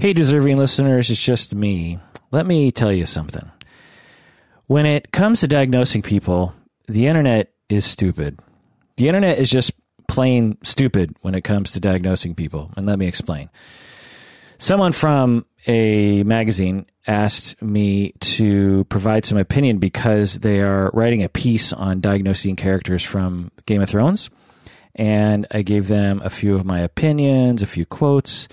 Hey, deserving listeners, it's just me. Let me tell you something. When it comes to diagnosing people, the internet is stupid. The internet is just plain stupid when it comes to diagnosing people. And let me explain. Someone from a magazine asked me to provide some opinion because they are writing a piece on diagnosing characters from Game of Thrones. And I gave them a few of my opinions, a few quotes.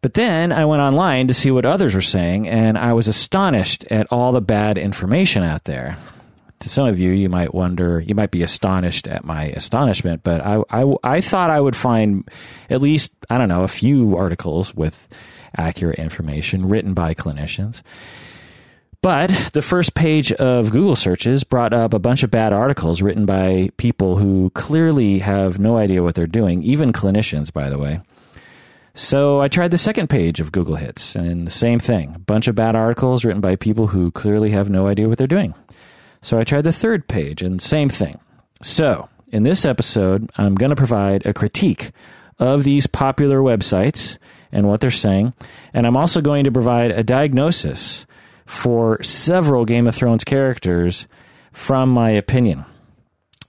But then I went online to see what others were saying, and I was astonished at all the bad information out there. To some of you, you might wonder, you might be astonished at my astonishment, but I, I, I thought I would find at least, I don't know, a few articles with accurate information written by clinicians. But the first page of Google searches brought up a bunch of bad articles written by people who clearly have no idea what they're doing, even clinicians, by the way. So I tried the second page of Google Hits, and the same thing a bunch of bad articles written by people who clearly have no idea what they're doing. So I tried the third page, and same thing. So in this episode, I'm going to provide a critique of these popular websites and what they're saying, and I'm also going to provide a diagnosis for several Game of Thrones characters from my opinion.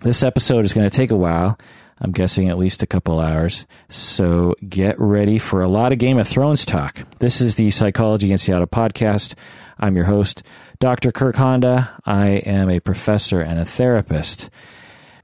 This episode is going to take a while I'm guessing at least a couple hours. So get ready for a lot of Game of Thrones talk. This is the Psychology in Seattle podcast. I'm your host, Dr. Kirk Honda. I am a professor and a therapist.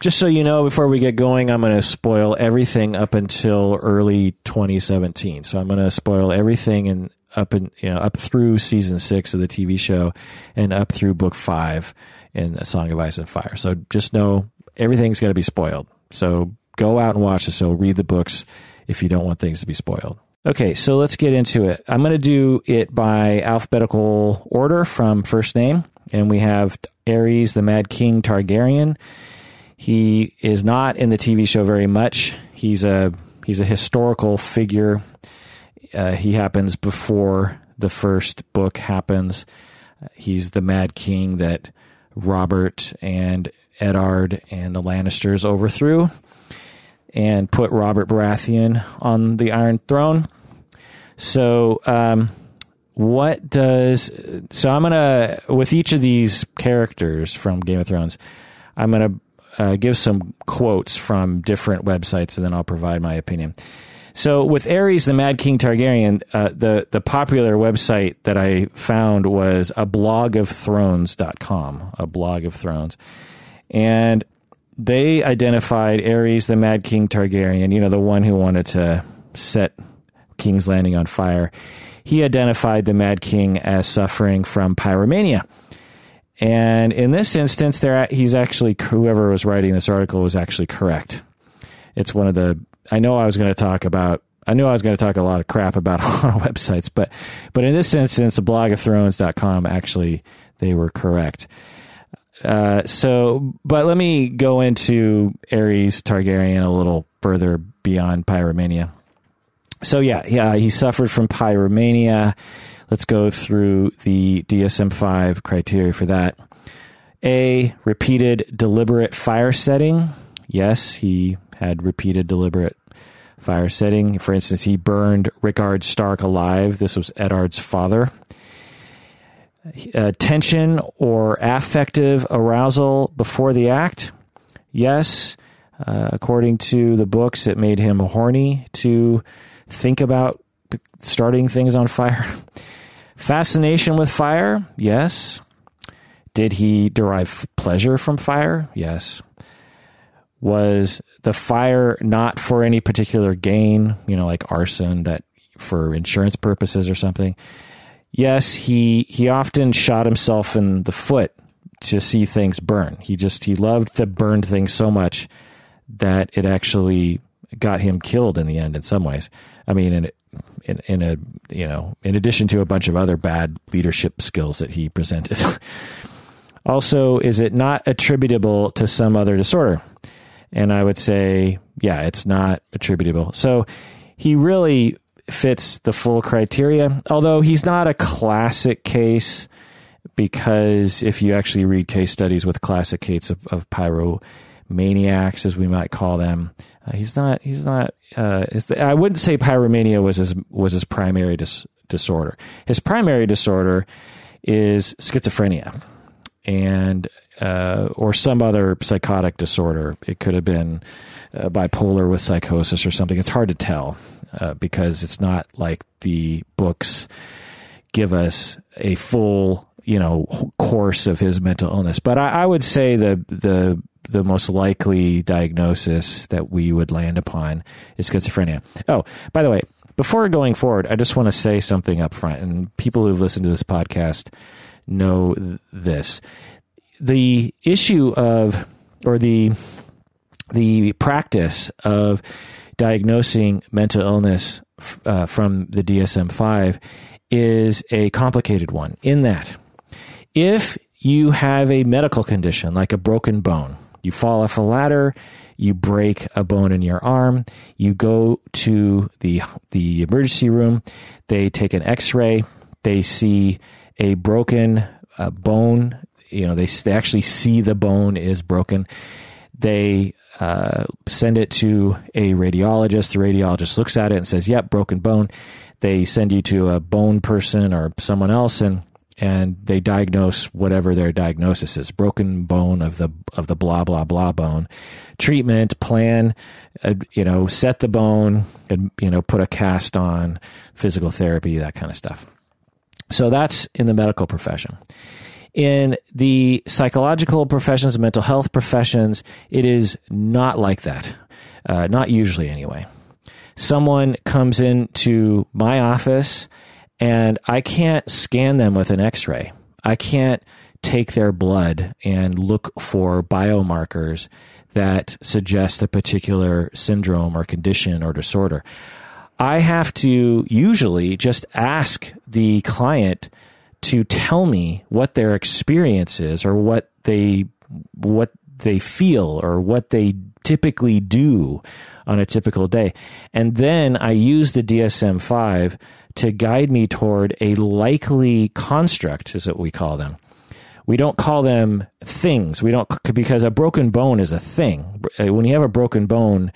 Just so you know, before we get going, I'm going to spoil everything up until early 2017. So I'm going to spoil everything and up and you know up through season six of the TV show and up through book five in A Song of Ice and Fire. So just know everything's going to be spoiled. So go out and watch the show, read the books if you don't want things to be spoiled. Okay, so let's get into it. I'm going to do it by alphabetical order from first name. And we have Aerys, the Mad King Targaryen. He is not in the TV show very much. He's a he's a historical figure. Uh, he happens before the first book happens. He's the Mad King that Robert and Eddard and the Lannisters overthrew and put Robert Baratheon on the Iron Throne. So, um, what does so? I'm gonna with each of these characters from Game of Thrones, I'm gonna uh, give some quotes from different websites, and then I'll provide my opinion. So, with Aerys, the Mad King Targaryen, uh, the the popular website that I found was a blog of thrones.com, a blog of thrones, and they identified Aerys, the Mad King Targaryen, you know, the one who wanted to set King's Landing on fire. He identified the Mad King as suffering from pyromania. And in this instance, there he's actually whoever was writing this article was actually correct. It's one of the I know I was going to talk about I knew I was going to talk a lot of crap about a lot of websites, but but in this instance, the blogofthrone.com actually they were correct. Uh, so, but let me go into Aerys Targaryen a little further beyond pyromania. So yeah, yeah, he suffered from pyromania. Let's go through the DSM-5 criteria for that. A repeated deliberate fire setting. Yes, he had repeated deliberate fire setting. For instance, he burned Rickard Stark alive. This was Eddard's father uh, tension or affective arousal before the act? Yes. Uh, according to the books, it made him horny to think about starting things on fire. Fascination with fire? Yes. Did he derive pleasure from fire? Yes. Was the fire not for any particular gain, you know, like arson, that for insurance purposes or something? Yes, he he often shot himself in the foot to see things burn. He just he loved the burned things so much that it actually got him killed in the end in some ways. I mean, in in, in a you know, in addition to a bunch of other bad leadership skills that he presented. also, is it not attributable to some other disorder? And I would say, yeah, it's not attributable. So he really fits the full criteria, although he's not a classic case because if you actually read case studies with classic cases of, of pyromaniacs, as we might call them, uh, he's not. He's not. Uh, I wouldn't say pyromania was his was his primary dis- disorder. His primary disorder is schizophrenia, and uh, or some other psychotic disorder. It could have been uh, bipolar with psychosis or something. It's hard to tell uh, because it's not like the books give us a full, you know, course of his mental illness. But I, I would say the the the most likely diagnosis that we would land upon is schizophrenia. Oh, by the way, before going forward, I just want to say something up front, and people who've listened to this podcast know th- this. The issue of, or the the practice of diagnosing mental illness uh, from the DSM 5 is a complicated one in that if you have a medical condition like a broken bone, you fall off a ladder, you break a bone in your arm, you go to the the emergency room, they take an x-ray, they see a broken uh, bone, you know, they, they actually see the bone is broken. They uh, send it to a radiologist. The radiologist looks at it and says, "Yep, broken bone." They send you to a bone person or someone else, and and they diagnose whatever their diagnosis is broken bone of the of the blah blah blah bone treatment plan uh, you know set the bone and you know put a cast on physical therapy that kind of stuff so that's in the medical profession in the psychological professions mental health professions it is not like that uh, not usually anyway someone comes into my office and I can't scan them with an x ray. I can't take their blood and look for biomarkers that suggest a particular syndrome or condition or disorder. I have to usually just ask the client to tell me what their experience is or what they what they feel or what they typically do on a typical day. And then I use the DSM 5 to guide me toward a likely construct, is what we call them. We don't call them things. We don't, because a broken bone is a thing. Uh, when you have a broken bone,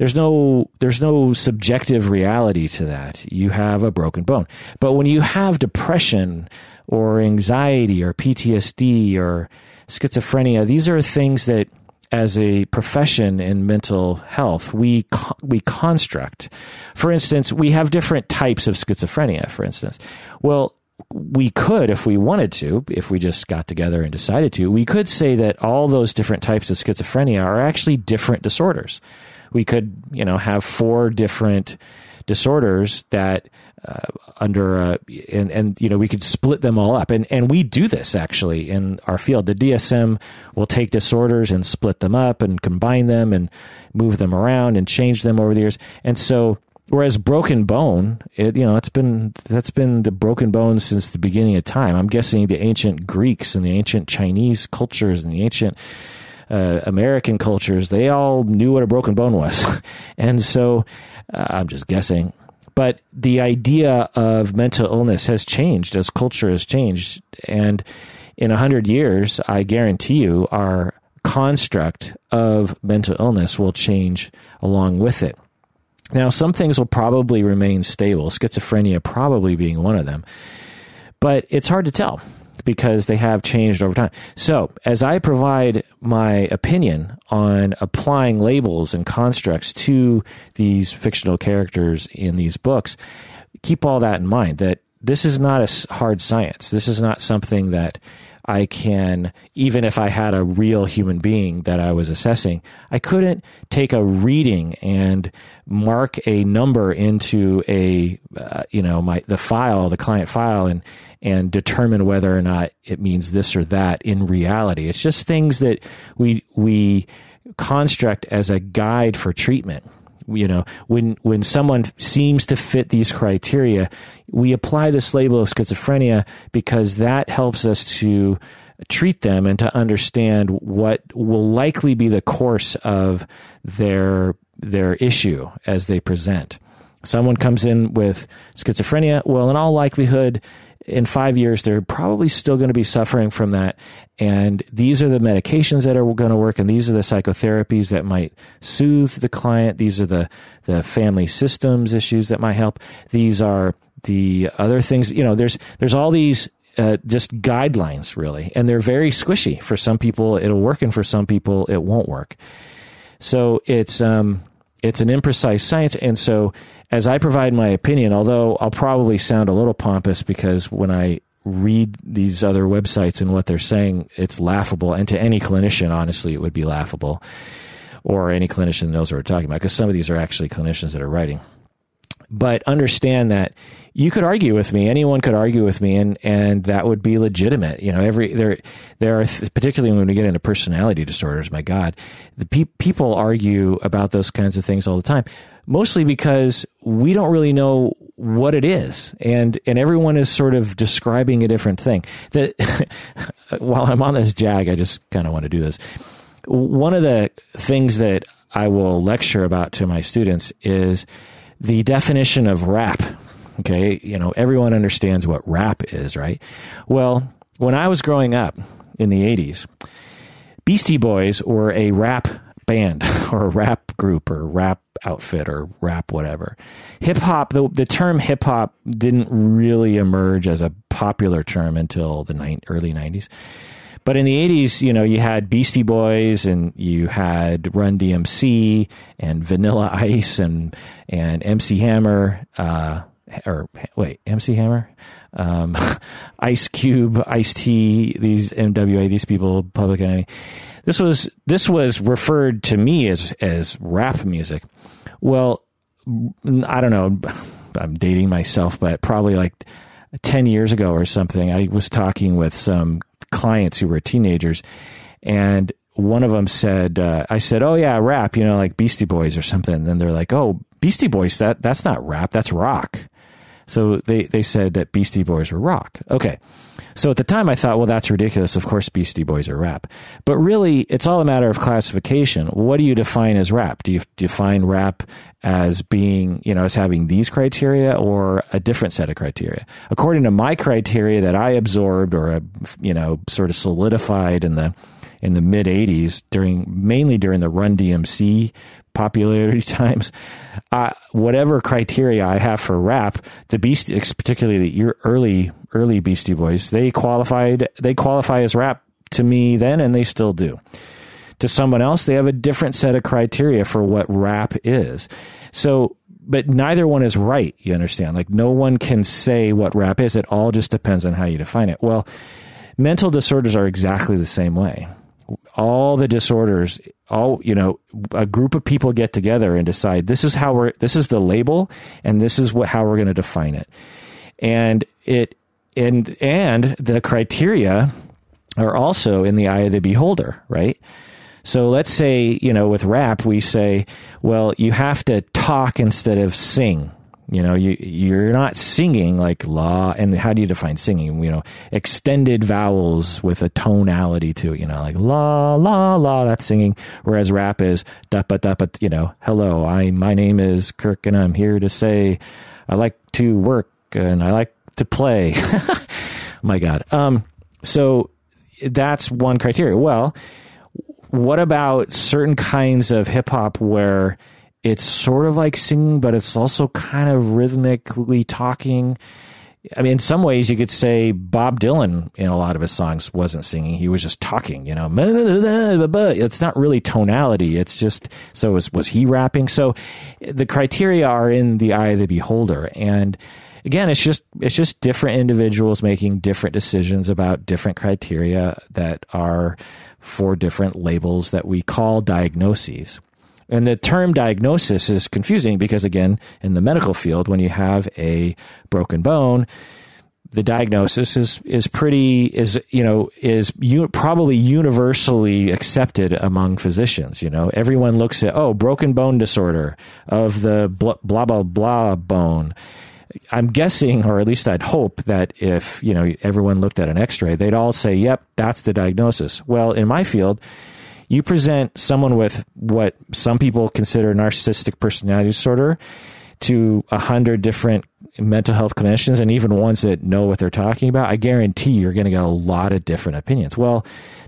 there's no there's no subjective reality to that. You have a broken bone. But when you have depression or anxiety or PTSD or schizophrenia, these are things that as a profession in mental health, we we construct. For instance, we have different types of schizophrenia. For instance, well, we could, if we wanted to, if we just got together and decided to, we could say that all those different types of schizophrenia are actually different disorders. We could, you know, have four different disorders that uh, under uh, and and you know we could split them all up. And and we do this actually in our field. The DSM will take disorders and split them up and combine them and move them around and change them over the years. And so whereas broken bone it you know it's been that's been the broken bone since the beginning of time. I'm guessing the ancient greeks and the ancient chinese cultures and the ancient uh, American cultures, they all knew what a broken bone was. and so uh, I'm just guessing. But the idea of mental illness has changed as culture has changed. And in a hundred years, I guarantee you, our construct of mental illness will change along with it. Now, some things will probably remain stable, schizophrenia probably being one of them, but it's hard to tell because they have changed over time. So, as I provide my opinion on applying labels and constructs to these fictional characters in these books, keep all that in mind that this is not a hard science. This is not something that I can, even if I had a real human being that I was assessing, I couldn't take a reading and mark a number into a, uh, you know, my, the file, the client file and, and determine whether or not it means this or that in reality. It's just things that we, we construct as a guide for treatment you know when when someone seems to fit these criteria we apply this label of schizophrenia because that helps us to treat them and to understand what will likely be the course of their their issue as they present someone comes in with schizophrenia well in all likelihood in five years, they're probably still going to be suffering from that. And these are the medications that are going to work, and these are the psychotherapies that might soothe the client. These are the, the family systems issues that might help. These are the other things, you know, there's there's all these uh, just guidelines really, and they're very squishy. For some people, it'll work, and for some people, it won't work. So it's um, it's an imprecise science, and so as I provide my opinion, although I'll probably sound a little pompous because when I read these other websites and what they're saying, it's laughable, and to any clinician, honestly, it would be laughable, or any clinician knows what we're talking about, because some of these are actually clinicians that are writing but understand that you could argue with me. Anyone could argue with me, and and that would be legitimate. You know, every there there are particularly when we get into personality disorders. My God, the pe- people argue about those kinds of things all the time. Mostly because we don't really know what it is, and and everyone is sort of describing a different thing. That while I'm on this jag, I just kind of want to do this. One of the things that I will lecture about to my students is the definition of rap. Okay, you know, everyone understands what rap is, right? Well, when I was growing up in the 80s, Beastie Boys were a rap band or a rap group or rap outfit or rap whatever. Hip hop, the, the term hip hop didn't really emerge as a popular term until the ni- early 90s. But in the 80s, you know, you had Beastie Boys and you had Run DMC and Vanilla Ice and, and MC Hammer, uh, or wait, MC Hammer? Um, Ice Cube, Ice T, these NWA, these people, Public Enemy. This was, this was referred to me as, as rap music. Well, I don't know. I'm dating myself, but probably like 10 years ago or something, I was talking with some clients who were teenagers, and one of them said, uh, "I said, oh yeah, rap, you know, like Beastie Boys or something." And then they're like, "Oh, Beastie Boys, that that's not rap, that's rock." So they they said that Beastie Boys were rock. Okay. So at the time I thought, well, that's ridiculous. Of course, Beastie Boys are rap. But really, it's all a matter of classification. What do you define as rap? Do you define rap as being, you know, as having these criteria or a different set of criteria? According to my criteria that I absorbed or, you know, sort of solidified in the in the mid 80s during mainly during the Run DMC popularity times, uh, whatever criteria I have for rap, the Beastie, particularly the early early Beastie Boys, they qualified they qualify as rap to me then, and they still do. To someone else, they have a different set of criteria for what rap is. So, but neither one is right. You understand? Like no one can say what rap is. It all just depends on how you define it. Well, mental disorders are exactly the same way all the disorders all you know a group of people get together and decide this is how we're this is the label and this is what how we're going to define it. And it and and the criteria are also in the eye of the beholder right? So let's say you know with rap we say well you have to talk instead of sing you know, you you're not singing like la. And how do you define singing? You know, extended vowels with a tonality to it. You know, like la la la. That's singing. Whereas rap is da ba da ba. You know, hello. I my name is Kirk, and I'm here to say I like to work and I like to play. my God. Um. So that's one criteria. Well, what about certain kinds of hip hop where it's sort of like singing, but it's also kind of rhythmically talking. I mean, in some ways, you could say Bob Dylan in a lot of his songs wasn't singing; he was just talking. You know, it's not really tonality. It's just so was was he rapping? So the criteria are in the eye of the beholder, and again, it's just it's just different individuals making different decisions about different criteria that are for different labels that we call diagnoses. And the term diagnosis is confusing because, again, in the medical field, when you have a broken bone, the diagnosis is is pretty is you know is u- probably universally accepted among physicians. You know, everyone looks at oh broken bone disorder of the blah blah blah, blah bone. I'm guessing, or at least I'd hope that if you know everyone looked at an X-ray, they'd all say, "Yep, that's the diagnosis." Well, in my field, you present someone with what some people consider narcissistic personality disorder to a hundred different mental health clinicians and even ones that know what they're talking about, I guarantee you're going to get a lot of different opinions. Well,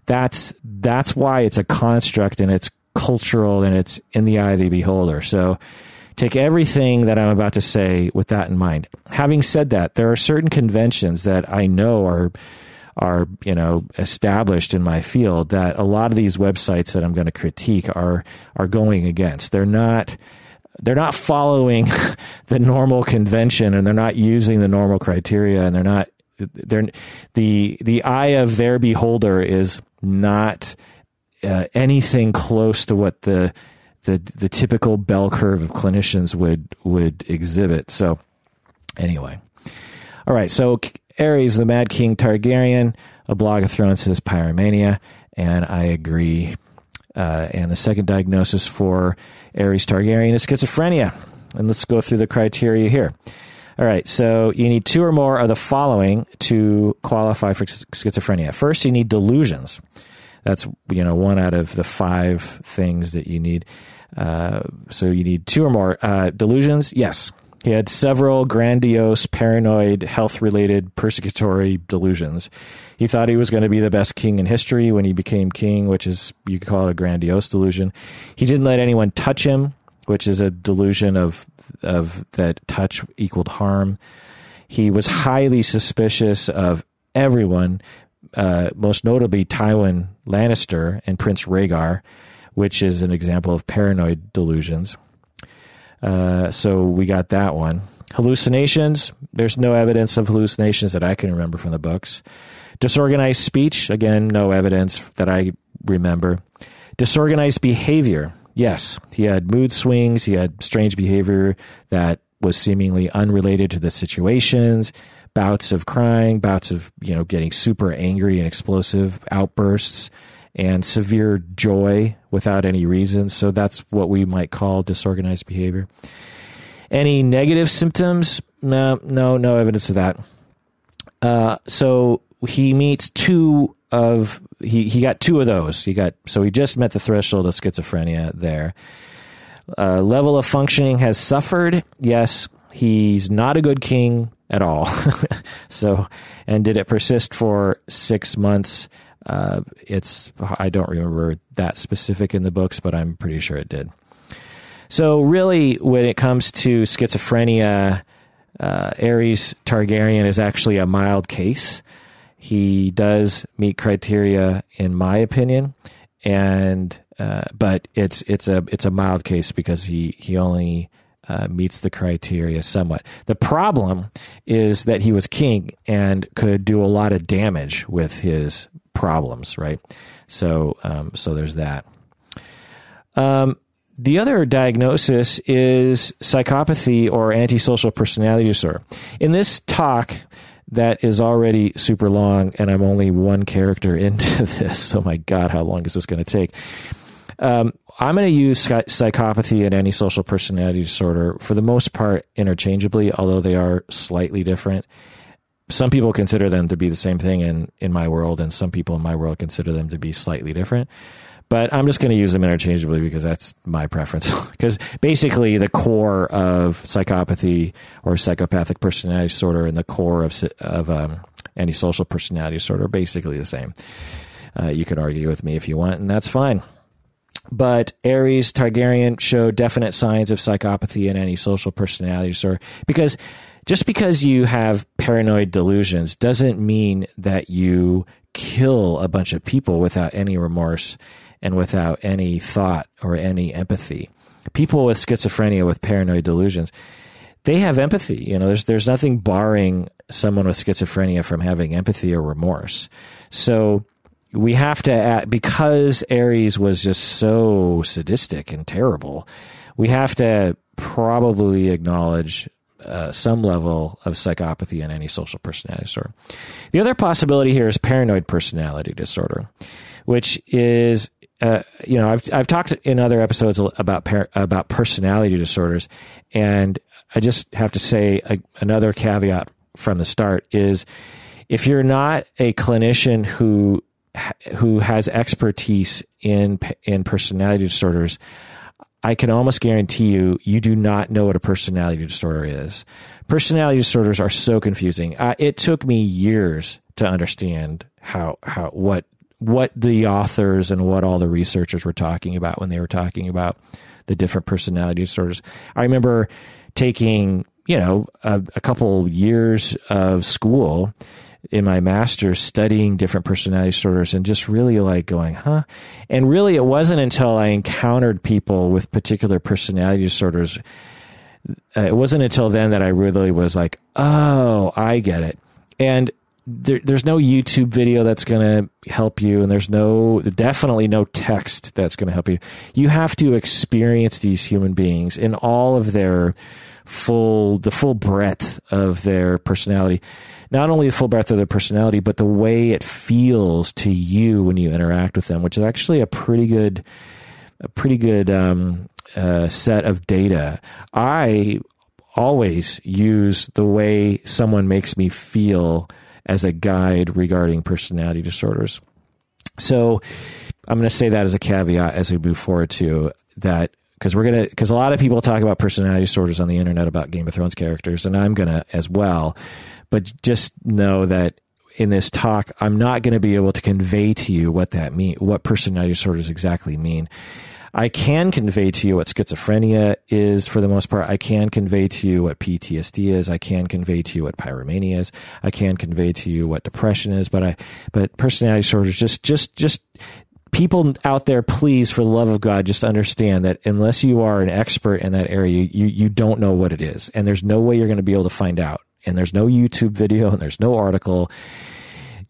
that's that's why it's a construct and it's cultural and it's in the eye of the beholder. So take everything that I'm about to say with that in mind. Having said that, there are certain conventions that I know are are you know established in my field that a lot of these websites that I'm going to critique are are going against. They're not they're not following the normal convention and they're not using the normal criteria and they're not they're the the eye of their beholder is not uh, anything close to what the the the typical bell curve of clinicians would would exhibit. So anyway, all right. So Aerys, the Mad King Targaryen, a blog of Thrones says pyromania, and I agree. Uh, and the second diagnosis for Aerys Targaryen is schizophrenia. And let's go through the criteria here. All right, so you need two or more of the following to qualify for schizophrenia. First, you need delusions. That's you know one out of the five things that you need. Uh, so you need two or more uh, delusions. Yes, he had several grandiose, paranoid, health-related, persecutory delusions. He thought he was going to be the best king in history when he became king, which is you could call it a grandiose delusion. He didn't let anyone touch him, which is a delusion of of that touch equaled harm. He was highly suspicious of everyone, uh, most notably Tywin Lannister and Prince Rhaegar, which is an example of paranoid delusions. Uh, so we got that one. Hallucinations. There's no evidence of hallucinations that I can remember from the books. Disorganized speech. Again, no evidence that I remember. Disorganized behavior. Yes, he had mood swings. He had strange behavior that was seemingly unrelated to the situations. Bouts of crying, bouts of you know getting super angry and explosive outbursts, and severe joy without any reason. So that's what we might call disorganized behavior. Any negative symptoms? No, no, no evidence of that. Uh, so he meets two of he he got two of those. He got so he just met the threshold of schizophrenia there. Uh, level of functioning has suffered. Yes, he's not a good king at all. so, and did it persist for six months? Uh, it's I don't remember that specific in the books, but I'm pretty sure it did. So, really, when it comes to schizophrenia, uh, Aerys Targaryen is actually a mild case. He does meet criteria, in my opinion, and uh, but it's it's a it's a mild case because he he only uh, meets the criteria somewhat. The problem is that he was king and could do a lot of damage with his problems, right? So um, so there's that. Um, the other diagnosis is psychopathy or antisocial personality disorder. In this talk, that is already super long, and I'm only one character into this. Oh my God, how long is this going to take? Um, I'm going to use psychopathy and antisocial personality disorder for the most part interchangeably, although they are slightly different. Some people consider them to be the same thing in, in my world, and some people in my world consider them to be slightly different but I'm just going to use them interchangeably because that's my preference. Because basically, the core of psychopathy or psychopathic personality disorder and the core of of um, antisocial personality disorder are basically the same. Uh, you could argue with me if you want, and that's fine. But Aerys Targaryen showed definite signs of psychopathy and antisocial personality disorder because just because you have paranoid delusions doesn't mean that you kill a bunch of people without any remorse and without any thought or any empathy. People with schizophrenia, with paranoid delusions, they have empathy. You know, there's there's nothing barring someone with schizophrenia from having empathy or remorse. So we have to add, because Aerys was just so sadistic and terrible. We have to probably acknowledge uh, some level of psychopathy and antisocial personality disorder. The other possibility here is paranoid personality disorder, which is uh, you know, I've I've talked in other episodes about par- about personality disorders, and I just have to say a, another caveat from the start is if you're not a clinician who who has expertise in in personality disorders, I can almost guarantee you you do not know what a personality disorder is. Personality disorders are so confusing. Uh, it took me years to understand how how what what the authors and what all the researchers were talking about when they were talking about the different personality disorders. I remember taking, you know, a, a couple years of school in my master's studying different personality disorders and just really like going, huh? And really, it wasn't until I encountered people with particular personality disorders. Uh, it wasn't until then that I really was like, oh, I get it. And there, there's no YouTube video that's going to help you, and there's no definitely no text that's going to help you. You have to experience these human beings in all of their full, the full breadth of their personality not only the full breadth of their personality, but the way it feels to you when you interact with them, which is actually a pretty good, a pretty good um, uh, set of data. I always use the way someone makes me feel as a guide regarding personality disorders. So I'm going to say that as a caveat as we move forward to that because we're gonna because a lot of people talk about personality disorders on the internet about Game of Thrones characters, and I'm gonna as well. But just know that in this talk, I'm not going to be able to convey to you what that mean, what personality disorders exactly mean. I can convey to you what schizophrenia is for the most part. I can convey to you what PTSD is. I can convey to you what pyromania is. I can convey to you what depression is. But I, but personality disorders, just, just, just people out there, please, for the love of God, just understand that unless you are an expert in that area, you, you don't know what it is. And there's no way you're going to be able to find out and there's no YouTube video and there's no article.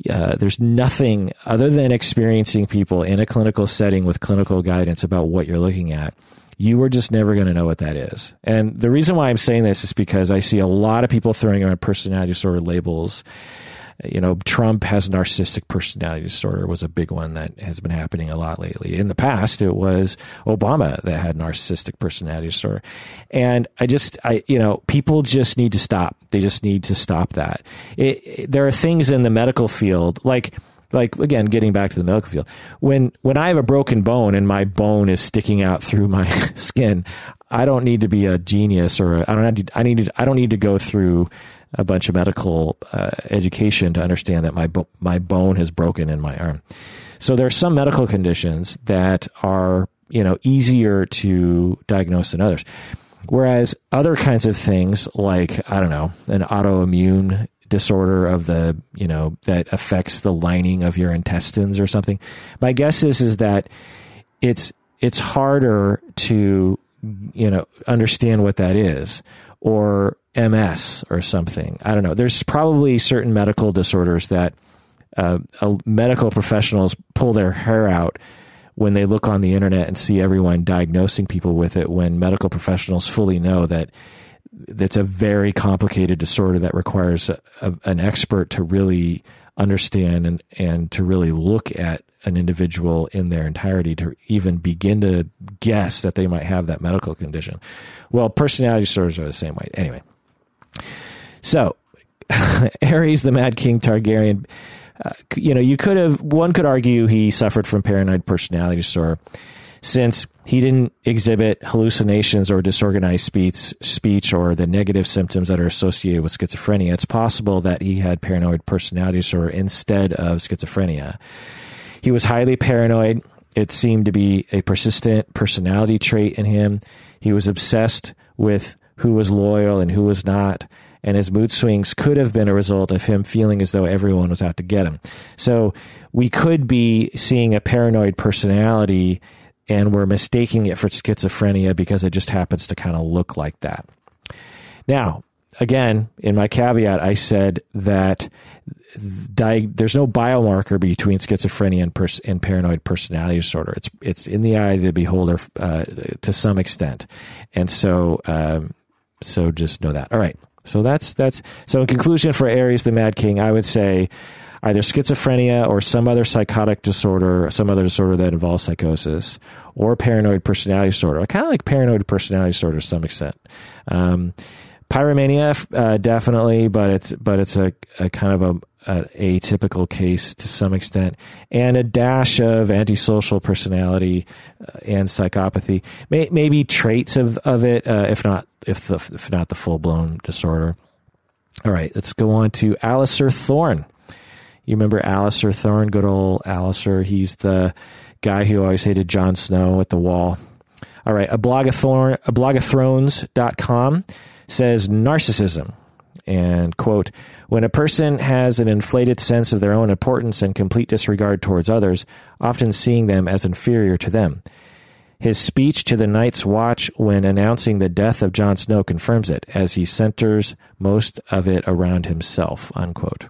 Uh, there's nothing other than experiencing people in a clinical setting with clinical guidance about what you're looking at. You are just never going to know what that is. And the reason why I'm saying this is because I see a lot of people throwing around personality disorder labels you know, Trump has narcissistic personality disorder was a big one that has been happening a lot lately. In the past, it was Obama that had narcissistic personality disorder. And I just, I, you know, people just need to stop. They just need to stop that. It, it, there are things in the medical field, like, like again, getting back to the medical field, when, when I have a broken bone and my bone is sticking out through my skin, I don't need to be a genius or I don't need, I need to, I don't need to go through a bunch of medical uh, education to understand that my bo- my bone has broken in my arm. So there are some medical conditions that are you know easier to diagnose than others. Whereas other kinds of things like I don't know an autoimmune disorder of the you know that affects the lining of your intestines or something. My guess is is that it's it's harder to you know understand what that is or MS or something. I don't know. There's probably certain medical disorders that uh, medical professionals pull their hair out when they look on the internet and see everyone diagnosing people with it when medical professionals fully know that that's a very complicated disorder that requires a, a, an expert to really understand and, and to really look at an individual in their entirety to even begin to guess that they might have that medical condition. Well, personality disorders are the same way. Anyway, so, Aerys, the Mad King Targaryen, uh, you know, you could have, one could argue he suffered from paranoid personality disorder since he didn't exhibit hallucinations or disorganized speech, speech or the negative symptoms that are associated with schizophrenia. It's possible that he had paranoid personality disorder instead of schizophrenia. He was highly paranoid. It seemed to be a persistent personality trait in him. He was obsessed with who was loyal and who was not. And his mood swings could have been a result of him feeling as though everyone was out to get him. So we could be seeing a paranoid personality and we're mistaking it for schizophrenia because it just happens to kind of look like that. Now, again, in my caveat, I said that di- there's no biomarker between schizophrenia and, pers- and, paranoid personality disorder. It's it's in the eye of the beholder uh, to some extent, and so um, so just know that. All right. So that's that's so in conclusion for Aerys the Mad King, I would say either schizophrenia or some other psychotic disorder, some other disorder that involves psychosis, or paranoid personality disorder. I kind of like paranoid personality disorder to some extent. Um, pyromania, uh, definitely, but it's but it's a, a kind of a a atypical case to some extent, and a dash of antisocial personality uh, and psychopathy. May, maybe traits of of it, uh, if not if the if not the full blown disorder. All right, let's go on to Alliser Thorne. You remember Alliser Thorne, good old Alliser. He's the guy who always hated Jon Snow at the wall. All right, a blogathorn, a blogathrones.com says narcissism. And quote, when a person has an inflated sense of their own importance and complete disregard towards others, often seeing them as inferior to them. His speech to the Night's Watch when announcing the death of Jon Snow confirms it, as he centers most of it around himself. Unquote.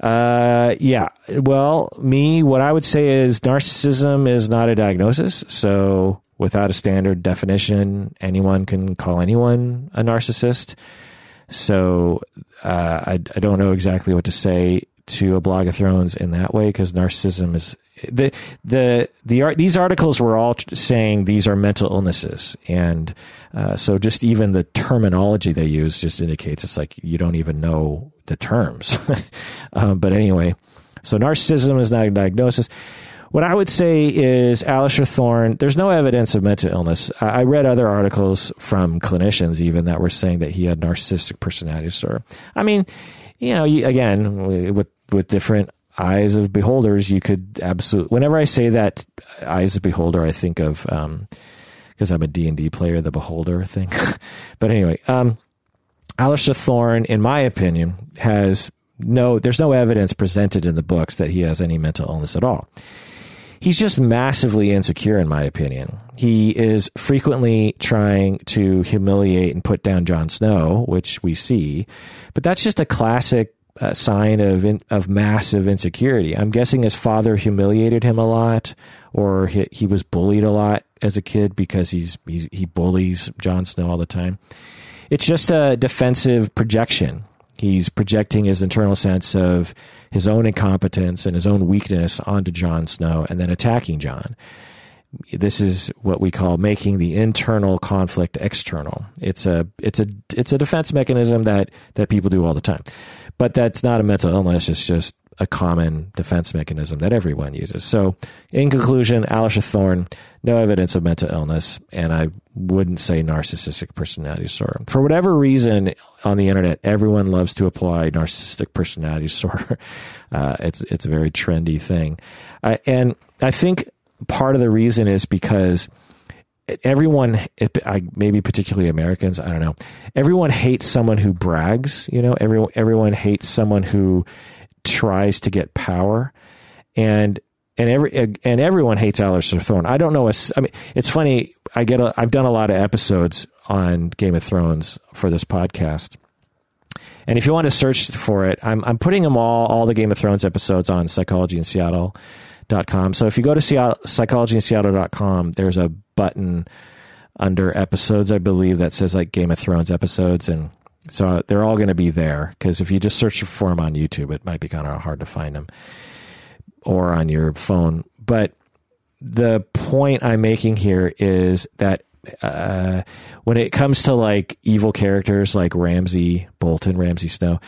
Uh, yeah. Well, me, what I would say is narcissism is not a diagnosis. So, without a standard definition, anyone can call anyone a narcissist. So, uh, I, I don't know exactly what to say to a blog of thrones in that way because narcissism is the the the art these articles were all saying these are mental illnesses, and uh, so just even the terminology they use just indicates it's like you don't even know the terms. um, but anyway, so narcissism is not a diagnosis. What I would say is Alliser Thorne. There's no evidence of mental illness. I read other articles from clinicians even that were saying that he had narcissistic personality disorder. I mean, you know, again with with different eyes of beholders, you could absolutely. Whenever I say that eyes of beholder, I think of because um, I'm a D and D player, the beholder thing. but anyway, um, Alliser Thorne, in my opinion, has no. There's no evidence presented in the books that he has any mental illness at all. He's just massively insecure, in my opinion. He is frequently trying to humiliate and put down Jon Snow, which we see, but that's just a classic a sign of in, of massive insecurity. I'm guessing his father humiliated him a lot, or he, he was bullied a lot as a kid because he's, he's he bullies Jon Snow all the time. It's just a defensive projection. He's projecting his internal sense of his own incompetence and his own weakness onto Jon Snow, and then attacking Jon. This is what we call making the internal conflict external. It's a it's a it's a defense mechanism that that people do all the time. But that's not a mental illness. It's just a common defense mechanism that everyone uses. So, in conclusion, Alliser Thorne, no evidence of mental illness, and I wouldn't say narcissistic personality disorder. For whatever reason, on the internet, everyone loves to apply narcissistic personality disorder. Uh, it's it's a very trendy thing, uh, and I think part of the reason is because everyone, maybe particularly Americans, I don't know. Everyone hates someone who brags. You know, everyone everyone hates someone who tries to get power, and and every and everyone hates Alliser Thorne. I don't know. A, I mean, it's funny. I get. A, I've done a lot of episodes on Game of Thrones for this podcast. And if you want to search for it, I'm I'm putting them all all the Game of Thrones episodes on Psychology in Seattle. Dot com. So if you go to Seattle, psychologyinseattle.com, there's a button under episodes, I believe, that says like Game of Thrones episodes. And so they're all going to be there because if you just search for them on YouTube, it might be kind of hard to find them or on your phone. But the point I'm making here is that uh, when it comes to like evil characters like Ramsay Bolton, Ramsay Snow,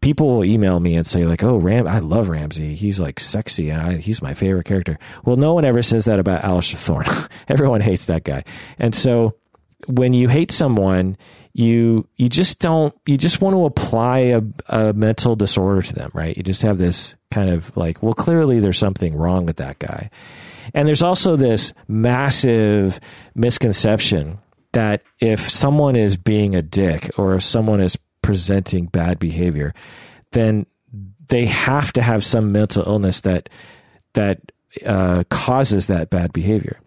people will email me and say like, "Oh, Ram, I love Ramsay. He's like sexy. I, he's my favorite character." Well, no one ever says that about Alliser Thorne. Everyone hates that guy, and so when you hate someone, you you just don't you just want to apply a, a mental disorder to them, right? You just have this kind of like, well, clearly there's something wrong with that guy, and there's also this massive misconception that if someone is being a dick or if someone is presenting bad behavior, then they have to have some mental illness that that uh, causes that bad behavior.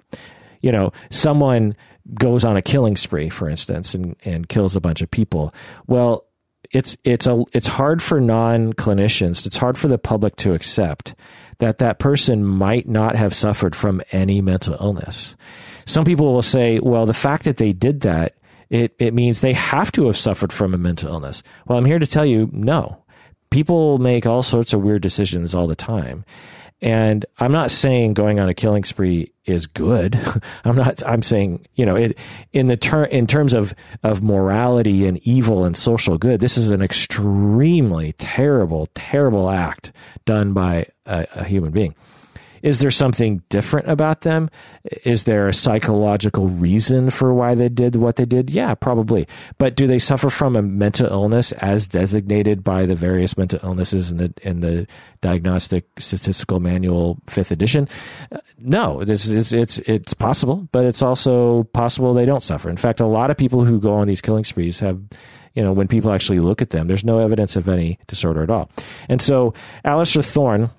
You know, someone goes on a killing spree, for instance, and, and kills a bunch of people. Well, it's it's a it's hard for non clinicians. It's hard for the public to accept that that person might not have suffered from any mental illness. Some people will say, well, the fact that they did that it, it means they have to have suffered from a mental illness. Well, I'm here to tell you no. People make all sorts of weird decisions all the time. And I'm not saying going on a killing spree is good. I'm not, I'm saying, you know, it, in the ter- in terms of, of morality and evil and social good, this is an extremely terrible, terrible act done by a, a human being. Is there something different about them? Is there a psychological reason for why they did what they did? Yeah, probably. But do they suffer from a mental illness as designated by the various mental illnesses in the in the Diagnostic Statistical Manual Fifth Edition? Uh, no, it's, it's it's it's possible, but it's also possible they don't suffer. In fact, a lot of people who go on these killing sprees have you know, when people actually look at them, there's no evidence of any disorder at all. And so Alliser Thorne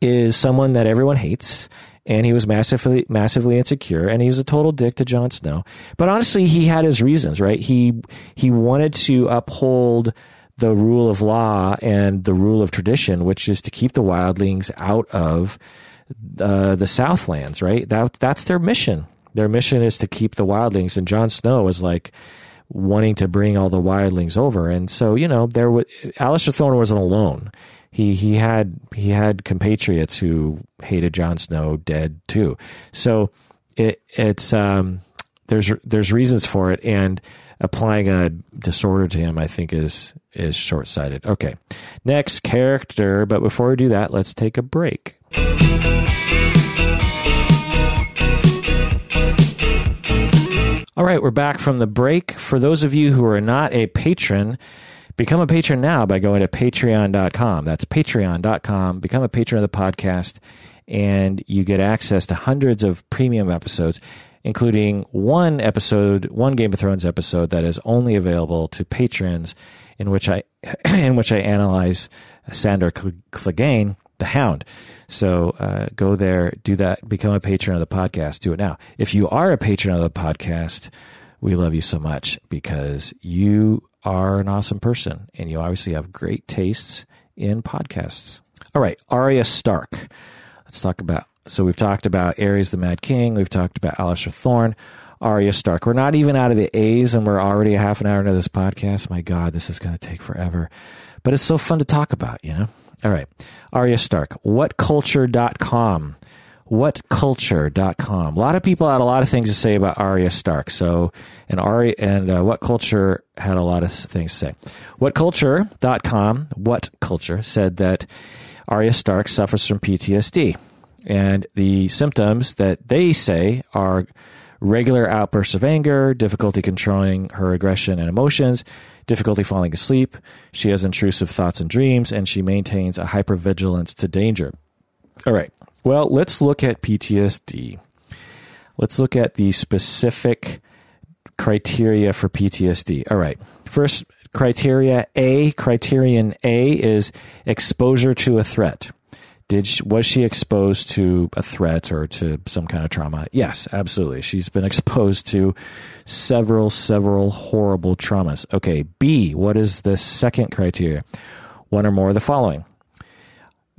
is someone that everyone hates and he was massively massively insecure and he was a total dick to Jon Snow. But honestly, he had his reasons, right? He he wanted to uphold the rule of law and the rule of tradition, which is to keep the wildlings out of uh, the Southlands, right? That that's their mission. Their mission is to keep the wildlings, and Jon Snow was like wanting to bring all the wildlings over, and so you know there was Alliser Thorne wasn't alone he he had he had compatriots who hated Jon Snow dead too. So it it's um, there's there's reasons for it, and applying a disorder to him, I think, is is short sighted. Okay, next character, but before we do that, let's take a break. All right, we're back from the break. For those of you who are not a patron, Become a patron now by going to patreon.com. That's patreon.com. Become a patron of the podcast, and you get access to hundreds of premium episodes, including one episode, one Game of Thrones episode that is only available to patrons, in which I in which I analyze Sandor Clegane, the Hound. So uh, go there, do that, become a patron of the podcast. Do it now. If you are a patron of the podcast, we love you so much because you are an awesome person and you obviously have great tastes in podcasts. All right, Arya Stark. Let's talk about. So we've talked about Aerys the Mad King. We've talked about Alliser Thorne. Arya Stark. We're not even out of the A's and we're already a half an hour into this podcast. My God, this is going to take forever. But it's so fun to talk about, you know? All right. Arya Stark. Whatculture.com whatculture.com. A lot of people had a lot of things to say about Arya Stark. So, and Arya and uh, What Culture had a lot of things to say. Whatculture.com, What Culture said that Arya Stark suffers from PTSD. And the symptoms that they say are regular outbursts of anger, difficulty controlling her aggression and emotions, difficulty falling asleep. She has intrusive thoughts and dreams, and she maintains a hypervigilance to danger. All right. Well, let's look at PTSD. Let's look at the specific criteria for PTSD. All right. First criteria A, criterion A is exposure to a threat. Did she, was she exposed to a threat or to some kind of trauma? Yes, absolutely. She's been exposed to several, several horrible traumas. Okay. B, what is the second criteria? One or more of the following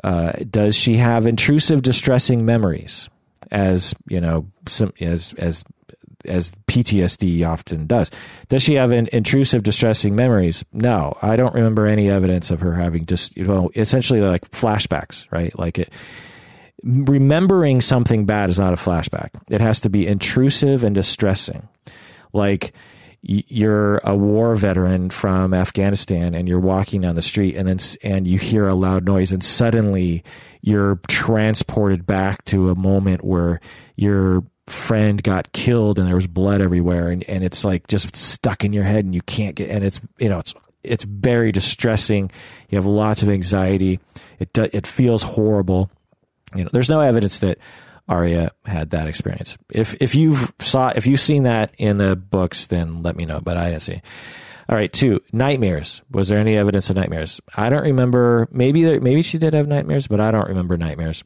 uh, does she have intrusive, distressing memories, as you know, some, as as as PTSD often does? Does she have intrusive, distressing memories? No, I don't remember any evidence of her having just you know essentially like flashbacks, right? Like it. Remembering something bad is not a flashback. It has to be intrusive and distressing. Like you're a war veteran from Afghanistan and you're walking down the street and then and you hear a loud noise and suddenly you're transported back to a moment where your friend got killed and there was blood everywhere and, and it's like just stuck in your head and you can't get and it's you know it's it's very distressing. You have lots of anxiety. It it feels horrible. You know there's no evidence that Arya had that experience. If if you've saw if you've seen that in the books, then let me know. But I didn't see. All right, two nightmares. Was there any evidence of nightmares? I don't remember. Maybe there, maybe she did have nightmares, but I don't remember nightmares.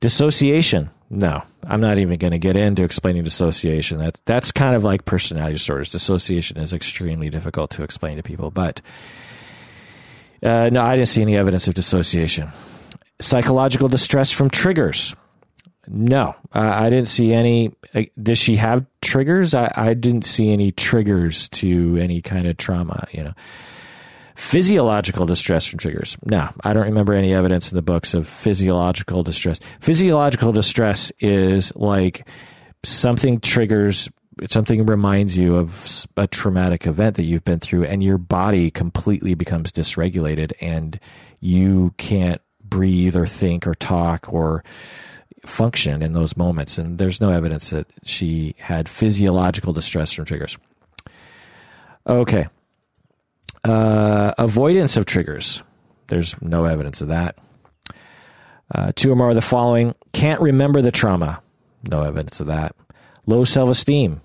Dissociation. No, I'm not even going to get into explaining dissociation. That's that's kind of like personality disorders. Dissociation is extremely difficult to explain to people, but uh, no, I didn't see any evidence of dissociation. Psychological distress from triggers. No, uh, I didn't see any. Uh, does she have triggers? I, I didn't see any triggers to any kind of trauma. You know, physiological distress from triggers. No, I don't remember any evidence in the books of physiological distress. Physiological distress is like something triggers something reminds you of a traumatic event that you've been through and your body completely becomes dysregulated and you can't breathe or think or talk or function in those moments. And there's no evidence that she had physiological distress from triggers. Okay. Uh, avoidance of triggers. There's no evidence of that. Uh, two or more of the following can't remember the trauma. No evidence of that. Low self esteem.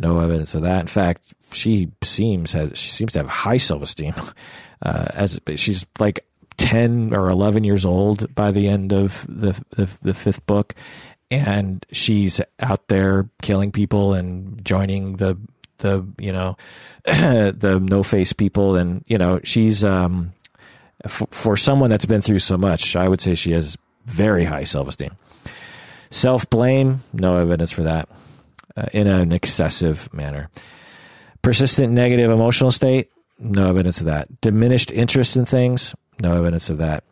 No evidence of that. In fact, she seems has, she seems to have high self esteem. Uh, as she's like ten or eleven years old by the end of the, the the fifth book, and she's out there killing people and joining the the you know the no face people, and you know she's um for, for someone that's been through so much, I would say she has very high self esteem. Self blame, no evidence for that uh, in an excessive manner. Persistent negative emotional state, no evidence of that. Diminished interest in things, no evidence of that.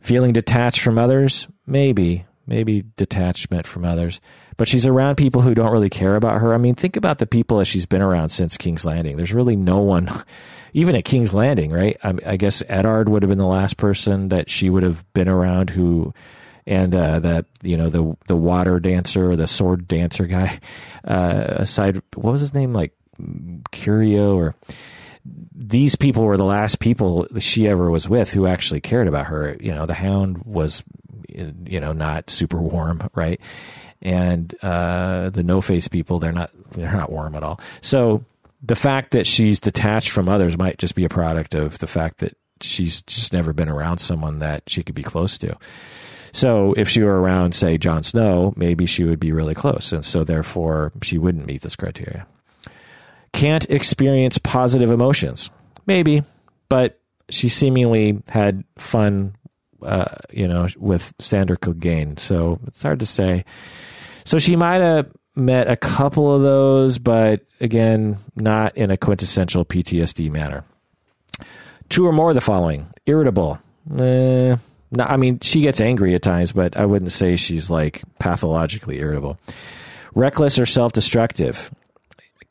Feeling detached from others, maybe, maybe detachment from others. But she's around people who don't really care about her. I mean, think about the people that she's been around since King's Landing. There's really no one, even at King's Landing, right? I, I guess Eddard would have been the last person that she would have been around who and uh, that you know the the water dancer or the sword dancer guy. Uh, aside, what was his name? Like Curio or these people were the last people she ever was with who actually cared about her. You know, the Hound was you know not super warm, right? And uh, the no face people, they're not they're not warm at all. So the fact that she's detached from others might just be a product of the fact that she's just never been around someone that she could be close to. So if she were around, say, Jon Snow, maybe she would be really close. And so therefore she wouldn't meet this criteria. Can't experience positive emotions. Maybe, but she seemingly had fun, uh, you know, with Sandor Clegane. So it's hard to say. So she might have met a couple of those, but again, not in a quintessential PTSD manner. Two or more of the following irritable. Eh, no, I mean, she gets angry at times, but I wouldn't say she's like pathologically irritable. Reckless or self destructive.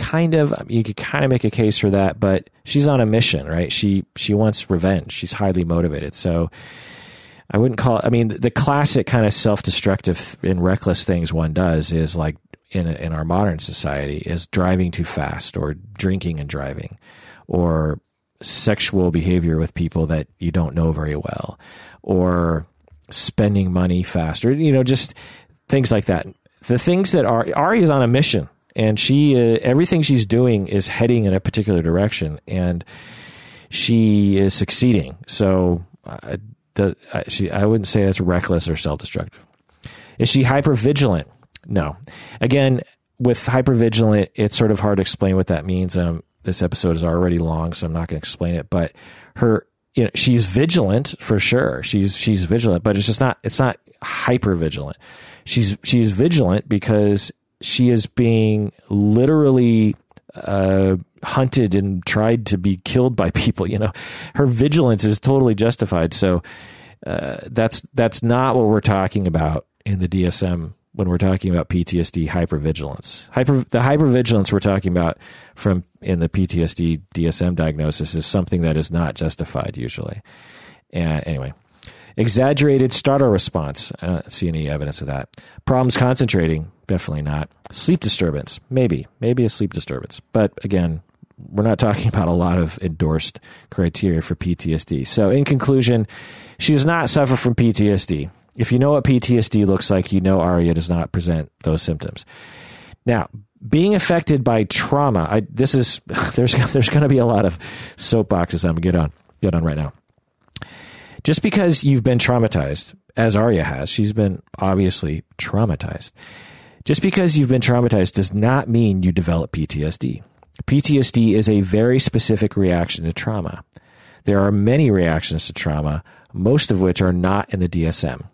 Kind of, you could kind of make a case for that, but she's on a mission, right? She she wants revenge. She's highly motivated. So I wouldn't call. It, I mean, the classic kind of self destructive and reckless things one does is like in in our modern society is driving too fast or drinking and driving, or sexual behavior with people that you don't know very well or spending money faster, you know, just things like that. The things that are Ari is on a mission and she uh, everything she's doing is heading in a particular direction and she is succeeding. So uh, the, uh, she, I wouldn't say that's reckless or self-destructive. Is she hyper vigilant? No. Again, with hyper vigilant, it's sort of hard to explain what that means. Um, this episode is already long, so I'm not going to explain it. But her you know she's vigilant for sure she's she's vigilant but it's just not it's not hyper vigilant she's she's vigilant because she is being literally uh, hunted and tried to be killed by people you know her vigilance is totally justified so uh, that's that's not what we're talking about in the DSM when we're talking about PTSD hypervigilance. Hyper the hypervigilance we're talking about from in the PTSD DSM diagnosis is something that is not justified usually. And anyway, exaggerated startle response. I don't see any evidence of that. Problems concentrating, definitely not. Sleep disturbance, maybe, maybe a sleep disturbance. But again, we're not talking about a lot of endorsed criteria for PTSD. So in conclusion, she does not suffer from PTSD. If you know what PTSD looks like, you know Arya does not present those symptoms. Now, being affected by trauma, I, this is there's there's going to be a lot of soapboxes I'm get on get on right now. Just because you've been traumatized, as Arya has, she's been obviously traumatized. Just because you've been traumatized does not mean you develop PTSD. PTSD is a very specific reaction to trauma. There are many reactions to trauma, most of which are not in the DSM.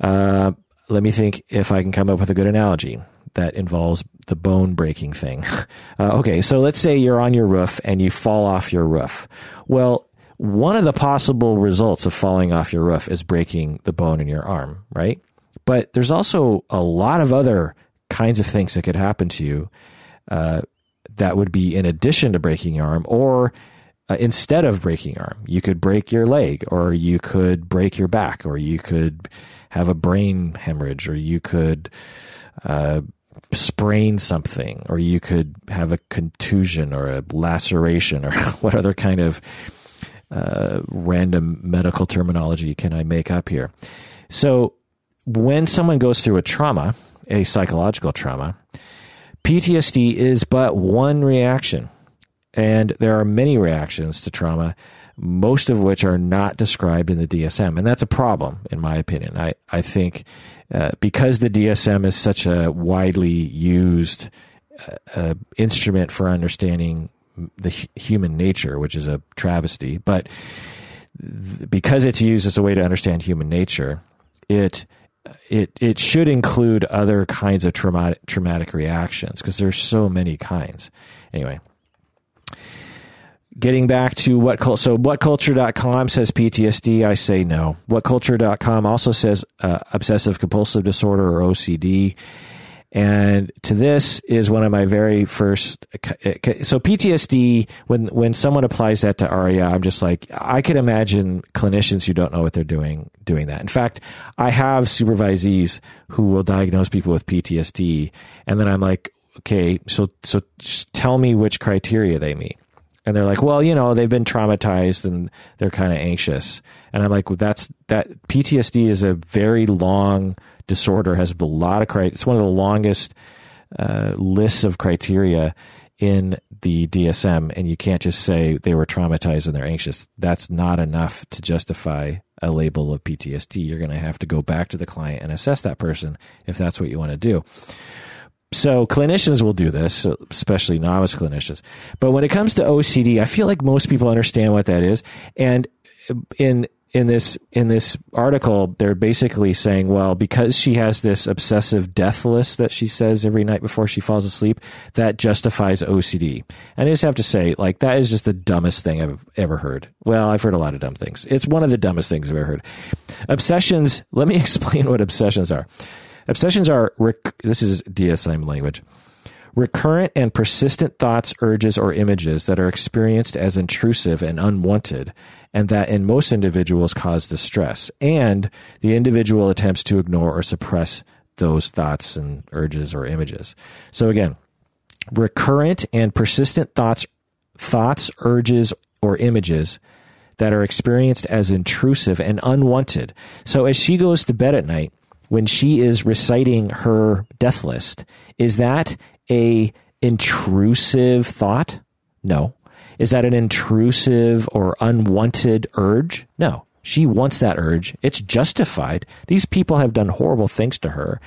Uh, let me think if I can come up with a good analogy that involves the bone breaking thing. Uh, okay, so let's say you're on your roof and you fall off your roof. Well, one of the possible results of falling off your roof is breaking the bone in your arm, right? But there's also a lot of other kinds of things that could happen to you uh, that would be in addition to breaking your arm or uh, instead of breaking your arm. You could break your leg, or you could break your back, or you could have a brain hemorrhage, or you could uh, sprain something, or you could have a contusion or a laceration, or what other kind of uh, random medical terminology can I make up here? So, when someone goes through a trauma, a psychological trauma, PTSD is but one reaction. And there are many reactions to trauma, most of which are not described in the DSM. And that's a problem, in my opinion. I, I think uh, because the DSM is such a widely used uh, uh, instrument for understanding the human nature, which is a travesty, but because it's used as a way to understand human nature, it it it should include other kinds of traumatic traumatic reactions because there's so many kinds. Anyway, getting back to what so whatculture.com says ptsd i say no. Whatculture.com also says uh, obsessive compulsive disorder or ocd and to this is one of my very first so ptsd when when someone applies that to Arya i'm just like i can imagine clinicians who don't know what they're doing doing that. In fact i have supervisees who will diagnose people with ptsd and then i'm like okay so so tell me which criteria they meet and they're like, well, you know, they've been traumatized and they're kind of anxious. And I'm like, well, that's that PTSD is a very long disorder, has a lot of criteria. It's one of the longest uh, lists of criteria in the DSM, and you can't just say they were traumatized and they're anxious. That's not enough to justify a label of PTSD. You're going to have to go back to the client and assess that person if that's what you want to do. So clinicians will do this, especially novice clinicians. But when it comes to OCD, I feel like most people understand what that is. And in in this in this article, they're basically saying, well, because she has this obsessive death list that she says every night before she falls asleep, that justifies OCD. And I just have to say, like, that is just the dumbest thing I've ever heard. Well, I've heard a lot of dumb things. It's one of the dumbest things I've ever heard. Obsessions. Let me explain what obsessions are. Obsessions are, rec- this is DSM language, recurrent and persistent thoughts, urges, or images that are experienced as intrusive and unwanted, and that in most individuals cause distress, and the individual attempts to ignore or suppress those thoughts and urges or images. So again, recurrent and persistent thoughts, thoughts, urges, or images that are experienced as intrusive and unwanted. So as she goes to bed at night, when she is reciting her death list. Is that a intrusive thought? No. Is that an intrusive or unwanted urge? No. She wants that urge. It's justified. These people have done horrible things to her,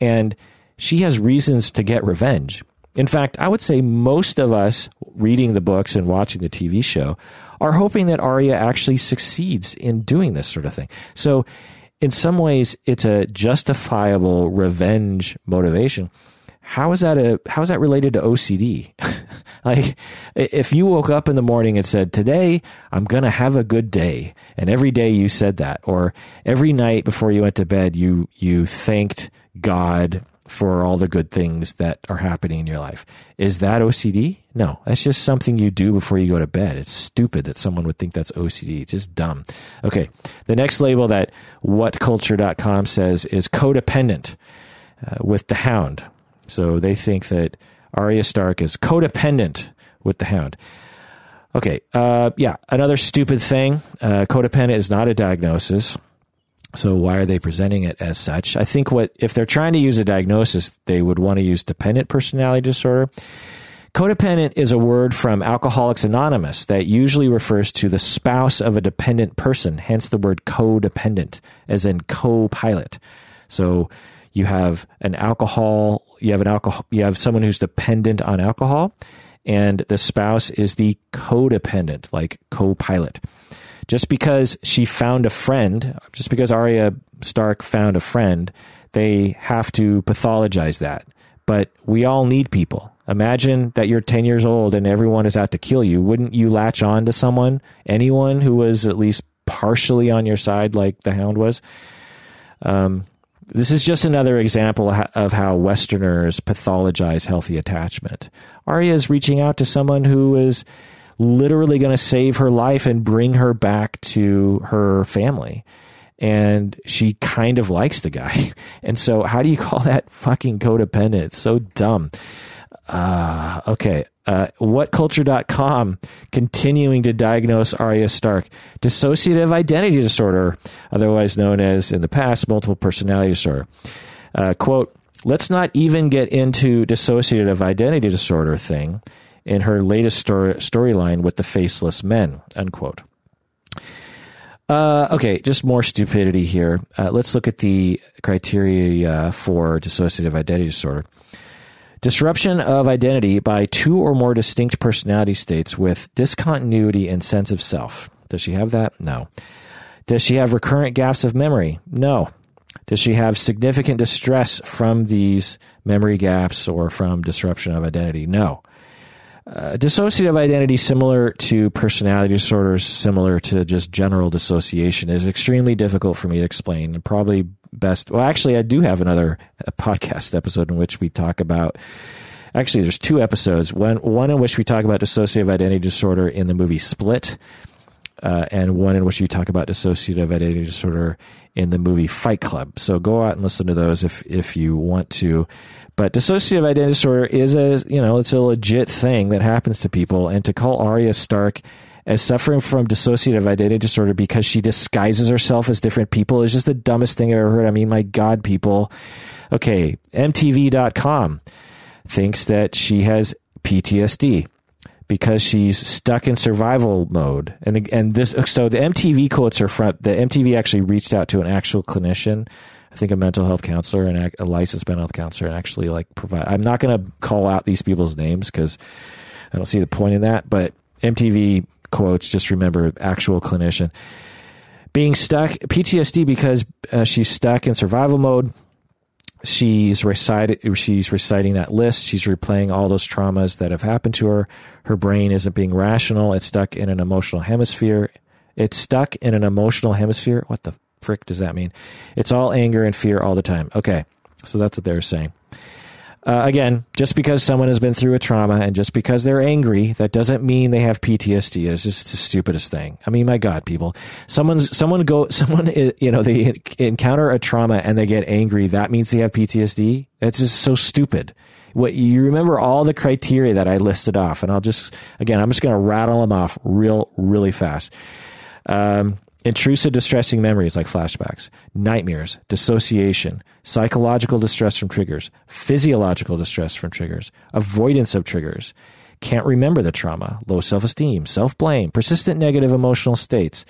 and she has reasons to get revenge. In fact, I would say most of us reading the books and watching the TV show are hoping that Arya actually succeeds in doing this sort of thing. So in some ways it's a justifiable revenge motivation. How is that a how is that related to OCD? like if you woke up in the morning and said, "Today I'm going to have a good day." And every day you said that or every night before you went to bed you you thanked God for all the good things that are happening in your life. Is that OCD? No, that's just something you do before you go to bed. It's stupid that someone would think that's OCD. It's just dumb. Okay. The next label that whatculture.com says is codependent uh, with the hound. So they think that Arya Stark is codependent with the hound. Okay. Uh, yeah. Another stupid thing. Uh, codependent is not a diagnosis. So why are they presenting it as such? I think what if they're trying to use a diagnosis, they would want to use dependent personality disorder. Codependent is a word from Alcoholics Anonymous that usually refers to the spouse of a dependent person, hence the word codependent, as in co-pilot. So you have an alcohol, you have an alcohol, you have someone who's dependent on alcohol, and the spouse is the codependent, like co-pilot just because she found a friend, just because Arya Stark found a friend, they have to pathologize that. But we all need people. Imagine that you're 10 years old and everyone is out to kill you. Wouldn't you latch on to someone, anyone who was at least partially on your side, like the hound was? Um, this is just another example of how Westerners pathologize healthy attachment. Arya is reaching out to someone who is literally going to save her life and bring her back to her family. And she kind of likes the guy. And so, how do you call that fucking codependent? It's so dumb. Uh, okay. Uh, whatculture.com continuing to diagnose Arya Stark dissociative identity disorder, otherwise known as in the past multiple personality disorder. Uh, quote, let's not even get into dissociative identity disorder thing in her latest story, storyline with the faceless men, unquote. Uh, okay, just more stupidity here. Uh, let's look at the criteria for dissociative identity disorder. Disruption of identity by two or more distinct personality states with discontinuity and sense of self. Does she have that? No. Does she have recurrent gaps of memory? No. Does she have significant distress from these memory gaps or from disruption of identity? No. Uh, dissociative identity, similar to personality disorders, similar to just general dissociation, is extremely difficult for me to explain. Probably best. Well, actually, I do have another podcast episode in which we talk about. Actually, there's two episodes. One one in which we talk about dissociative identity disorder in the movie Split, uh, and one in which we talk about dissociative identity disorder in the movie Fight Club. So go out and listen to those if if you want to. But dissociative identity disorder is a you know it's a legit thing that happens to people, and to call Arya Stark as suffering from dissociative identity disorder because she disguises herself as different people is just the dumbest thing I've ever heard. I mean, my God, people. Okay, MTV.com thinks that she has PTSD because she's stuck in survival mode. And and this so the MTV quotes are from the MTV actually reached out to an actual clinician I think a mental health counselor and a licensed mental health counselor and actually like provide. I'm not going to call out these people's names because I don't see the point in that. But MTV quotes just remember actual clinician being stuck PTSD because uh, she's stuck in survival mode. She's recited. She's reciting that list. She's replaying all those traumas that have happened to her. Her brain isn't being rational. It's stuck in an emotional hemisphere. It's stuck in an emotional hemisphere. What the frick does that mean? It's all anger and fear all the time. Okay, so that's what they're saying. Uh, again, just because someone has been through a trauma and just because they're angry, that doesn't mean they have PTSD. It's just the stupidest thing. I mean, my God, people, someone's someone go someone you know they encounter a trauma and they get angry. That means they have PTSD. That's just so stupid. What you remember all the criteria that I listed off, and I'll just again, I'm just going to rattle them off real, really fast. Um, Intrusive distressing memories like flashbacks, nightmares, dissociation, psychological distress from triggers, physiological distress from triggers, avoidance of triggers, can't remember the trauma, low self esteem, self blame, persistent negative emotional states,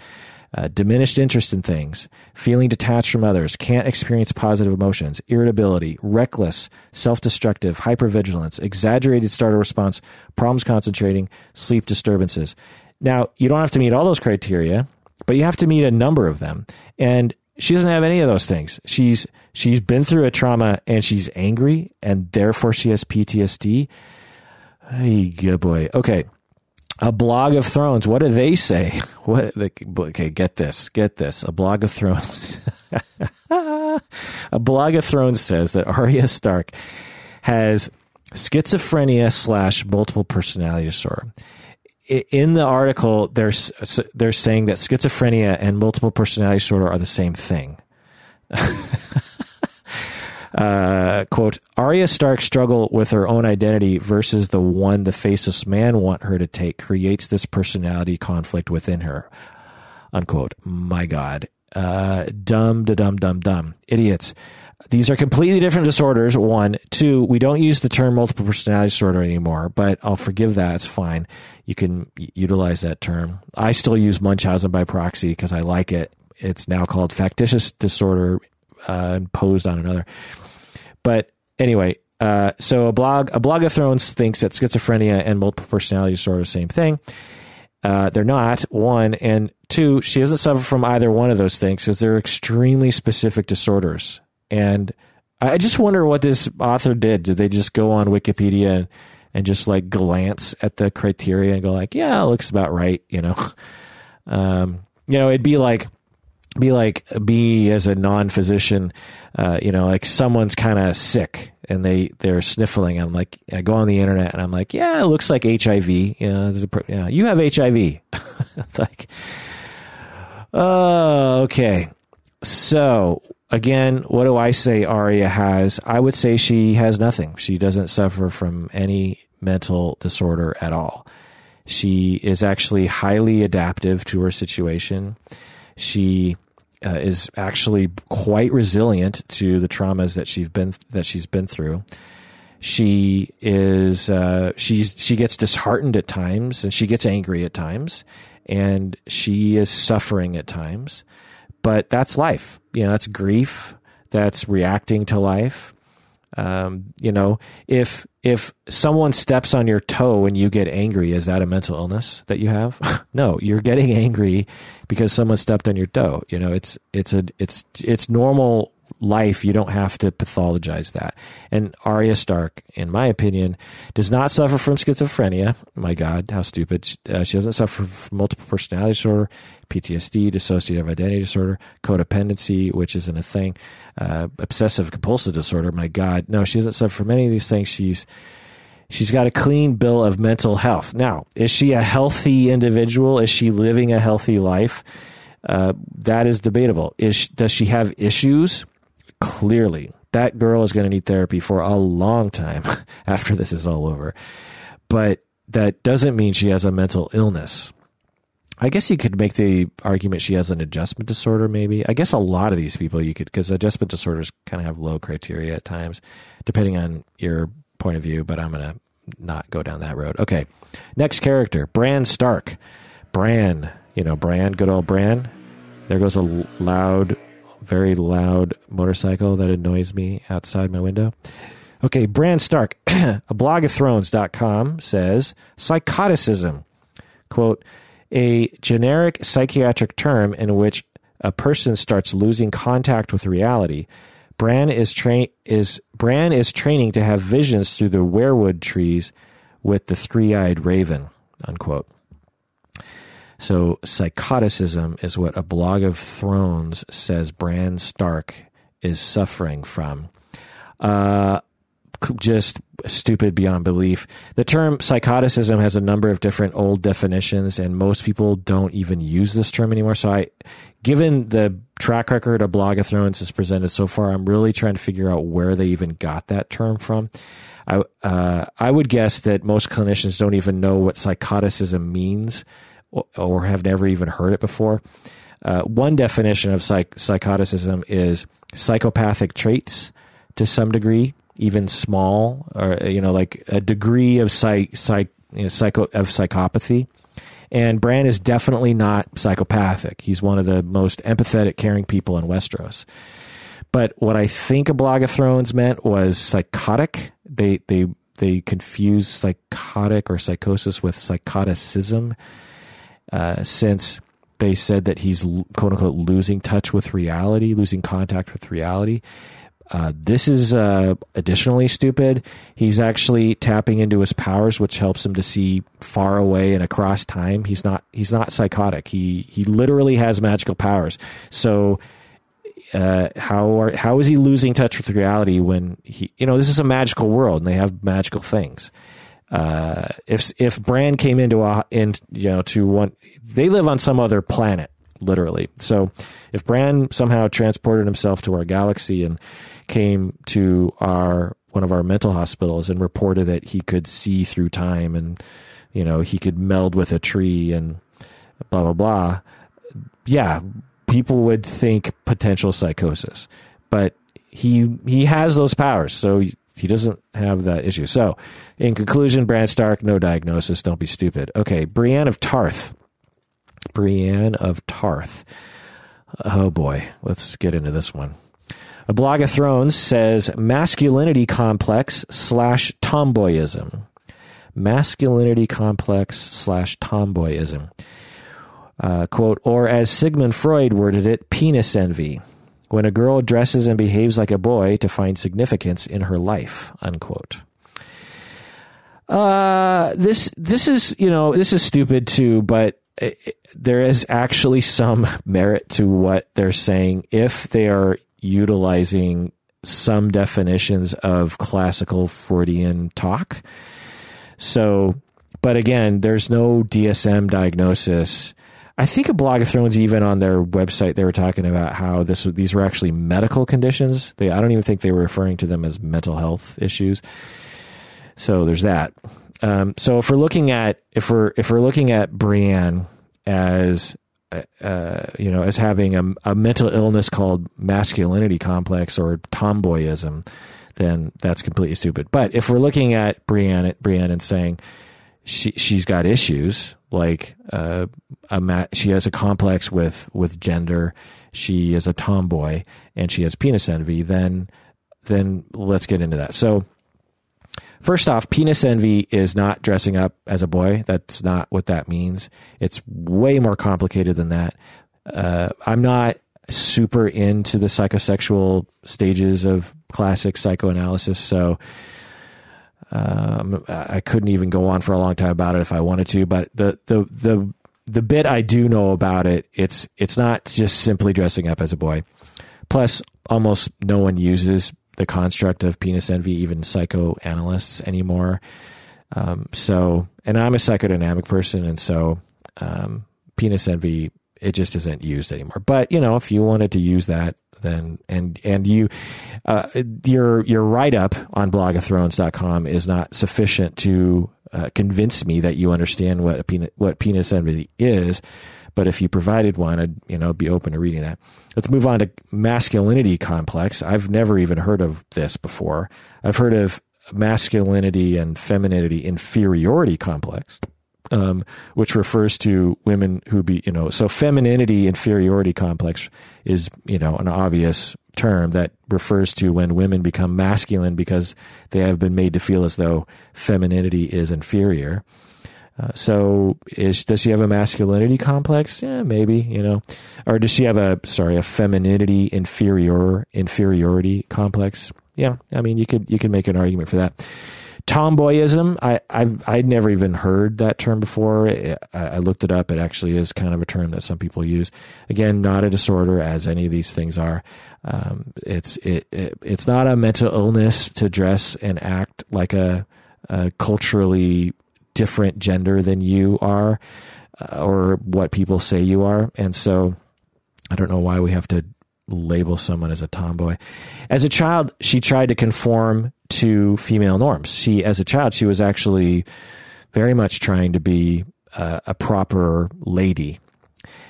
uh, diminished interest in things, feeling detached from others, can't experience positive emotions, irritability, reckless, self destructive, hypervigilance, exaggerated startle response, problems concentrating, sleep disturbances. Now, you don't have to meet all those criteria but you have to meet a number of them. And she doesn't have any of those things. She's she's been through a trauma and she's angry and therefore she has PTSD. Hey, good boy. Okay. A blog of thrones. What do they say? What? Okay, get this. Get this. A blog of thrones. a blog of thrones says that Arya Stark has schizophrenia slash multiple personality disorder in the article, they're they're saying that schizophrenia and multiple personality disorder are the same thing. uh, quote: Arya Stark's struggle with her own identity versus the one the faceless man want her to take creates this personality conflict within her. Unquote. My God. Uh, dumb, da dum, dum, dumb. Idiots. These are completely different disorders. One, two, we don't use the term multiple personality disorder anymore, but I'll forgive that. It's fine. You can utilize that term. I still use Munchausen by proxy because I like it. It's now called factitious disorder uh, imposed on another. But anyway, uh, so a blog, a blog of Thrones thinks that schizophrenia and multiple personality disorder are the same thing. Uh, they're not one, and two. She doesn't suffer from either one of those things because they're extremely specific disorders. And I just wonder what this author did. Did they just go on Wikipedia and, and just like glance at the criteria and go like, yeah, looks about right, you know? Um, you know, it'd be like, be like me as a non-physician, uh, you know, like someone's kind of sick and they they're sniffling. I'm like, I go on the internet and I'm like, yeah, it looks like HIV. You know, yeah, you have HIV. it's like, oh, okay. So again, what do I say Arya has? I would say she has nothing. She doesn't suffer from any mental disorder at all. She is actually highly adaptive to her situation. She uh, is actually quite resilient to the traumas that she's been that she's been through. She is uh, she's she gets disheartened at times, and she gets angry at times, and she is suffering at times. But that's life. You know, that's grief. That's reacting to life. Um, you know, if if someone steps on your toe and you get angry, is that a mental illness that you have? no, you're getting angry because someone stepped on your toe. You know, it's it's a it's it's normal life. You don't have to pathologize that. And Arya Stark, in my opinion, does not suffer from schizophrenia. My God, how stupid! Uh, she doesn't suffer from multiple personality disorder, PTSD, dissociative identity disorder, codependency, which isn't a thing uh, obsessive compulsive disorder. My God, no, she doesn't suffer from any of these things. She's she's got a clean bill of mental health. Now, is she a healthy individual? Is she living a healthy life? Uh, that is debatable. Is does she have issues? Clearly, that girl is going to need therapy for a long time after this is all over. But that doesn't mean she has a mental illness. I guess you could make the argument she has an adjustment disorder, maybe. I guess a lot of these people you could, because adjustment disorders kind of have low criteria at times, depending on your point of view, but I'm going to not go down that road. Okay. Next character, Bran Stark. Bran, you know, Bran, good old Bran. There goes a loud, very loud motorcycle that annoys me outside my window. Okay, Bran Stark, a blog of thrones.com says psychoticism. Quote, a generic psychiatric term in which a person starts losing contact with reality. Bran is is Bran is training to have visions through the weirwood trees with the three-eyed raven. Unquote. So psychoticism is what a blog of Thrones says Bran Stark is suffering from. Uh, just stupid beyond belief. The term psychoticism has a number of different old definitions, and most people don't even use this term anymore. So, I, given the track record of Blog of Thrones has presented so far, I'm really trying to figure out where they even got that term from. I, uh, I would guess that most clinicians don't even know what psychoticism means or, have never even heard it before. Uh, one definition of psych- psychoticism is psychopathic traits to some degree even small, or you know, like a degree of psych, psych, you know, psycho of psychopathy. And Bran is definitely not psychopathic. He's one of the most empathetic, caring people in Westeros. But what I think a Blog of Thrones meant was psychotic. They they they confuse psychotic or psychosis with psychoticism, uh, since they said that he's quote unquote losing touch with reality, losing contact with reality. Uh, this is uh, additionally stupid. He's actually tapping into his powers, which helps him to see far away and across time. He's not he's not psychotic. He he literally has magical powers. So uh, how are how is he losing touch with reality when he you know this is a magical world and they have magical things. Uh, if if Bran came into a in you know to one they live on some other planet literally. So if Bran somehow transported himself to our galaxy and came to our one of our mental hospitals and reported that he could see through time and you know he could meld with a tree and blah blah blah yeah people would think potential psychosis but he he has those powers so he doesn't have that issue. So in conclusion Bran Stark no diagnosis. Don't be stupid. Okay Brienne of Tarth. Brienne of Tarth. Oh boy. Let's get into this one. A blog of Thrones says masculinity complex slash tomboyism. Masculinity complex slash tomboyism. Uh, quote, or as Sigmund Freud worded it, penis envy. When a girl dresses and behaves like a boy to find significance in her life, unquote. Uh, this this is you know this is stupid too, but it, there is actually some merit to what they're saying if they are utilizing some definitions of classical Freudian talk. So, but again, there's no DSM diagnosis. I think a Blog of Thrones, even on their website, they were talking about how this these were actually medical conditions. They, I don't even think they were referring to them as mental health issues. So there's that. Um, so if we're looking at if we're if we're looking at Brienne as uh, uh, you know as having a, a mental illness called masculinity complex or tomboyism, then that's completely stupid. But if we're looking at Brienne, Brienne and saying she she's got issues like uh, a ma- she has a complex with with gender, she is a tomboy, and she has penis envy, then then let's get into that. So. First off, penis envy is not dressing up as a boy. That's not what that means. It's way more complicated than that. Uh, I'm not super into the psychosexual stages of classic psychoanalysis, so um, I couldn't even go on for a long time about it if I wanted to. But the the the the bit I do know about it, it's it's not just simply dressing up as a boy. Plus, almost no one uses the construct of penis envy, even psychoanalysts anymore. Um, so, and I'm a psychodynamic person, and so um, penis envy it just isn't used anymore. But you know, if you wanted to use that, then and and you uh, your your write up on blogofthrones.com is not sufficient to uh, convince me that you understand what a penis, what penis envy is. But if you provided one, I'd you know be open to reading that. Let's move on to masculinity complex. I've never even heard of this before. I've heard of masculinity and femininity inferiority complex um, which refers to women who be, you know, so femininity inferiority complex is, you know, an obvious term that refers to when women become masculine because they have been made to feel as though femininity is inferior. Uh, so is does she have a masculinity complex? Yeah, maybe, you know. Or does she have a sorry, a femininity inferior inferiority complex? Yeah, I mean you could you could make an argument for that tomboyism i I've, i'd never even heard that term before. I, looked it up. It actually is kind of a term that some people use. Again not a disorder as any of these things are. Um, it's it, it, it's not a mental illness to dress and act like a, a culturally different gender than you are uh, or what people say you are. And so i don't know why we have to label someone as a tomboy. As a child, she tried to conform to female norms. She, as a child, she was actually very much trying to be a, a proper lady.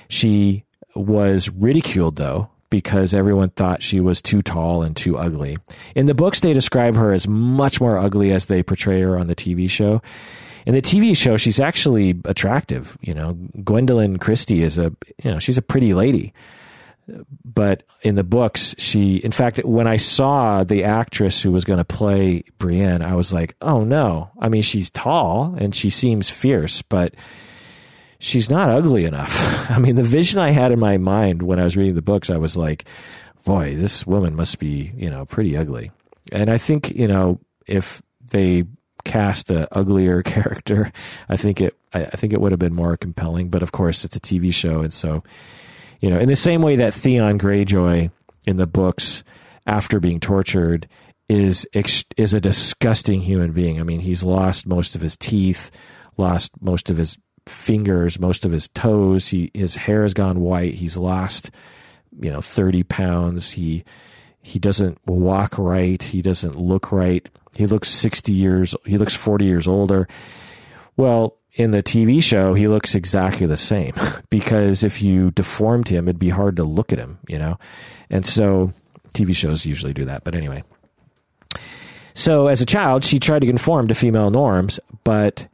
She was ridiculed, though, because everyone thought she was too tall and too ugly. In the books, they describe her as much more ugly as they portray her on the TV show. In the TV show, she's actually attractive. You know, Gwendoline Christie is a, you know, she's a pretty lady but in the books, she, in fact, when I saw the actress who was going to play Brienne, I was like, oh no. I mean, she's tall and she seems fierce, but she's not ugly enough. I mean, the vision I had in my mind when I was reading the books, I was like, boy, this woman must be, you know, pretty ugly. And I think, you know, if they cast a uglier character, I think it, I think it would have been more compelling. But of course, it's a TV show, and so you know, in the same way that Theon Greyjoy in the books, after being tortured, is is a disgusting human being. I mean, he's lost most of his teeth, lost most of his fingers, most of his toes. He his hair has gone white. He's lost, you know, thirty pounds. He he doesn't walk right. He doesn't look right. He looks sixty years. He looks forty years older. Well, in the TV show, he looks exactly the same because if you deformed him, it'd be hard to look at him, you know? And so TV shows usually do that. But anyway. So as a child, she tried to conform to female norms, but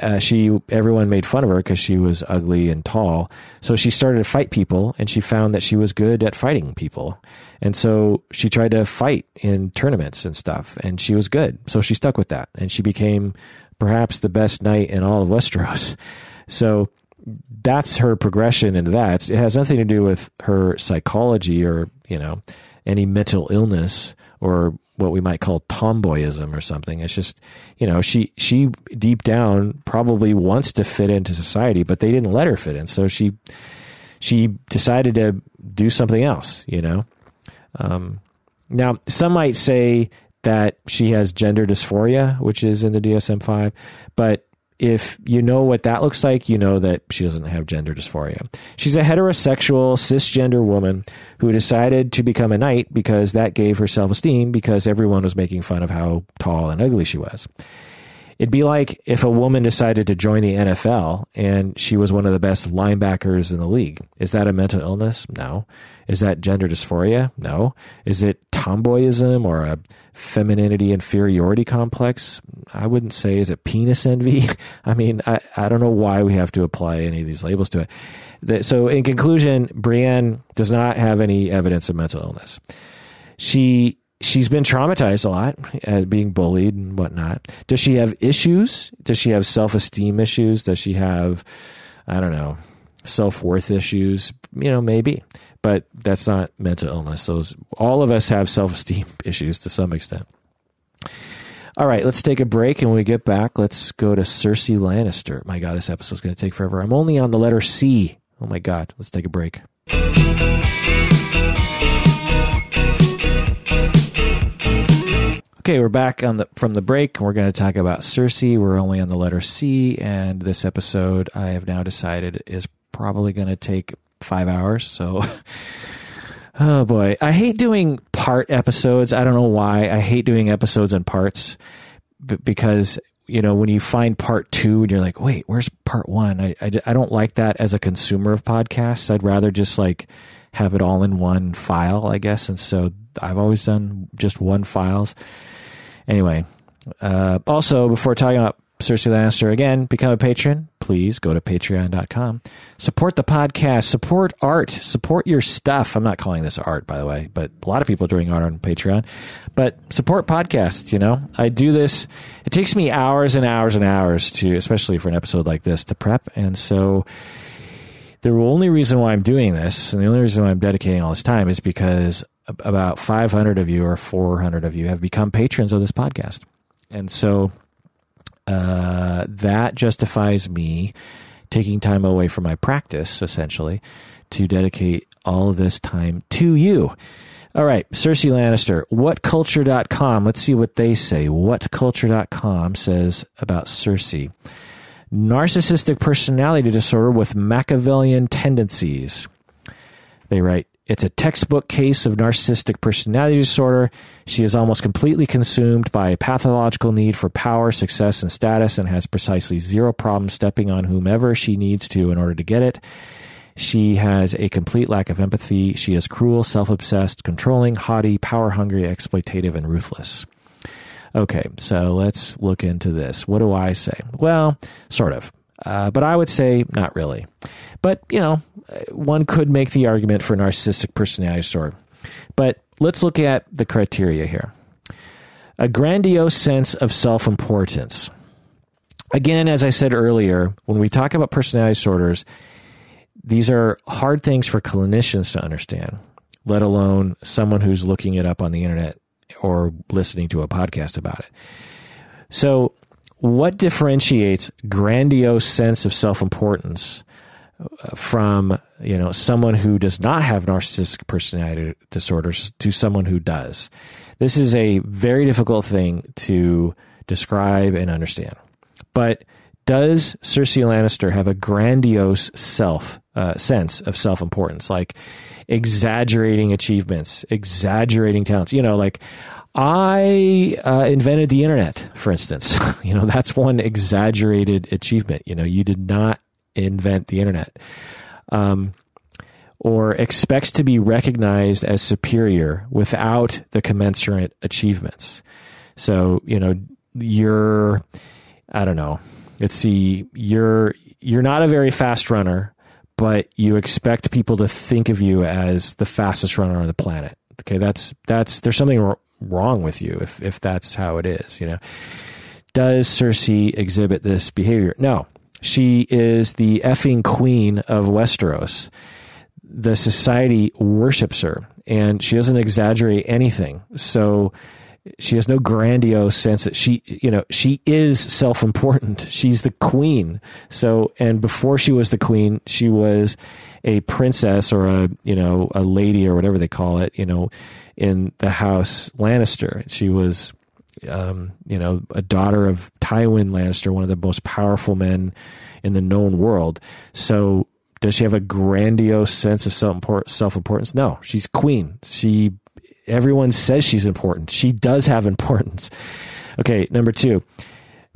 uh, she everyone made fun of her because she was ugly and tall. So she started to fight people, and she found that she was good at fighting people. And so she tried to fight in tournaments and stuff, and she was good. So she stuck with that, and she became perhaps the best knight in all of Westeros. So that's her progression into that. It has nothing to do with her psychology or, you know, any mental illness or what we might call tomboyism or something. It's just, you know, she she deep down probably wants to fit into society, but they didn't let her fit in. So she she decided to do something else, you know. Um, Now, some might say that she has gender dysphoria, which is in the DSM 5, but if you know what that looks like, you know that she doesn't have gender dysphoria. She's a heterosexual, cisgender woman who decided to become a knight because that gave her self esteem because everyone was making fun of how tall and ugly she was. It'd be like if a woman decided to join the NFL and she was one of the best linebackers in the league. Is that a mental illness? No. Is that gender dysphoria? No. Is it tomboyism or a femininity inferiority complex? I wouldn't say. Is it penis envy? I mean, I, I don't know why we have to apply any of these labels to it. So, in conclusion, Brienne does not have any evidence of mental illness. She she's been traumatized a lot, uh, being bullied and whatnot. Does she have issues? Does she have self esteem issues? Does she have, I don't know, self worth issues? You know, maybe, but that's not mental illness. Those all of us have self esteem issues to some extent. All right, let's take a break, and when we get back, let's go to Cersei Lannister. My God, this episode's going to take forever. I'm only on the letter C. Oh my God, let's take a break. Okay, we're back on the from the break, and we're going to talk about Cersei. We're only on the letter C, and this episode I have now decided is probably going to take five hours. So, oh boy, I hate doing part episodes. I don't know why. I hate doing episodes in parts because you know when you find part two and you're like, wait, where's part one? I, I I don't like that as a consumer of podcasts. I'd rather just like have it all in one file, I guess. And so I've always done just one files. Anyway, uh, also before talking about Cersei Lannister again, become a patron. Please go to patreon.com. Support the podcast. Support art. Support your stuff. I'm not calling this art, by the way, but a lot of people are doing art on Patreon. But support podcasts, you know. I do this. It takes me hours and hours and hours to, especially for an episode like this, to prep. And so the only reason why I'm doing this, and the only reason why I'm dedicating all this time is because about 500 of you or 400 of you have become patrons of this podcast. And so uh, that justifies me taking time away from my practice, essentially, to dedicate all of this time to you. All right, Cersei Lannister, whatculture.com. Let's see what they say. Whatculture.com says about Cersei. Narcissistic personality disorder with Machiavellian tendencies. They write, it's a textbook case of narcissistic personality disorder. She is almost completely consumed by a pathological need for power, success, and status, and has precisely zero problem stepping on whomever she needs to in order to get it. She has a complete lack of empathy. She is cruel, self obsessed, controlling, haughty, power hungry, exploitative, and ruthless. Okay, so let's look into this. What do I say? Well, sort of. Uh, but I would say not really. But, you know, one could make the argument for narcissistic personality disorder. But let's look at the criteria here a grandiose sense of self importance. Again, as I said earlier, when we talk about personality disorders, these are hard things for clinicians to understand, let alone someone who's looking it up on the internet or listening to a podcast about it. So, what differentiates grandiose sense of self importance from you know someone who does not have narcissistic personality disorders to someone who does. This is a very difficult thing to describe and understand. But does Cersei Lannister have a grandiose self uh, sense of self importance, like exaggerating achievements, exaggerating talents? You know, like I uh, invented the internet, for instance. you know, that's one exaggerated achievement. You know, you did not invent the internet. Um, or expects to be recognized as superior without the commensurate achievements. So, you know, you're, I don't know, let's see, you're, you're not a very fast runner, but you expect people to think of you as the fastest runner on the planet. Okay. That's, that's, there's something wrong with you if, if that's how it is, you know. Does Cersei exhibit this behavior? No. She is the effing queen of Westeros. The society worships her and she doesn't exaggerate anything. So She has no grandiose sense that she, you know, she is self important. She's the queen. So, and before she was the queen, she was a princess or a, you know, a lady or whatever they call it, you know, in the house Lannister. She was, um, you know, a daughter of Tywin Lannister, one of the most powerful men in the known world. So, does she have a grandiose sense of self importance? No, she's queen. She, everyone says she's important. She does have importance. Okay, number two,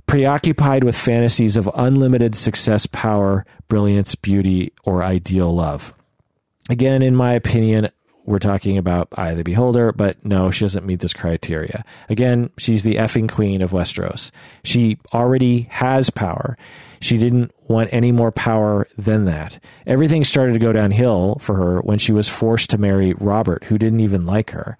preoccupied with fantasies of unlimited success, power, brilliance, beauty, or ideal love. Again, in my opinion, we're talking about Eye of the Beholder, but no, she doesn't meet this criteria. Again, she's the effing queen of Westeros. She already has power. She didn't want any more power than that. Everything started to go downhill for her when she was forced to marry Robert, who didn't even like her.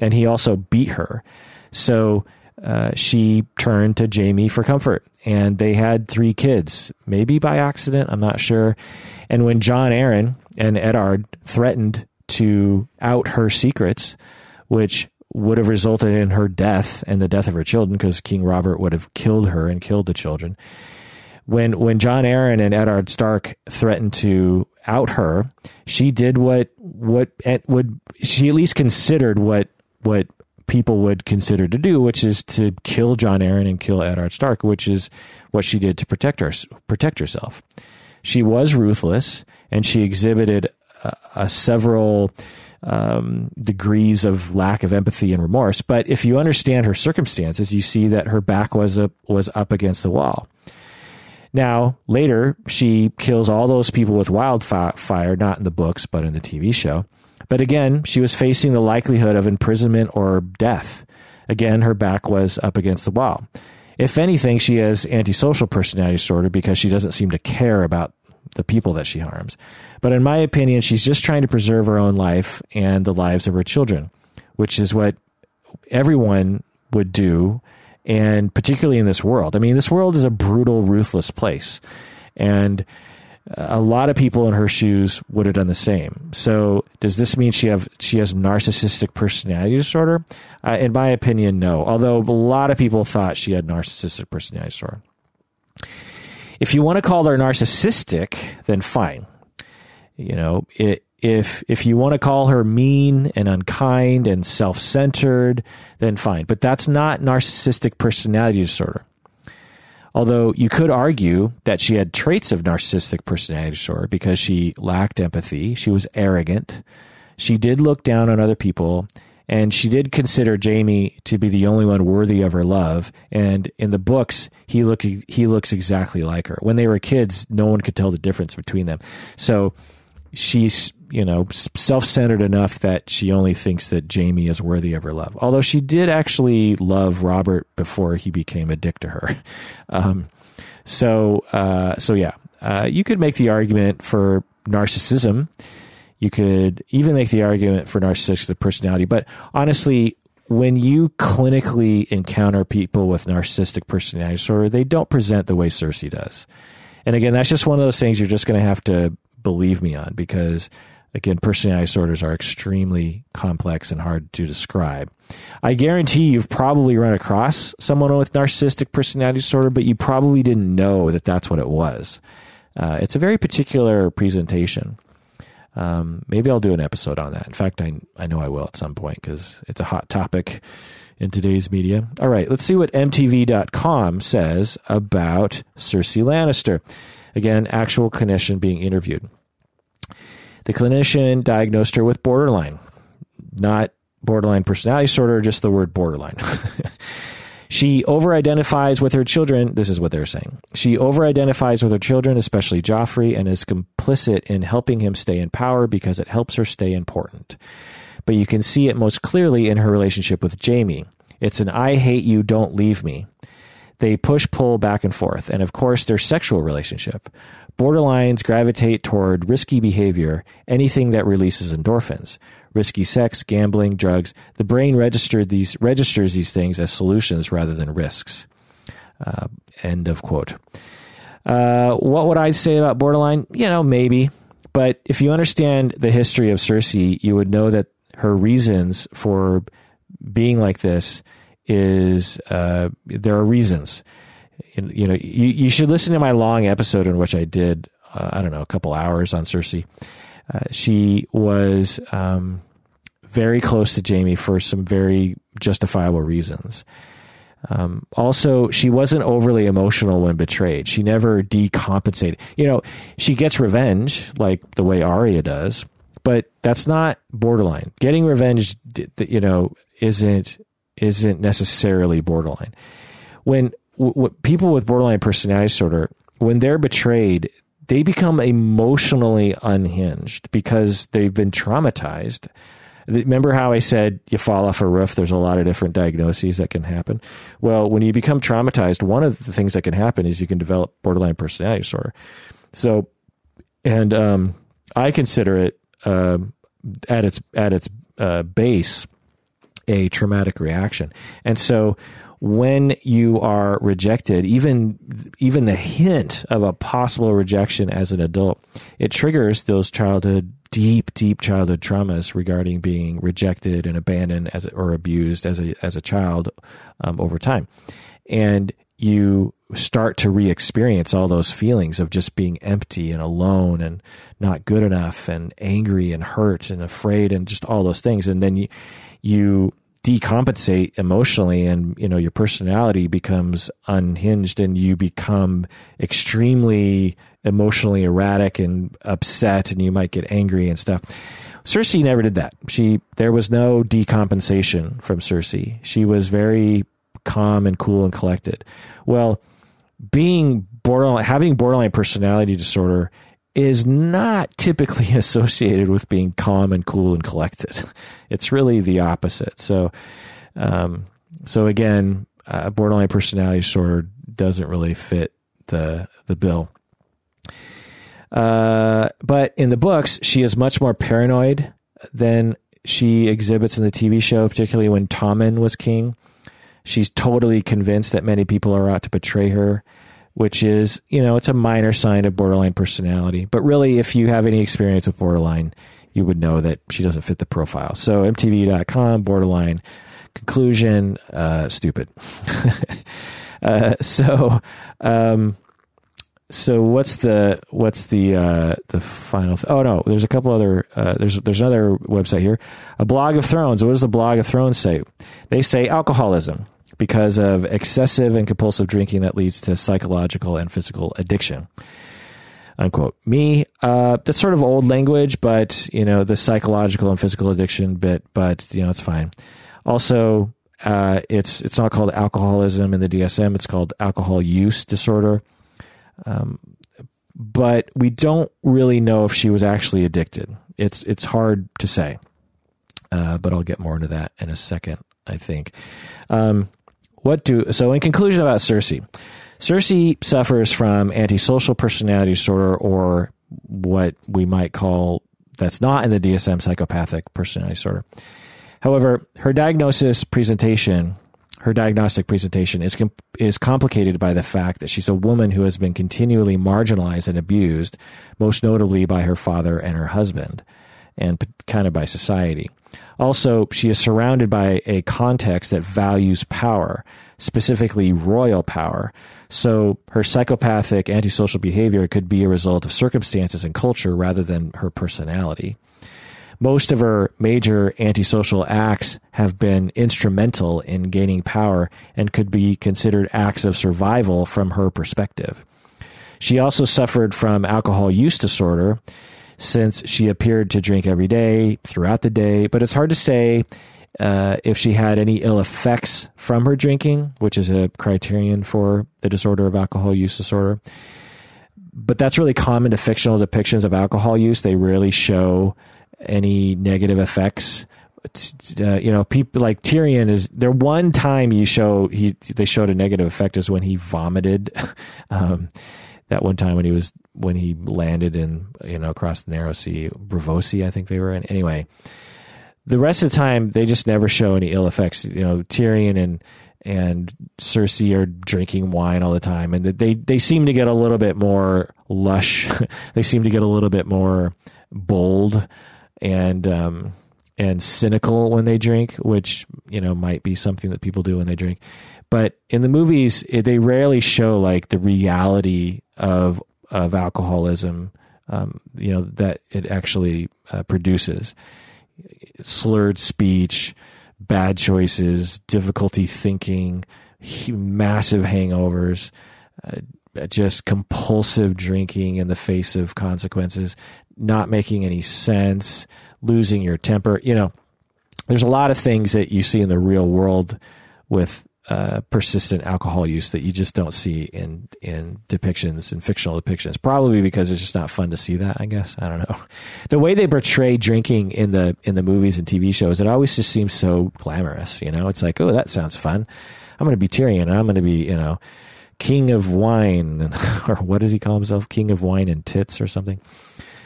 And he also beat her. So uh, she turned to Jaime for comfort. And they had three kids, maybe by accident, I'm not sure. And when Jon Arryn and Eddard threatened to out her secrets, which would have resulted in her death and the death of her children, because King Robert would have killed her and killed the children when when Jon Arryn and Eddard Stark threatened to out her, she did what what would she at least considered what what people would consider to do, which is to kill Jon Arryn and kill Eddard Stark, which is what she did to protect her protect herself. She was ruthless, and she exhibited a several um, degrees of lack of empathy and remorse. But if you understand her circumstances, you see that her back was up, was up against the wall. Now, later, she kills all those people with wildfire, not in the books, but in the TV show. But again, she was facing the likelihood of imprisonment or death. Again, her back was up against the wall. If anything, she has antisocial personality disorder because she doesn't seem to care about the people that she harms. But in my opinion, she's just trying to preserve her own life and the lives of her children, which is what everyone would do and particularly in this world. I mean, this world is a brutal, ruthless place, and a lot of people in her shoes would have done the same. So, does this mean she have she has narcissistic personality disorder? Uh, in my opinion, no. Although a lot of people thought she had narcissistic personality disorder. If you want to call her narcissistic, then fine. You know, it, if if you want to call her mean and unkind and self-centered then fine. But that's not narcissistic personality disorder. Although you could argue that she had traits of narcissistic personality disorder because she lacked empathy she was arrogant she did look down on other people and she did consider Jamie to be the only one worthy of her love and in the books he look he looks exactly like her. When they were kids no one could tell the difference between them. So she's you know self-centered enough that she only thinks that Jamie is worthy of her love. Although she did actually love Robert before he became a dick to her. Um, so uh, so yeah, uh, you could make the argument for narcissism. You could even make the argument for narcissistic personality. But honestly, when you clinically encounter people with narcissistic personality disorder, they don't present the way Cersei does. And again, that's just one of those things you're just going to have to believe me on because again personality disorders are extremely complex and hard to describe. I guarantee you've probably run across someone with narcissistic personality disorder but you probably didn't know that that's what it was. Uh, it's a very particular presentation. Um, maybe i'll do an episode on that. In fact i, I know i will at some point because it's a hot topic in today's media. All right let's see what mtv.com says about cersei lannister. Again actual clinician being interviewed the clinician diagnosed her with borderline, not borderline personality disorder, just the word borderline. she over identifies with her children. This is what they're saying. She over identifies with her children, especially Joffrey, and is complicit in helping him stay in power because it helps her stay important. But you can see it most clearly in her relationship with Jamie. It's an I hate you, don't leave me. They push pull back and forth, and of course, their sexual relationship. Borderlines gravitate toward risky behavior, anything that releases endorphins. Risky sex, gambling, drugs. The brain registered these, registers these things as solutions rather than risks. Uh, end of quote. Uh, what would I say about borderline? You know, maybe. But if you understand the history of Cersei, you would know that her reasons for being like this is uh, there are reasons. You know, you, you should listen to my long episode in which I did uh, I don't know a couple hours on Cersei. Uh, she was um, very close to Jaime for some very justifiable reasons. Um, also, she wasn't overly emotional when betrayed. She never decompensated. You know, she gets revenge like the way Arya does, but that's not borderline. Getting revenge, you know, isn't isn't necessarily borderline. When w- people with borderline personality disorder, when they're betrayed, they become emotionally unhinged because they've been traumatized Remember how I said you fall off a roof? There's a lot of different diagnoses that can happen. Well, when you become traumatized, one of the things that can happen is you can develop borderline personality disorder. So, and um, I consider it um, at its at its uh, base a traumatic reaction, and so when you are rejected, even even the hint of a possible rejection as an adult, it triggers those childhood deep, deep childhood traumas regarding being rejected and abandoned as or abused as a as a child um, over time, and you start to re-experience all those feelings of just being empty and alone and not good enough and angry and hurt and afraid and just all those things, and then you you decompensate emotionally and you know your personality becomes unhinged and you become extremely emotionally erratic and upset and you might get angry and stuff. Cersei never did that. She there was no decompensation from cersei. She was very calm and cool and collected. Well being borderline having borderline personality disorder is not typically associated with being calm and cool and collected. It's really the opposite. So, um, so again, uh, borderline personality disorder doesn't really fit the the bill. Uh, but in the books, she is much more paranoid than she exhibits in the TV show, particularly when Tommen was king. She's totally convinced that many people are out to betray her which is, you know, it's a minor sign of borderline personality. But really, if you have any experience with borderline, you would know that she doesn't fit the profile. So MTV.com, borderline, conclusion, uh, stupid. uh, so, um, so what's the what's the uh, the final? Th- oh no, there's a couple other. Uh, there's there's another website here, a blog of Thrones. What does the blog of Thrones say? They say alcoholism because of excessive and compulsive drinking that leads to psychological and physical addiction. Unquote. Me, uh, that's sort of old language, but you know the psychological and physical addiction bit, but you know it's fine. Also, uh, it's it's not called alcoholism in the DSM; it's called alcohol use disorder. Um, but we don't really know if she was actually addicted. It's it's hard to say, uh, but I'll get more into that in a second. I think. Um, what do so? In conclusion about Cersei, Cersei suffers from antisocial personality disorder, or what we might call that's not in the DSM psychopathic personality disorder. However, her diagnosis presentation, her diagnostic presentation is com- is complicated by the fact that she's a woman who has been continually marginalized and abused, most notably by her father and her husband, and p- kind of by society. Also, she is surrounded by a context that values power, specifically royal power. So her psychopathic antisocial behavior could be a result of circumstances and culture rather than her personality. Most of her major antisocial acts have been instrumental in gaining power and could be considered acts of survival from her perspective. She also suffered from alcohol use disorder since she appeared to drink every day throughout the day, but it's hard to say uh, if she had any ill effects from her drinking, which is a criterion for the disorder of alcohol use disorder. But that's really common to fictional depictions of alcohol use. They rarely show any negative effects. Uh, you know, people like Tyrion is there. One time you show he they showed a negative effect is when he vomited. um, that one time when he was when he landed in you know across the narrow sea, Braavosi, I think they were in. Anyway, the rest of the time they just never show any ill effects. You know, Tyrion and and Cersei are drinking wine all the time, and they they seem to get a little bit more lush. they seem to get a little bit more bold, and um, and cynical when they drink, which you know might be something that people do when they drink. But in the movies, they rarely show like the reality of of alcoholism. Um, you know that it actually uh, produces slurred speech, bad choices, difficulty thinking, massive hangovers, uh, just compulsive drinking in the face of consequences, not making any sense, losing your temper. You know, there's a lot of things that you see in the real world with uh, persistent alcohol use that you just don't see in in depictions in fictional depictions. Probably because it's just not fun to see that. I guess I don't know. The way they portray drinking in the in the movies and TV shows, it always just seems so glamorous. You know, it's like, oh, that sounds fun. I'm going to be Tyrion, and I'm going to be, you know, king of wine, or what does he call himself? King of wine and tits, or something.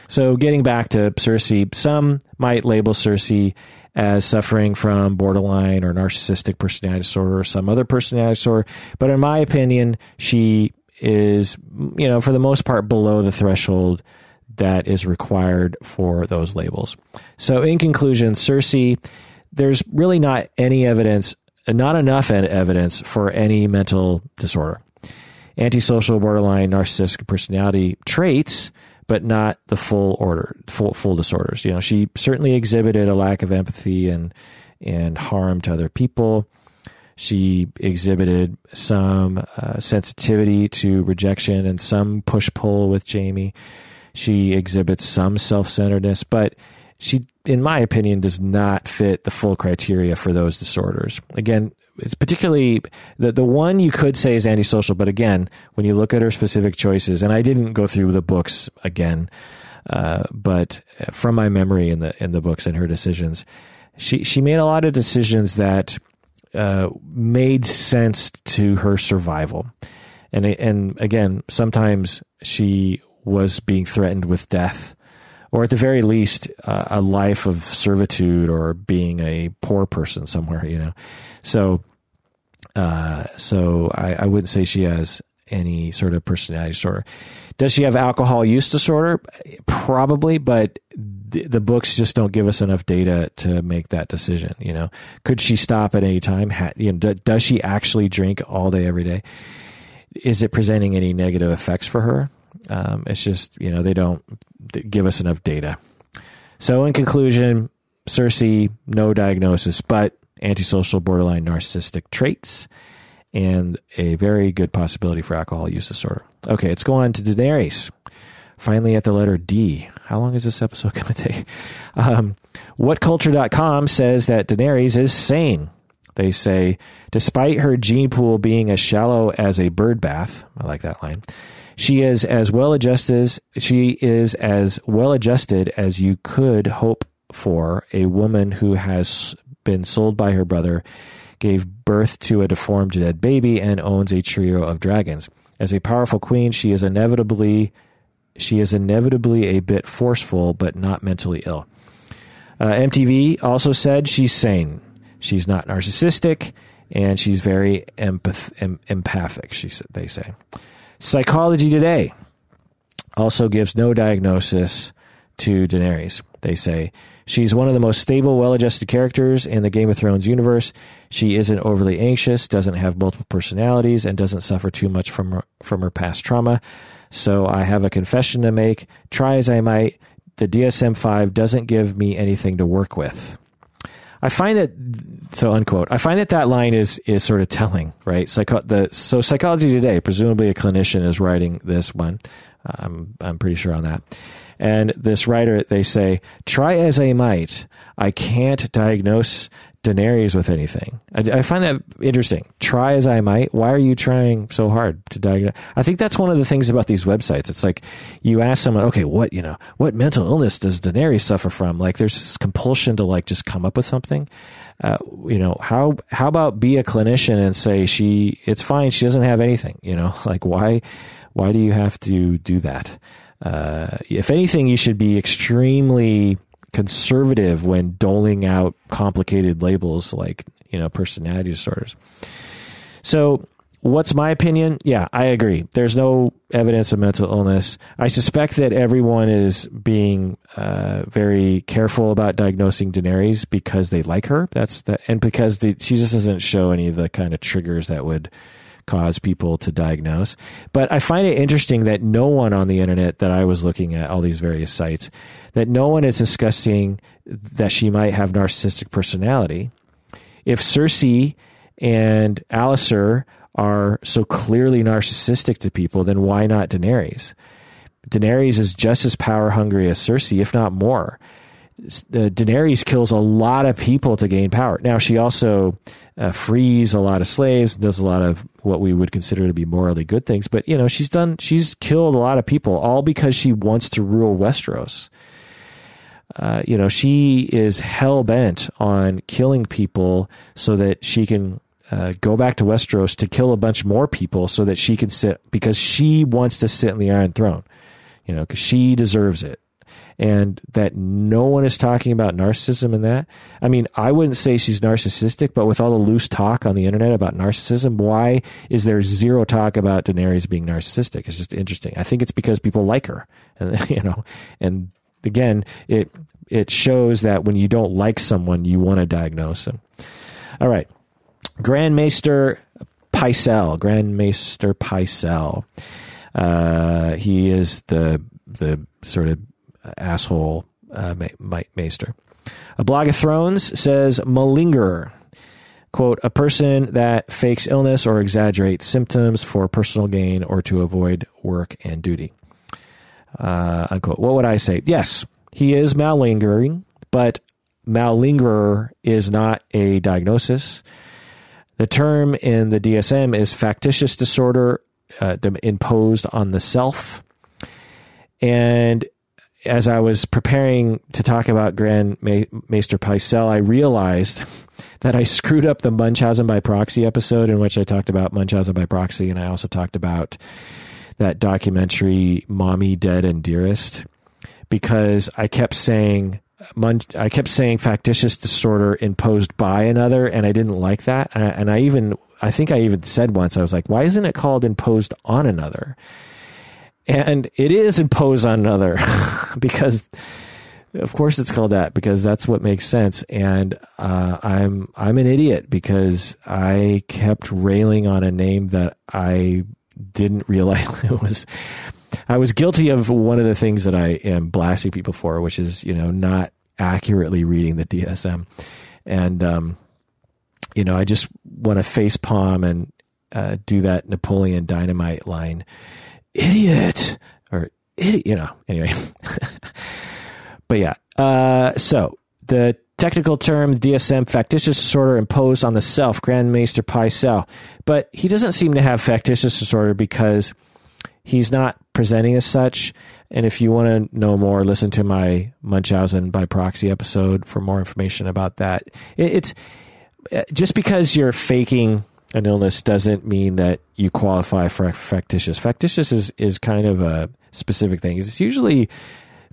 So, getting back to Cersei, some might label Cersei as suffering from borderline or narcissistic personality disorder or some other personality disorder. But in my opinion, she is, you know, for the most part below the threshold that is required for those labels. So, in conclusion, Cersei, there's really not any evidence, not enough evidence for any mental disorder. Antisocial, borderline, narcissistic personality traits but not the full order, full full disorders. You know, she certainly exhibited a lack of empathy and and harm to other people. She exhibited some uh, sensitivity to rejection and some push pull with Jamie. She exhibits some self centeredness, but she, in my opinion, does not fit the full criteria for those disorders. Again, it's particularly the the one you could say is antisocial, but again, when you look at her specific choices, and I didn't go through the books again, uh, but from my memory in the in the books and her decisions, she she made a lot of decisions that uh, made sense to her survival, and and again, sometimes she was being threatened with death or at the very least, uh, a life of servitude or being a poor person somewhere, you know. So, uh, so I, I wouldn't say she has any sort of personality disorder. Does she have alcohol use disorder? Probably, but the, the, books just don't give us enough data to make that decision. You know, could she stop at any time? Ha, you know, does she actually drink all day every day? Is it presenting any negative effects for her? Um, it's just you know they don't give us enough data. So in conclusion, Cersei no diagnosis, but antisocial, borderline narcissistic traits, and a very good possibility for alcohol use disorder. Okay, let's go on to Daenerys. Finally, at the letter D. How long is this episode going to take? Um, WhatCulture.com says that Daenerys is sane. They say, despite her gene pool being as shallow as a bird bath, I like that line, she is as well adjusted as she is as well adjusted as you could hope for a woman who has been sold by her brother, gave birth to a deformed dead baby, and owns a trio of dragons. As a powerful queen, she is inevitably she is inevitably a bit forceful, but not mentally ill. Uh, MTV also said she's sane. She's not narcissistic, and she's very empath- em- empathic. She they say. Psychology Today also gives no diagnosis to Daenerys. They say she's one of the most stable, well adjusted characters in the Game of Thrones universe. She isn't overly anxious, doesn't have multiple personalities, and doesn't suffer too much from her, from her past trauma. So I have a confession to make. Try as I might, the DSM 5 doesn't give me anything to work with. I find that so unquote. I find that that line is is sort of telling, right? Psycho- the so psychology today, presumably a clinician is writing this one. I'm I'm pretty sure on that. And this writer, they say, try as I might, I can't diagnose Daenerys with anything. I, I, find that interesting. Try as I might, why are you trying so hard to diagnose? I think that's one of the things about these websites. It's like you ask someone, okay, what you know, what mental illness does Daenerys suffer from? Like, there's this compulsion to like just come up with something. Uh, you know, how how about be a clinician and say she, it's fine, she doesn't have anything. You know, like why why do you have to do that? Uh, if anything, you should be extremely conservative when doling out complicated labels like you know personality disorders. So what's my opinion? Yeah, I agree. There's no evidence of mental illness. I suspect that everyone is being uh, very careful about diagnosing Daenerys because they like her. That's the, and because the, she just doesn't show any of the kind of triggers that would cause people to diagnose. But I find it interesting that no one on the internet that I was looking at all these various sites that no one is discussing that she might have narcissistic personality. If Cersei and Alliser are so clearly narcissistic to people, then why not Daenerys? Daenerys is just as power hungry as Cersei, if not more. Uh, Daenerys kills a lot of people to gain power. Now, she also uh, frees a lot of slaves, does a lot of what we would consider to be morally good things. But you know, she's done, she's killed a lot of people, all because she wants to rule Westeros. Uh, you know, she is hell bent on killing people so that she can uh, go back to Westeros to kill a bunch more people so that she can sit because she wants to sit in the Iron Throne, you know, because she deserves it. And that no one is talking about narcissism in that. I mean, I wouldn't say she's narcissistic, but with all the loose talk on the internet about narcissism, why is there zero talk about Daenerys being narcissistic? It's just interesting. I think it's because people like her, and you know, and again, it it shows that when you don't like someone, you want to diagnose them. All right. Grand Maester Pycelle, Grand Maester Pycelle. Uh, he is the the sort of asshole uh, ma- maester. A blog of Thrones says malingerer. Quote, a person that fakes illness or exaggerates symptoms for personal gain or to avoid work and duty. Uh, unquote. What would I say? Yes, he is malingering, but malingerer is not a diagnosis. The term in the DSM is factitious disorder uh, imposed on the self. And as I was preparing to talk about Grand Maester Pycelle, I realized that I screwed up the Munchausen by proxy episode in which I talked about Munchausen by proxy, and I also talked about that documentary "Mommy Dead and Dearest" because I kept saying I kept saying factitious disorder imposed by another, and I didn't like that. And I, even, I think I even said once, I was like, why isn't it called imposed on another? And it is imposed on another because, of course, it's called that because that's what makes sense. And uh, I'm I'm an idiot because I kept railing on a name that I didn't realize it was I was guilty of one of the things that I am blasting people for, which is, you know, not accurately reading the DSM. And, um, you know, I just want to face palm and uh, do that Napoleon Dynamite line, idiot, or idiot, you know, anyway. but yeah, uh, so the technical term DSM factitious disorder imposed on the self, Grand Maester Pycelle. But he doesn't seem to have factitious disorder because he's not presenting as such. And if you want to know more, listen to my Munchausen by proxy episode for more information about that. It's uh, just because you're faking an illness doesn't mean that you qualify for factitious. Factitious is, is kind of a specific thing. It's usually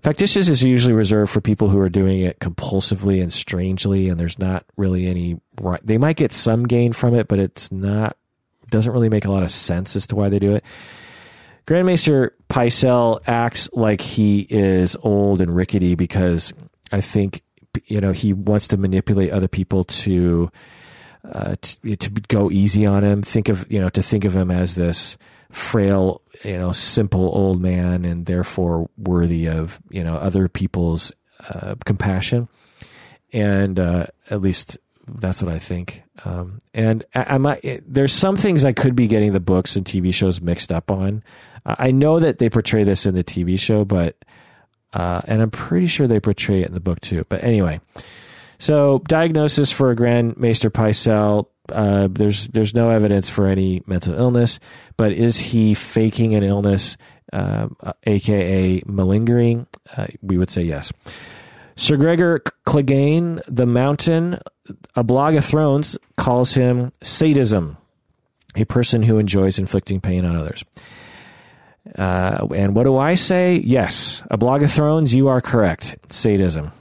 factitious is usually reserved for people who are doing it compulsively and strangely, and there's not really any. right. They might get some gain from it, but it's not doesn't really make a lot of sense as to why they do it. Grand Maester acts like he is old and rickety because I think you know he wants to manipulate other people to uh, to, to go easy on him. Think of you know to think of him as this frail, you know, simple old man, and therefore worthy of you know other people's uh, compassion. And uh, at least that's what I think. Um, and I, I there's some things I could be getting the books and TV shows mixed up on. I know that they portray this in the TV show, but uh, and I'm pretty sure they portray it in the book too. But anyway, so diagnosis for a Grand Maester Pycelle. Uh, there's there's no evidence for any mental illness, but is he faking an illness, uh, aka malingering? Uh, we would say yes. Sir Gregor Clegane, the Mountain, a blog of Thrones calls him sadism, a person who enjoys inflicting pain on others. Uh, and what do I say? Yes, a blog of Thrones, you are correct. Sadism.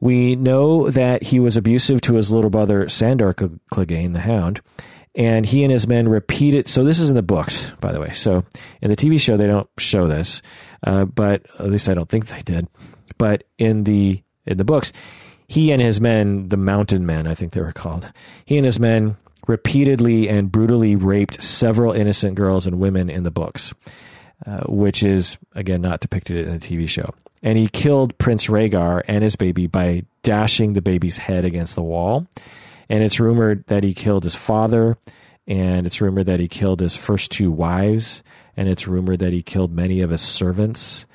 We know that he was abusive to his little brother Sandor Clegane, the Hound, and he and his men repeated. So this is in the books, by the way. So in the TV show, they don't show this, uh, but at least I don't think they did. But in the in the books, he and his men, the Mountain Men, I think they were called, he and his men repeatedly and brutally raped several innocent girls and women in the books, uh, which is again not depicted in the TV show. And he killed Prince Rhaegar and his baby by dashing the baby's head against the wall and it's rumored that he killed his father, and it's rumored that he killed his first two wives, and it's rumored that he killed many of his servants.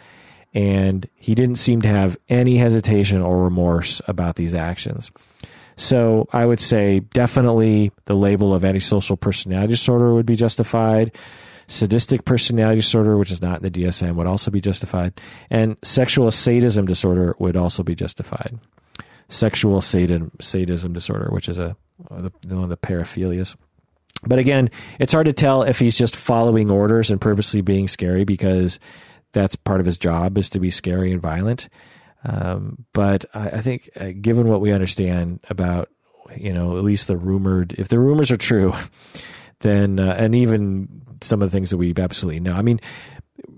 And he didn't seem to have any hesitation or remorse about these actions. So I would say definitely the label of antisocial personality disorder would be justified. Sadistic personality disorder, which is not in the DSM, would also be justified. And sexual sadism disorder would also be justified sexual sadism, sadism disorder, which is a the, one of the paraphilias. But again, it's hard to tell if he's just following orders and purposely being scary because that's part of his job is to be scary and violent. Um, but I, I think, uh, given what we understand about, you know, at least the rumored, if the rumors are true, then uh, and even some of the things that we absolutely know. I mean,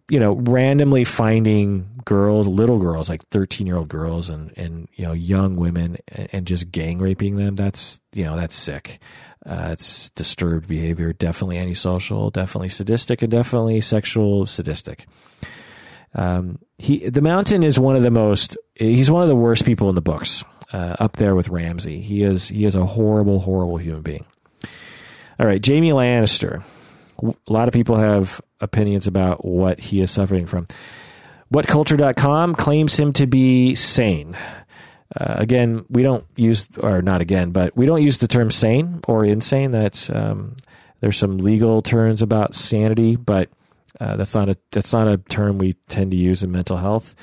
you know, randomly finding girls, little girls, like 13 year old girls and, and, you know, young women and, just gang raping them. That's, you know, that's sick. Uh, it's disturbed behavior, definitely antisocial, definitely sadistic, and definitely sexual sadistic. Um, he, the mountain is one of the most, he's one of the worst people in the books, uh, up there with Ramsay. He is, he is a horrible, horrible human being. All right, Jamie Lannister. A lot of people have opinions about what he is suffering from. WhatCulture.com claims him to be sane. Uh, again, we don't use, or not again, but we don't use the term sane or insane. That's um, there's some legal terms about sanity, but uh, that's not a that's not a term we tend to use in mental health.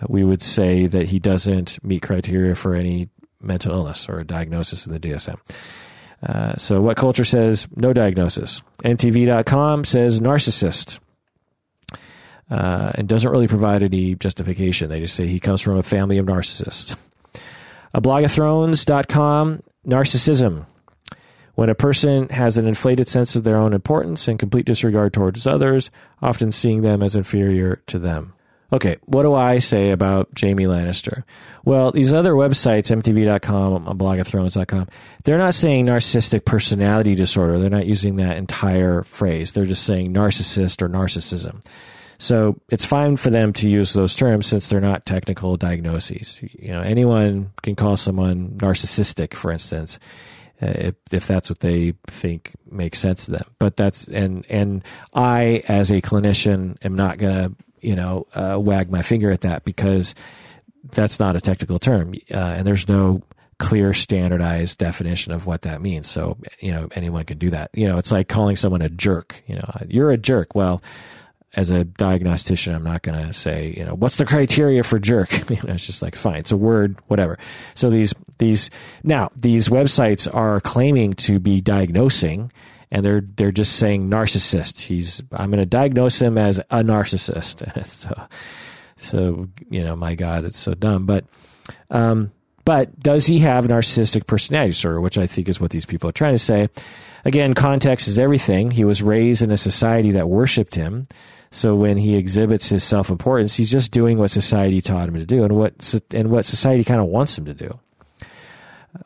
Uh, we would say that he doesn't meet criteria for any mental illness or a diagnosis in the DSM. Uh, so, what culture says no diagnosis? MTV.com says narcissist uh, and doesn't really provide any justification. They just say he comes from a family of narcissists. A blogofthrones.com, narcissism. When a person has an inflated sense of their own importance and complete disregard towards others, often seeing them as inferior to them. Okay, what do I say about Jamie Lannister? Well, these other websites, MTV.com, blogofthrones.com, they're not saying narcissistic personality disorder. They're not using that entire phrase. They're just saying narcissist or narcissism. So it's fine for them to use those terms since they're not technical diagnoses. You know, anyone can call someone narcissistic, for instance, uh, if, if that's what they think makes sense to them. But that's and and I, as a clinician, am not going to you know uh, wag my finger at that because that's not a technical term, uh, and there's no clear standardized definition of what that means. So, you know, anyone can do that. You know, it's like calling someone a jerk. You know, you're a jerk. Well, as a diagnostician, I'm not going to say, you know, what's the criteria for jerk? you know, it's just like, fine, it's a word, whatever. So these, these, now, these websites are claiming to be diagnosing and they're, they're just saying narcissist. He's, I'm going to diagnose him as a narcissist. so, so, you know, my God, it's so dumb. But, um, but does he have narcissistic personality disorder, which I think is what these people are trying to say. Again, context is everything. He was raised in a society that worshiped him. So when he exhibits his self importance, he's just doing what society taught him to do and what and what society kind of wants him to do.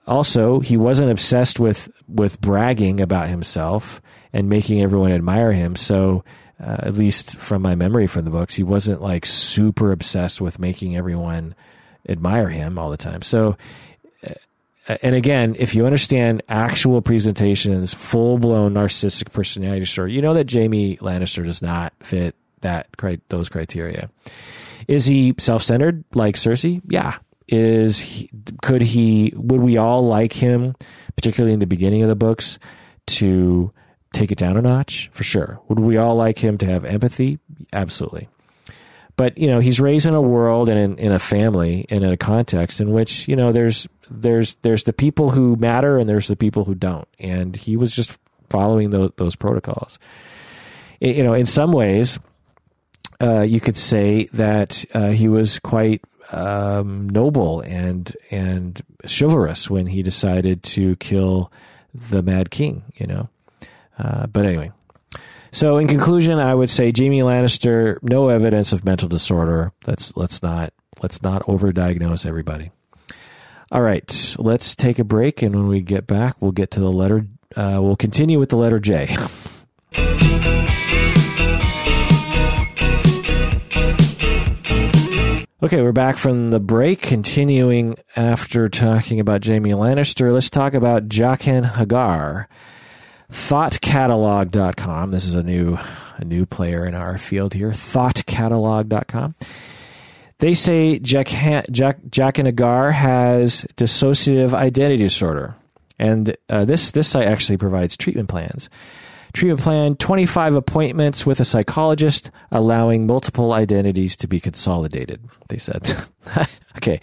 Also, he wasn't obsessed with with bragging about himself and making everyone admire him. So, uh, at least from my memory from the books, he wasn't like super obsessed with making everyone admire him all the time. So, uh, and again, if you understand actual presentations, full blown narcissistic personality disorder, you know that Jamie Lannister does not fit that those criteria. Is he self centered like Cersei? Yeah. Is he, could he? Would we all like him, particularly in the beginning of the books, to take it down a notch? For sure. Would we all like him to have empathy? Absolutely. But you know, he's raised in a world and in, in a family and in a context in which you know there's there's there's the people who matter and there's the people who don't, and he was just following those, those protocols. you know, in some ways, uh, you could say that uh, he was quite um, noble and and chivalrous when he decided to kill the Mad King. You know, Uh, but anyway, so in conclusion, I would say Jamie Lannister, no evidence of mental disorder. Let's let's not let's not overdiagnose everybody. All right, let's take a break, and when we get back, we'll get to the letter. Uh, we'll continue with the letter J. Okay, we're back from the break, continuing after talking about Jamie Lannister. Let's talk about Jaqen H'ghar. ThoughtCatalog.com. This is a new a new player in our field here. ThoughtCatalog.com. They say Jaqen H'ghar has dissociative identity disorder, and uh, this this site actually provides treatment plans. Treatment plan 25 appointments with a psychologist, allowing multiple identities to be consolidated, they said. okay.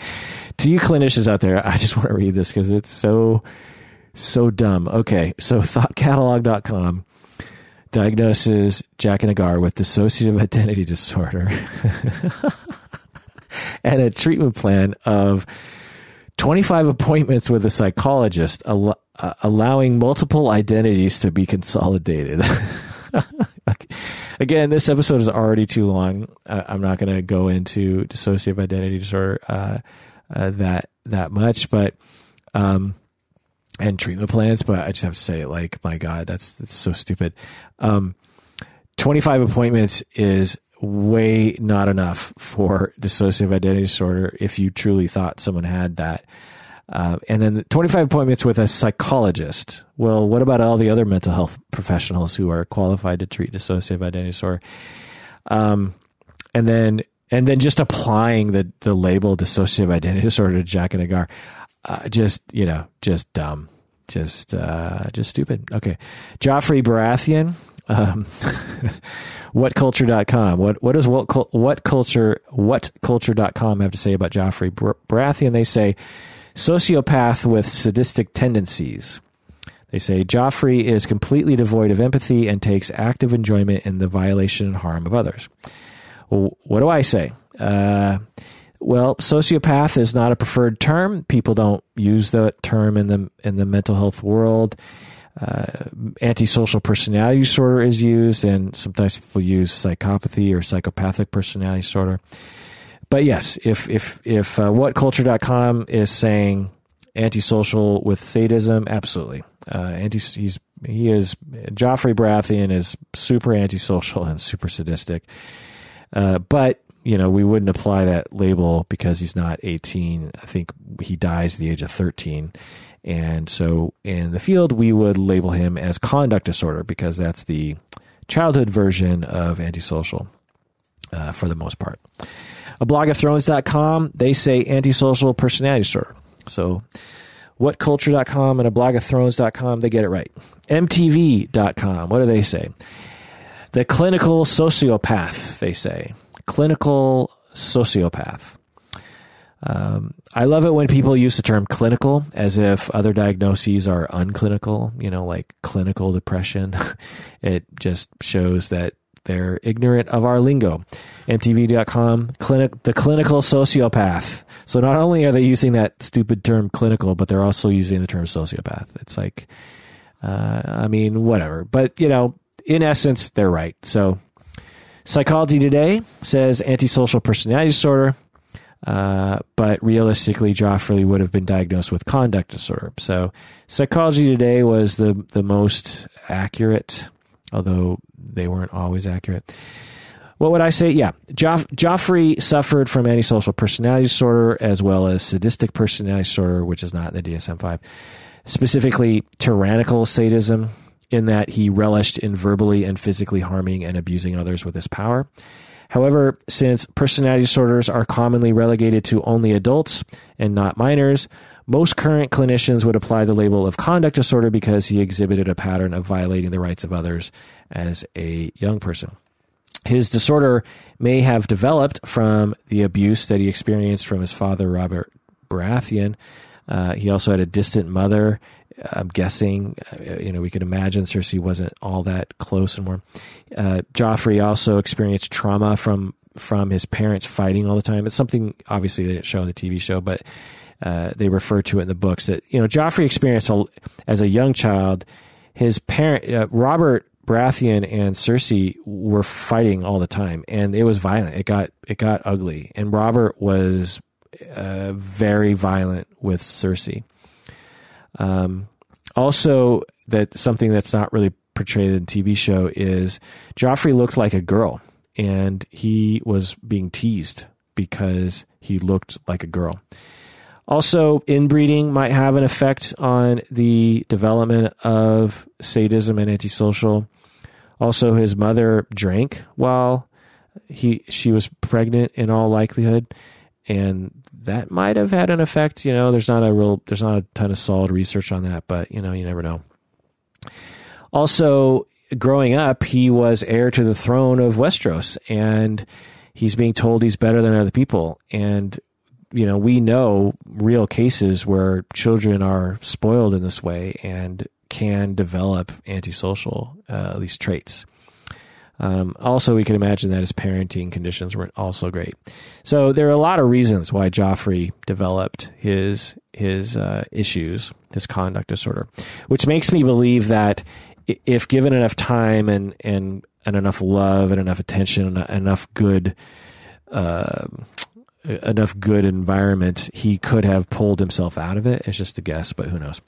To you clinicians out there, I just want to read this because it's so, so dumb. Okay. So thoughtcatalog.com diagnoses Jaqen H'ghar with dissociative identity disorder and a treatment plan of 25 appointments with a psychologist, uh, allowing multiple identities to be consolidated. Again, this episode is already too long. I'm not going to go into dissociative identity disorder uh, uh, that that much, but um, and treatment plans. But I just have to say, like, my God, that's that's so stupid. Um, 25 appointments is way not enough for dissociative identity disorder if you truly thought someone had that. Uh, and then 25 appointments with a psychologist. Well, what about all the other mental health professionals who are qualified to treat dissociative identity disorder? Um, and then and then just applying the the label dissociative identity disorder to Jaqen H'ghar, uh, just you know, just dumb, just uh, just stupid. Okay, Joffrey Baratheon. Um, whatculture.com. What what does what what culture whatculture.com have to say about Joffrey Baratheon? They say sociopath with sadistic tendencies. They say Joffrey is completely devoid of empathy and takes active enjoyment in the violation and harm of others. Well, what do I say? Uh, well, sociopath is not a preferred term. People don't use the term in the in the mental health world. Uh, antisocial personality disorder is used, and sometimes people use psychopathy or psychopathic personality disorder. But yes, if if if uh, whatculture.com is saying antisocial with sadism, absolutely. Uh, anti, he's he is Joffrey Baratheon is super antisocial and super sadistic. Uh, but you know, we wouldn't apply that label because he's not 18. I think he dies at the age of 13. And so in the field, we would label him as conduct disorder because that's the childhood version of antisocial uh, for the most part. A blogofthrones.com, they say antisocial personality disorder. So whatculture.com and a blogofthrones.com, they get it right. MTV.com, what do they say? The clinical sociopath, they say. Clinical sociopath. Um, I love it when people use the term clinical as if other diagnoses are unclinical, you know, like clinical depression. it just shows that they're ignorant of our lingo. MTV.com, clinic, the clinical sociopath. So not only are they using that stupid term clinical, but they're also using the term sociopath. It's like, uh, I mean, whatever. But, you know, in essence, they're right. So Psychology Today says antisocial personality disorder. Uh, but realistically, Joffrey would have been diagnosed with conduct disorder. So, Psychology Today was the the most accurate, although they weren't always accurate. What would I say? Yeah, Joff- Joffrey suffered from antisocial personality disorder as well as sadistic personality disorder, which is not in the DSM five. Specifically, tyrannical sadism, in that he relished in verbally and physically harming and abusing others with his power. However, since personality disorders are commonly relegated to only adults and not minors, most current clinicians would apply the label of conduct disorder because he exhibited a pattern of violating the rights of others as a young person. His disorder may have developed from the abuse that he experienced from his father, Robert Baratheon. Uh, he also had a distant mother I'm guessing, uh, you know, we could imagine Cersei wasn't all that close and warm. Uh, Joffrey also experienced trauma from from his parents fighting all the time. It's something obviously they didn't show in the TV show, but uh, they refer to it in the books that you know Joffrey experienced a, as a young child. his parent, uh, Robert Baratheon and Cersei were fighting all the time, and it was violent. It got it got ugly, and Robert was uh, very violent with Cersei. Um, also, that something that's not really portrayed in the TV show is Joffrey looked like a girl, and he was being teased because he looked like a girl. Also, inbreeding might have an effect on the development of sadism and antisocial. Also, his mother drank while he she was pregnant in all likelihood, and that might have had an effect. You know, there's not a real there's not a ton of solid research on that, but you know, you never know. Also, growing up, he was heir to the throne of Westeros, and he's being told he's better than other people. And you know, we know real cases where children are spoiled in this way and can develop antisocial, uh, these traits. Um, also, we can imagine that his parenting conditions weren't also great. So there are a lot of reasons why Joffrey developed his his uh, issues, his conduct disorder, which makes me believe that if given enough time and and and enough love and enough attention and enough good. Uh, enough good environment, he could have pulled himself out of it. It's just a guess, but who knows?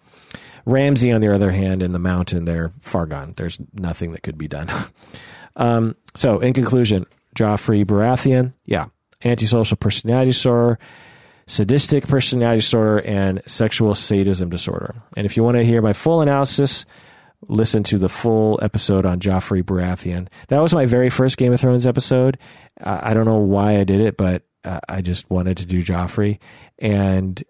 Ramsay, on the other hand, in the mountain, they're far gone. There's nothing that could be done. um, so, in conclusion, Joffrey Baratheon, yeah, antisocial personality disorder, sadistic personality disorder, and sexual sadism disorder. And if you want to hear my full analysis, listen to the full episode on Joffrey Baratheon. That was my very first Game of Thrones episode. I don't know why I did it, but uh, I just wanted to do Joffrey. And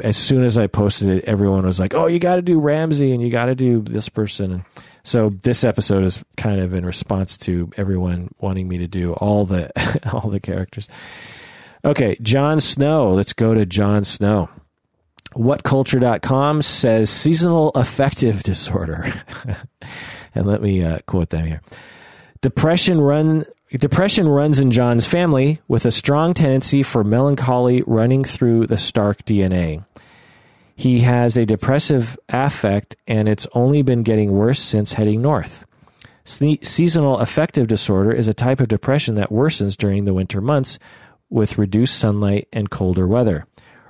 as soon as I posted it, everyone was like, "Oh, you got to do Ramsay and you got to do this person." And so this episode is kind of in response to everyone wanting me to do all the all the characters. Okay, Jon Snow. Let's go to Jon Snow. WhatCulture.com says seasonal affective disorder. and let me uh, quote them here. Depression run depression runs in Jon's family with a strong tendency for melancholy running through the Stark DNA. He has a depressive affect and it's only been getting worse since heading north. seasonal affective disorder is a type of depression that worsens during the winter months with reduced sunlight and colder weather.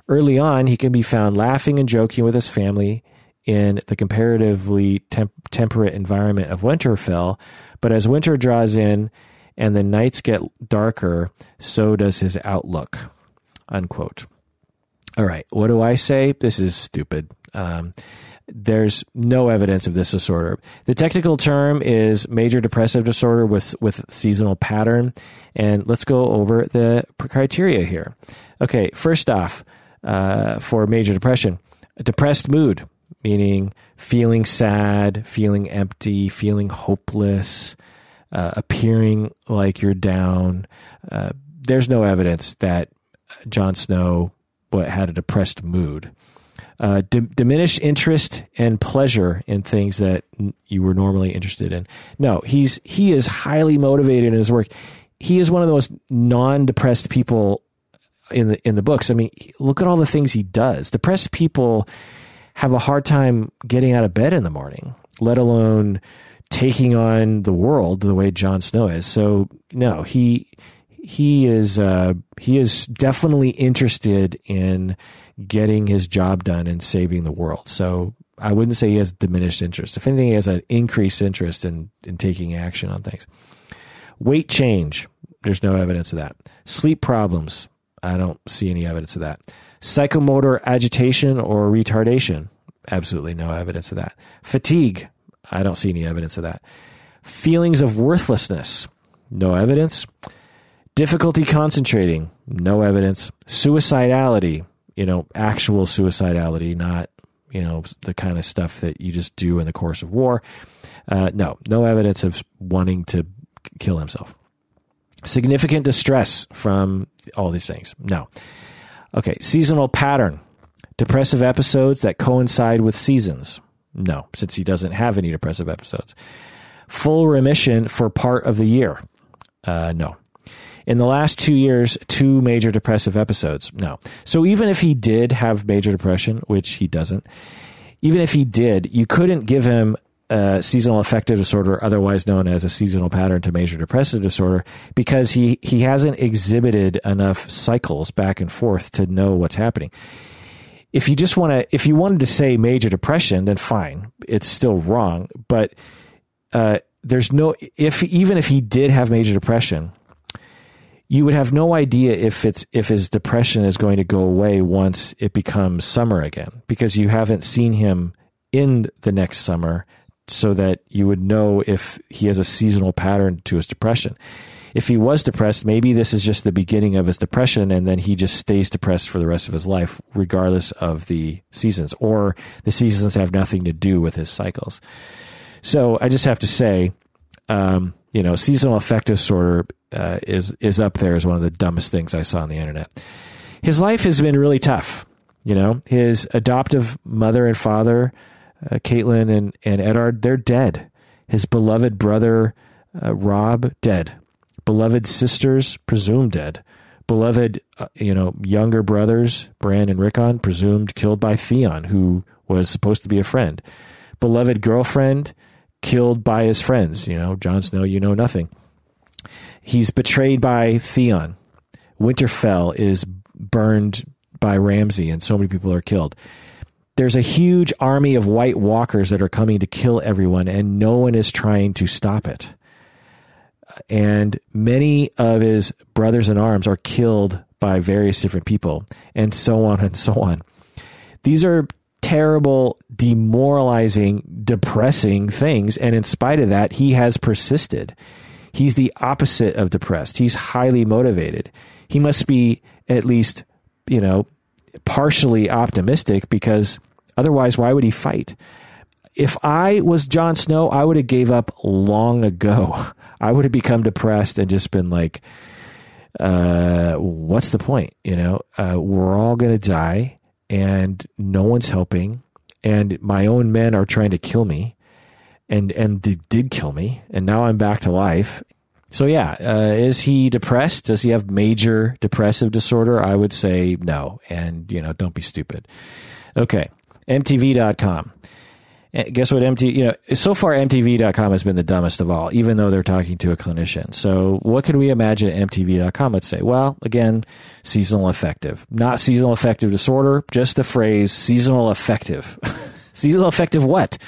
Early on, he can be found laughing and joking with his family in the comparatively temp- temperate environment of Winterfell, but as winter draws in and the nights get darker, so does his outlook. Unquote. All right, what do I say? This is stupid. Um, there's no evidence of this disorder. The technical term is major depressive disorder with with seasonal pattern, and let's go over the criteria here. Okay, first off, uh, for major depression, depressed mood, meaning feeling sad, feeling empty, feeling hopeless, uh, appearing like you're down. Uh, there's no evidence that Jon Snow what, had a depressed mood. Uh, d- interest and pleasure in things that you were normally interested in. No, he's he is highly motivated in his work. He is one of the most non-depressed people in the in the books. I mean, look at all the things he does. Depressed people have a hard time getting out of bed in the morning, let alone taking on the world the way Jon Snow is. So no, he he is uh, he is definitely interested in getting his job done and saving the world. So I wouldn't say he has diminished interest. If anything, he has an increased interest in in taking action on things. Weight change. There's no evidence of that. Sleep problems. I don't see any evidence of that. Psychomotor agitation or retardation. Absolutely no evidence of that. Fatigue. I don't see any evidence of that. Feelings of worthlessness, no evidence. Difficulty concentrating, no evidence. Suicidality, you know, actual suicidality, not, you know, the kind of stuff that you just do in the course of war. Uh, no, no evidence of wanting to kill himself. Significant distress from all these things. No. Okay, seasonal pattern. Depressive episodes that coincide with seasons. No, since he doesn't have any depressive episodes. Full remission for part of the year. Uh, no. In the last two years, two major depressive episodes. No. So even if he did have major depression, which he doesn't, even if he did, you couldn't give him seasonal affective disorder, otherwise known as a seasonal pattern to major depressive disorder, because he, he hasn't exhibited enough cycles back and forth to know what's happening. If you just want to, if you wanted to say major depression, then fine, it's still wrong. But uh, there's no, if even if he did have major depression, you would have no idea if it's if his depression is going to go away once it becomes summer again because you haven't seen him in the next summer so that you would know if he has a seasonal pattern to his depression. If he was depressed, maybe this is just the beginning of his depression and then he just stays depressed for the rest of his life, regardless of the seasons, or the seasons have nothing to do with his cycles. So I just have to say, um, you know, seasonal affective disorder uh, is is up there as one of the dumbest things I saw on the internet. His life has been really tough. You know, his adoptive mother and father uh, Catelyn and, and Eddard, they're dead. His beloved brother, uh, Robb, dead. Beloved sisters, presumed dead. Beloved, uh, you know, younger brothers, Bran and Rickon, presumed killed by Theon, who was supposed to be a friend. Beloved girlfriend, killed by his friends. You know, Jon Snow, you know nothing. He's betrayed by Theon. Winterfell is burned by Ramsay, and so many people are killed there's a huge army of white walkers that are coming to kill everyone, and no one is trying to stop it. And many of his brothers in arms are killed by various different people, and so on and so on. These are terrible, demoralizing, depressing things. And in spite of that, he has persisted. He's the opposite of depressed. He's highly motivated. He must be at least, you know, partially optimistic because Otherwise, why would he fight? If I was Jon Snow, I would have gave up long ago. I would have become depressed and just been like, uh, what's the point? You know, uh, we're all going to die and no one's helping. And my own men are trying to kill me and, and they did kill me. And now I'm back to life. So yeah, uh, is he depressed? Does he have major depressive disorder? I would say no. And, you know, don't be stupid. Okay. MTV.com. Guess what? MTV, you know, so far MTV.com has been the dumbest of all, even though they're talking to a clinician. So, what could we imagine MTV.com would say? Well, again, seasonal affective, not seasonal affective disorder, just the phrase seasonal affective. seasonal affective what?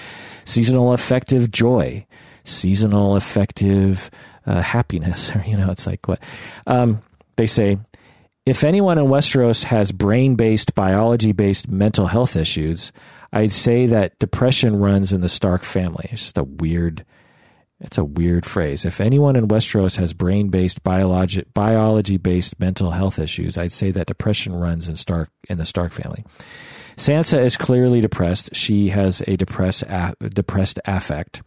Seasonal affective joy, seasonal affective uh, happiness. You know, it's like what? Um, they say if anyone in Westeros has brain based, biology based mental health issues, I'd say that depression runs in the Stark family. It's just a weird, it's a weird phrase. If anyone in Westeros has brain based, biology based mental health issues, I'd say that depression runs in Stark in the Stark family. Sansa is clearly depressed. She has a depressed depressed affect.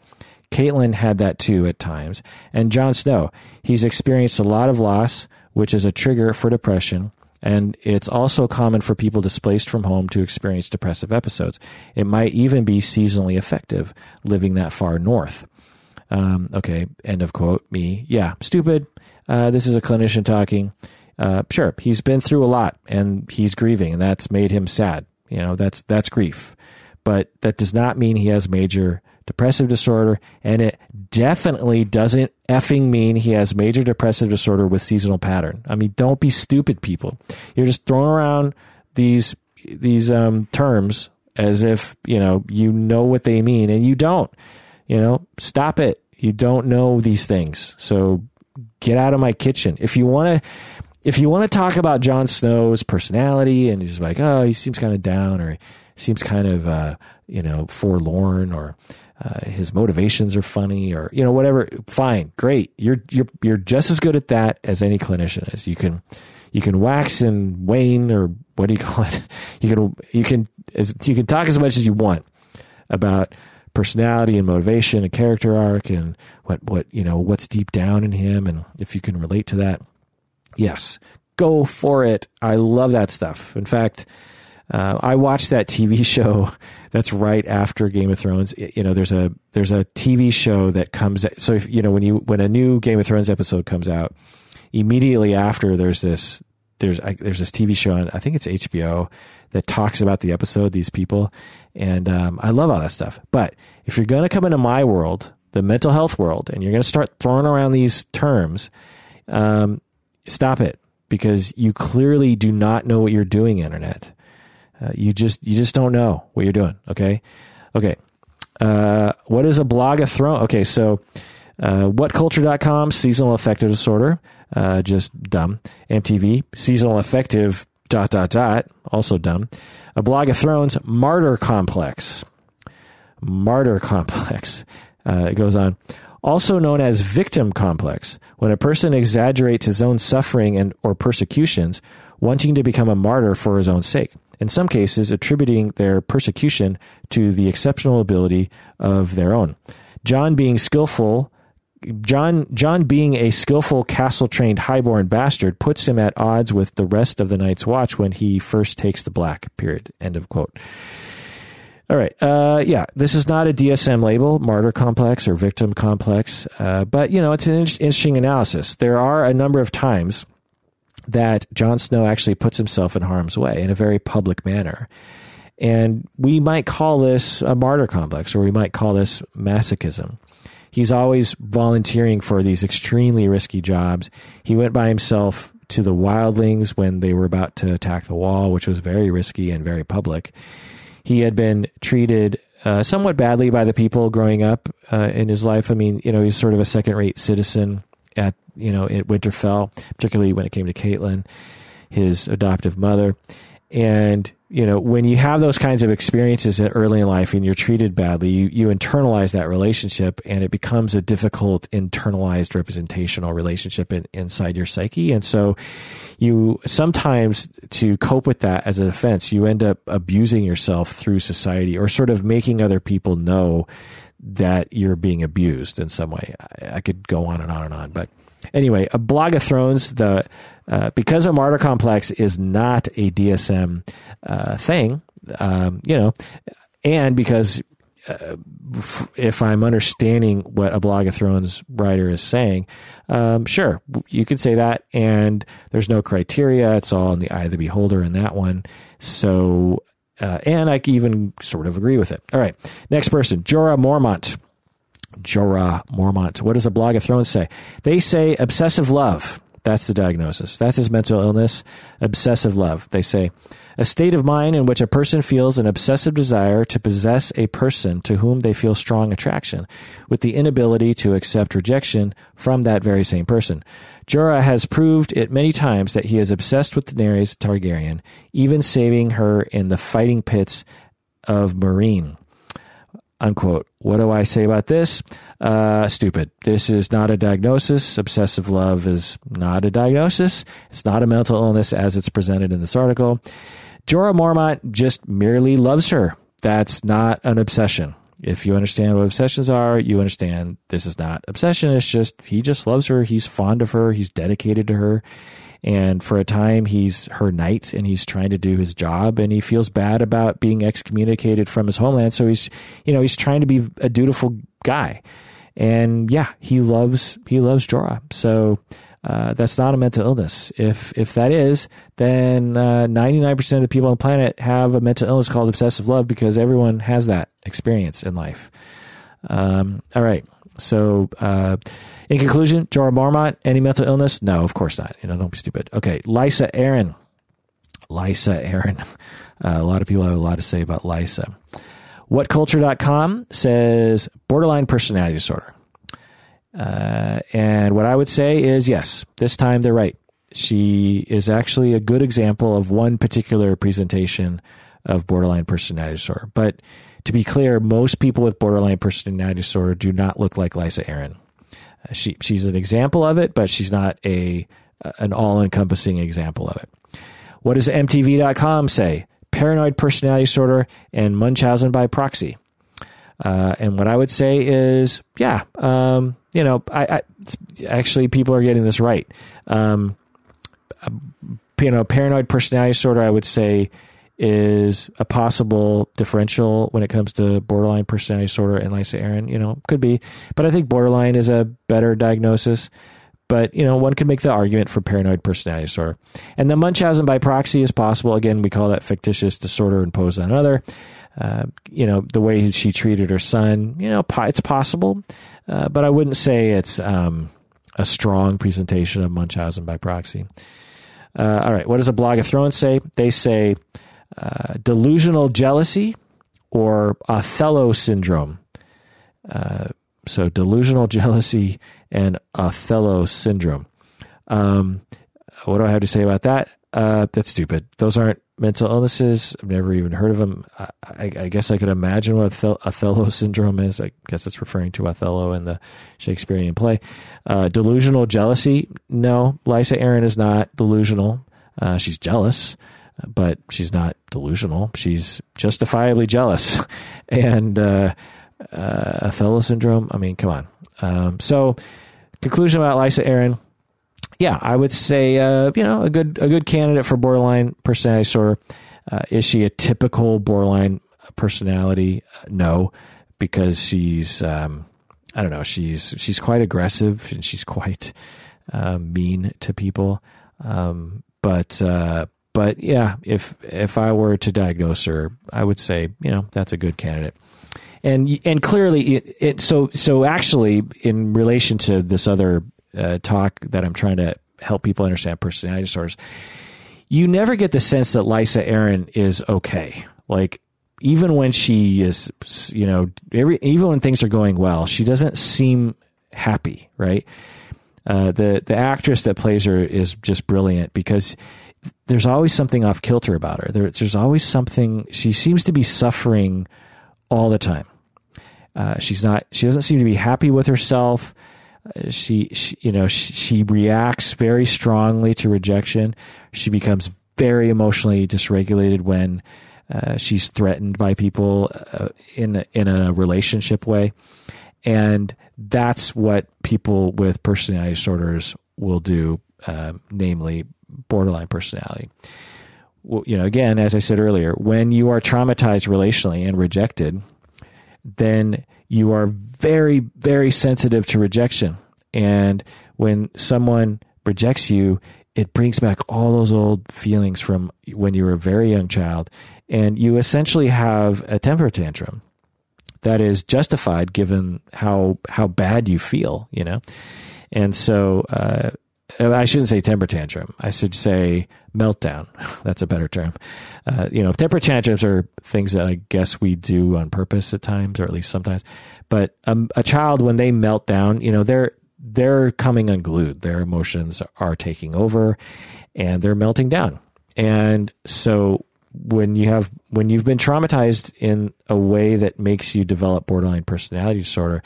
Catelyn had that too at times. And Jon Snow, he's experienced a lot of loss, which is a trigger for depression. And it's also common for people displaced from home to experience depressive episodes. It might even be seasonally effective living that far north. Um, okay, end of quote. Me, yeah, stupid. Uh, this is a clinician talking. Uh, sure, he's been through a lot and he's grieving, and that's made him sad. You know, that's that's grief, but that does not mean he has major depressive disorder, and it definitely doesn't effing mean he has major depressive disorder with seasonal pattern. I mean, don't be stupid, people. You're just throwing around these these um, terms as if you know you know what they mean, and you don't. You know, stop it. You don't know these things, so get out of my kitchen. If you want to, if you want to talk about Jon Snow's personality, and he's like, oh, he seems kind of down, or seems kind of uh, you know forlorn, or uh, his motivations are funny or you know whatever. Fine. Great. You're you're you're just as good at that as any clinician is. You can you can wax and wane or what do you call it? You can you can as, you can talk as much as you want about personality and motivation and character arc and what what you know what's deep down in him and if you can relate to that. Yes. Go for it. I love that stuff. In fact uh, I watched that TV show that's right after Game of Thrones. You know, there's a there's a TV show that comes. So if you know when you when a new Game of Thrones episode comes out, immediately after there's this there's I, there's this TV show on I think it's HBO that talks about the episode, these people, and um, I love all that stuff. But if you're going to come into my world, the mental health world, and you're going to start throwing around these terms, um, stop it because you clearly do not know what you're doing. Internet, uh, you just you just don't know what you're doing. Okay, okay. Uh, what is a blog a throne? Okay, so uh, whatculture.com, seasonal affective disorder, uh, just dumb. MTV, seasonal affective dot dot dot, also dumb. A blog of thrones, martyr complex. Martyr complex. Uh, it goes on. Also known as victim complex, when a person exaggerates his own suffering and or persecutions, wanting to become a martyr for his own sake. In some cases, attributing their persecution to the exceptional ability of their own. Jon being skillful Jon Jon being a skillful castle trained highborn bastard puts him at odds with the rest of the Night's Watch when he first takes the black. Period. End of quote. All right. Uh, yeah, this is not a DSM label, martyr complex or victim complex, uh, but you know it's an interesting analysis. There are a number of times that Jon Snow actually puts himself in harm's way in a very public manner. And we might call this a martyr complex, or we might call this masochism he's always volunteering for these extremely risky jobs. He went by himself to the wildlings when they were about to attack the wall, which was very risky and very public. He had been treated uh, somewhat badly by the people growing up uh, in his life. I mean, you know, he's sort of a second-rate citizen at you know at Winterfell, particularly when it came to Catelyn, his adoptive mother, and you know, when you have those kinds of experiences early in life and you're treated badly, you, you internalize that relationship and it becomes a difficult internalized representational relationship in, inside your psyche. And so you sometimes to cope with that as a defense, you end up abusing yourself through society or sort of making other people know that you're being abused in some way. I, I could go on and on and on, but anyway, a blog of thrones, the uh, because a martyr complex is not a DSM uh, thing, um, you know, and because uh, if I'm understanding what a Blog of Thrones writer is saying, um, sure, you could say that, and there's no criteria. It's all in the eye of the beholder in that one. So, uh, and I even sort of agree with it. All right, next person, Jorah Mormont. Jorah Mormont. What does a Blog of Thrones say? They say obsessive love. That's the diagnosis. That's his mental illness, obsessive love. They say a state of mind in which a person feels an obsessive desire to possess a person to whom they feel strong attraction, with the inability to accept rejection from that very same person. Jorah has proved it many times that he is obsessed with Daenerys Targaryen, even saving her in the fighting pits of Meereen. unquote. What do I say about this? Uh, stupid. This is not a diagnosis. Obsessive love is not a diagnosis. It's not a mental illness as it's presented in this article. Jorah Mormont just merely loves her. That's not an obsession. If you understand what obsessions are, you understand this is not obsession. It's just he just loves her. He's fond of her. He's dedicated to her. And for a time, he's her knight and he's trying to do his job and he feels bad about being excommunicated from his homeland. So he's, you know, he's trying to be a dutiful guy. And yeah, he loves, he loves Jorah. So, uh, that's not a mental illness. If if that is, then ninety nine percent of the people on the planet have a mental illness called obsessive love because everyone has that experience in life. Um, all right, so uh, in conclusion, Jorah Mormont, any mental illness? No, of course not. You know, don't be stupid. Okay, Lysa Arryn. Lysa Arryn. Uh, a lot of people have a lot to say about Lysa. WhatCulture.com says borderline personality disorder. Uh, and what I would say is yes, this time they're right. She is actually a good example of one particular presentation of borderline personality disorder. But to be clear, most people with borderline personality disorder do not look like Lysa Arryn. Uh, she she's an example of it, but she's not a an all encompassing example of it. What does MTV.com say? Paranoid personality disorder and Munchausen by proxy. Uh, and what I would say is, yeah, um, you know, I, I, actually people are getting this right. Um, you know, paranoid personality disorder, I would say, is a possible differential when it comes to borderline personality disorder and Lysa Arryn. You know, could be, but I think borderline is a better diagnosis. but you know, one could make the argument for paranoid personality disorder. And the Munchausen by proxy is possible. Again, we call that fictitious disorder imposed on another. Uh, you know, the way she treated her son, you know, it's possible, uh, but I wouldn't say it's um, a strong presentation of Munchausen by proxy. Uh, all right, what does a blog of thrones say? They say uh, delusional jealousy or Othello syndrome. Uh, so delusional jealousy and Othello syndrome. Um, what do I have to say about that? Uh, that's stupid. Those aren't mental illnesses. I've never even heard of them. I, I, I guess I could imagine what Othello syndrome is. I guess it's referring to Othello in the Shakespearean play. Uh, delusional jealousy. No, Lysa Arryn is not delusional. Uh, she's jealous, but she's not delusional. She's justifiably jealous. and uh, uh, Othello syndrome. I mean, come on. Um, so, conclusion about Lysa Arryn. Yeah, I would say uh, you know a good a good candidate for borderline personality disorder. Uh, is she a typical borderline personality? no, because she's um, I don't know. She's she's quite aggressive and she's quite uh, mean to people. Um, but uh, but yeah, if if I were to diagnose her, I would say you know that's a good candidate and and clearly it, it, so so actually in relation to this other uh, talk that I'm trying to help people understand personality disorders, you never get the sense that Lysa Arryn is okay. Like even when she is, you know, every, even when things are going well, she doesn't seem happy, right? Uh, the the actress that plays her is just brilliant because there's always something off kilter about her. There, there's always something. She seems to be suffering all the time. Uh, she's not. She doesn't seem to be happy with herself. She, she, you know, she, she, reacts very strongly to rejection. She becomes very emotionally dysregulated when uh, she's threatened by people uh, in a, in a relationship way, and that's what people with personality disorders will do, uh, namely borderline personality. Well, you know, again, as I said earlier, when you are traumatized relationally and rejected, then you are very, very sensitive to rejection. And when someone rejects you, it brings back all those old feelings from when you were a very young child. And you essentially have a temper tantrum that is justified given how, how bad you feel, you know? And so, uh, I shouldn't say temper tantrum. I should say meltdown. That's a better term. Uh, you know, temper tantrums are things that I guess we do on purpose at times, or at least sometimes. But um, a child, when they melt down, you know, they're they're coming unglued. Their emotions are taking over, and they're melting down. And so, when you have when you've been traumatized in a way that makes you develop borderline personality disorder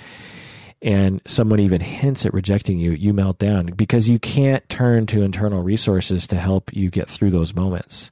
and someone even hints at rejecting you, you melt down because you can't turn to internal resources to help you get through those moments.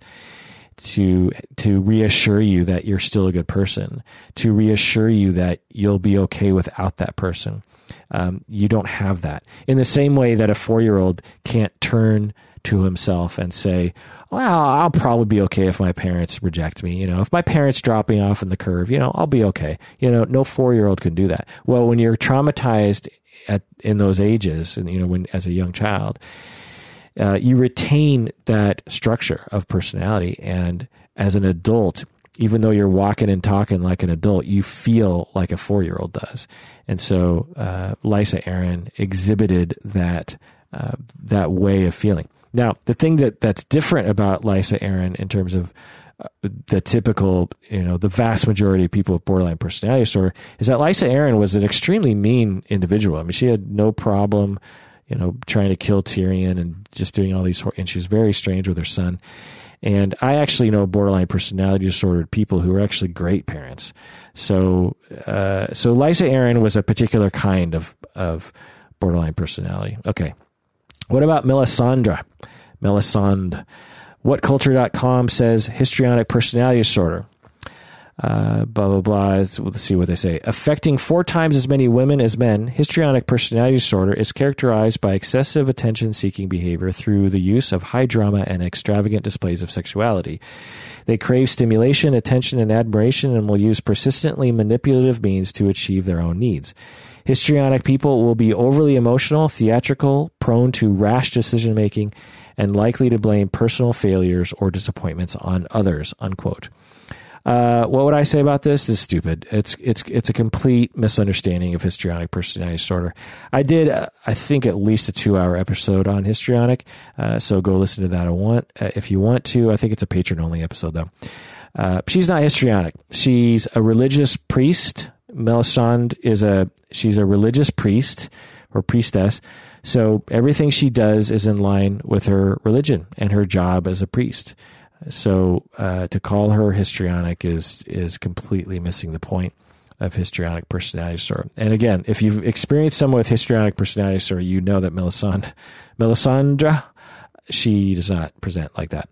To to reassure you that you're still a good person, to reassure you that you'll be okay without that person. Um, you don't have that. In the same way that a four year old can't turn to himself and say, well, I'll probably be okay if my parents reject me. You know, if my parents drop me off in the curve, you know, I'll be okay. You know, no four year old can do that. Well, when you're traumatized at in those ages, and you know, when as a young child, uh, you retain that structure of personality, and as an adult, even though you're walking and talking like an adult, you feel like a four year old does. And so, uh, Lysa Arryn exhibited that uh, that way of feeling. Now, the thing that, that's different about Lysa Arryn in terms of uh, the typical, you know, the vast majority of people with borderline personality disorder is that Lysa Arryn was an extremely mean individual. I mean, she had no problem, you know, trying to kill Tyrion and just doing all these, and she was very strange with her son. And I actually know borderline personality disordered people who are actually great parents. So, uh, so Lysa Arryn was a particular kind of, of borderline personality. Okay. What about Melisandre? Melisande. WhatCulture.com says histrionic personality disorder. Uh, blah, blah, blah. Let's see what they say. Affecting four times as many women as men, histrionic personality disorder is characterized by excessive attention seeking behavior through the use of high drama and extravagant displays of sexuality. They crave stimulation, attention, and admiration and will use persistently manipulative means to achieve their own needs. Histrionic people will be overly emotional, theatrical, prone to rash decision making, and likely to blame personal failures or disappointments on others. Unquote. Uh, what would I say about this? This is stupid. It's it's it's a complete misunderstanding of histrionic personality disorder. I did, uh, I think, at least a two-hour episode on histrionic. Uh, so go listen to that. I want uh, if you want to. I think it's a patron-only episode though. Uh, she's not histrionic. She's a religious priest. Melisande is a she's a religious priest or priestess. So everything she does is in line with her religion and her job as a priest. So uh, to call her histrionic is is completely missing the point of histrionic personality disorder. And again, if you've experienced someone with histrionic personality disorder, you know that Melisande, Melisandre, she does not present like that.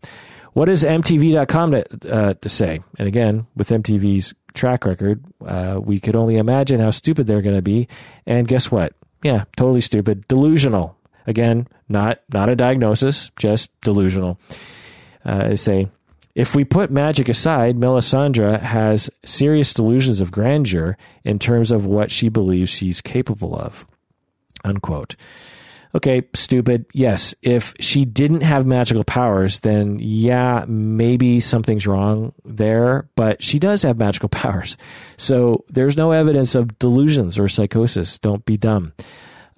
What does MTV.com to, uh, to say? And again, with MTV's track record, uh, we could only imagine how stupid they're going to be. And guess what? Yeah, totally stupid. Delusional. Again, not not a diagnosis, just delusional uh, say, if we put magic aside, Melisandre has serious delusions of grandeur in terms of what she believes she's capable of. Unquote. Okay, stupid. Yes, if she didn't have magical powers, then yeah, maybe something's wrong there, but she does have magical powers. So there's no evidence of delusions or psychosis. Don't be dumb.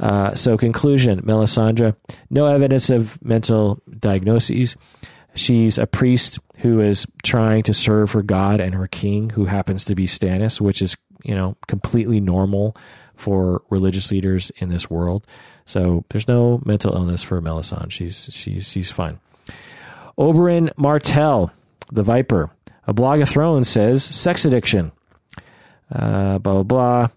Uh, so, conclusion Melisandre, no evidence of mental diagnoses. She's a priest who is trying to serve her god and her king, who happens to be Stannis, which is, you know, completely normal for religious leaders in this world. So there's no mental illness for Melisande. She's she's she's fine. Oberyn Martell, the Viper, a blog of Thrones says sex addiction. Uh, blah blah blah.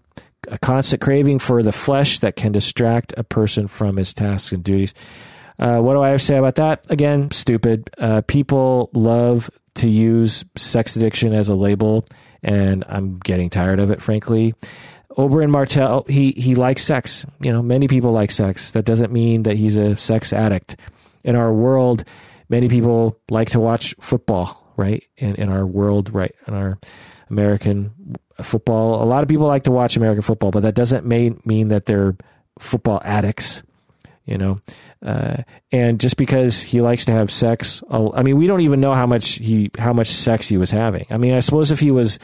A constant craving for the flesh that can distract a person from his tasks and duties. Uh, what do I have to say about that? Again, stupid. Uh, people love to use sex addiction as a label, and I'm getting tired of it, frankly. Oberyn Martell, he he likes sex. You know, many people like sex. That doesn't mean that he's a sex addict. In our world, many people like to watch football, right? In in our world, right? In our American football, a lot of people like to watch American football, but that doesn't mean mean that they're football addicts you know uh, and just because he likes to have sex i mean we don't even know how much he how much sex he was having i mean i suppose if he was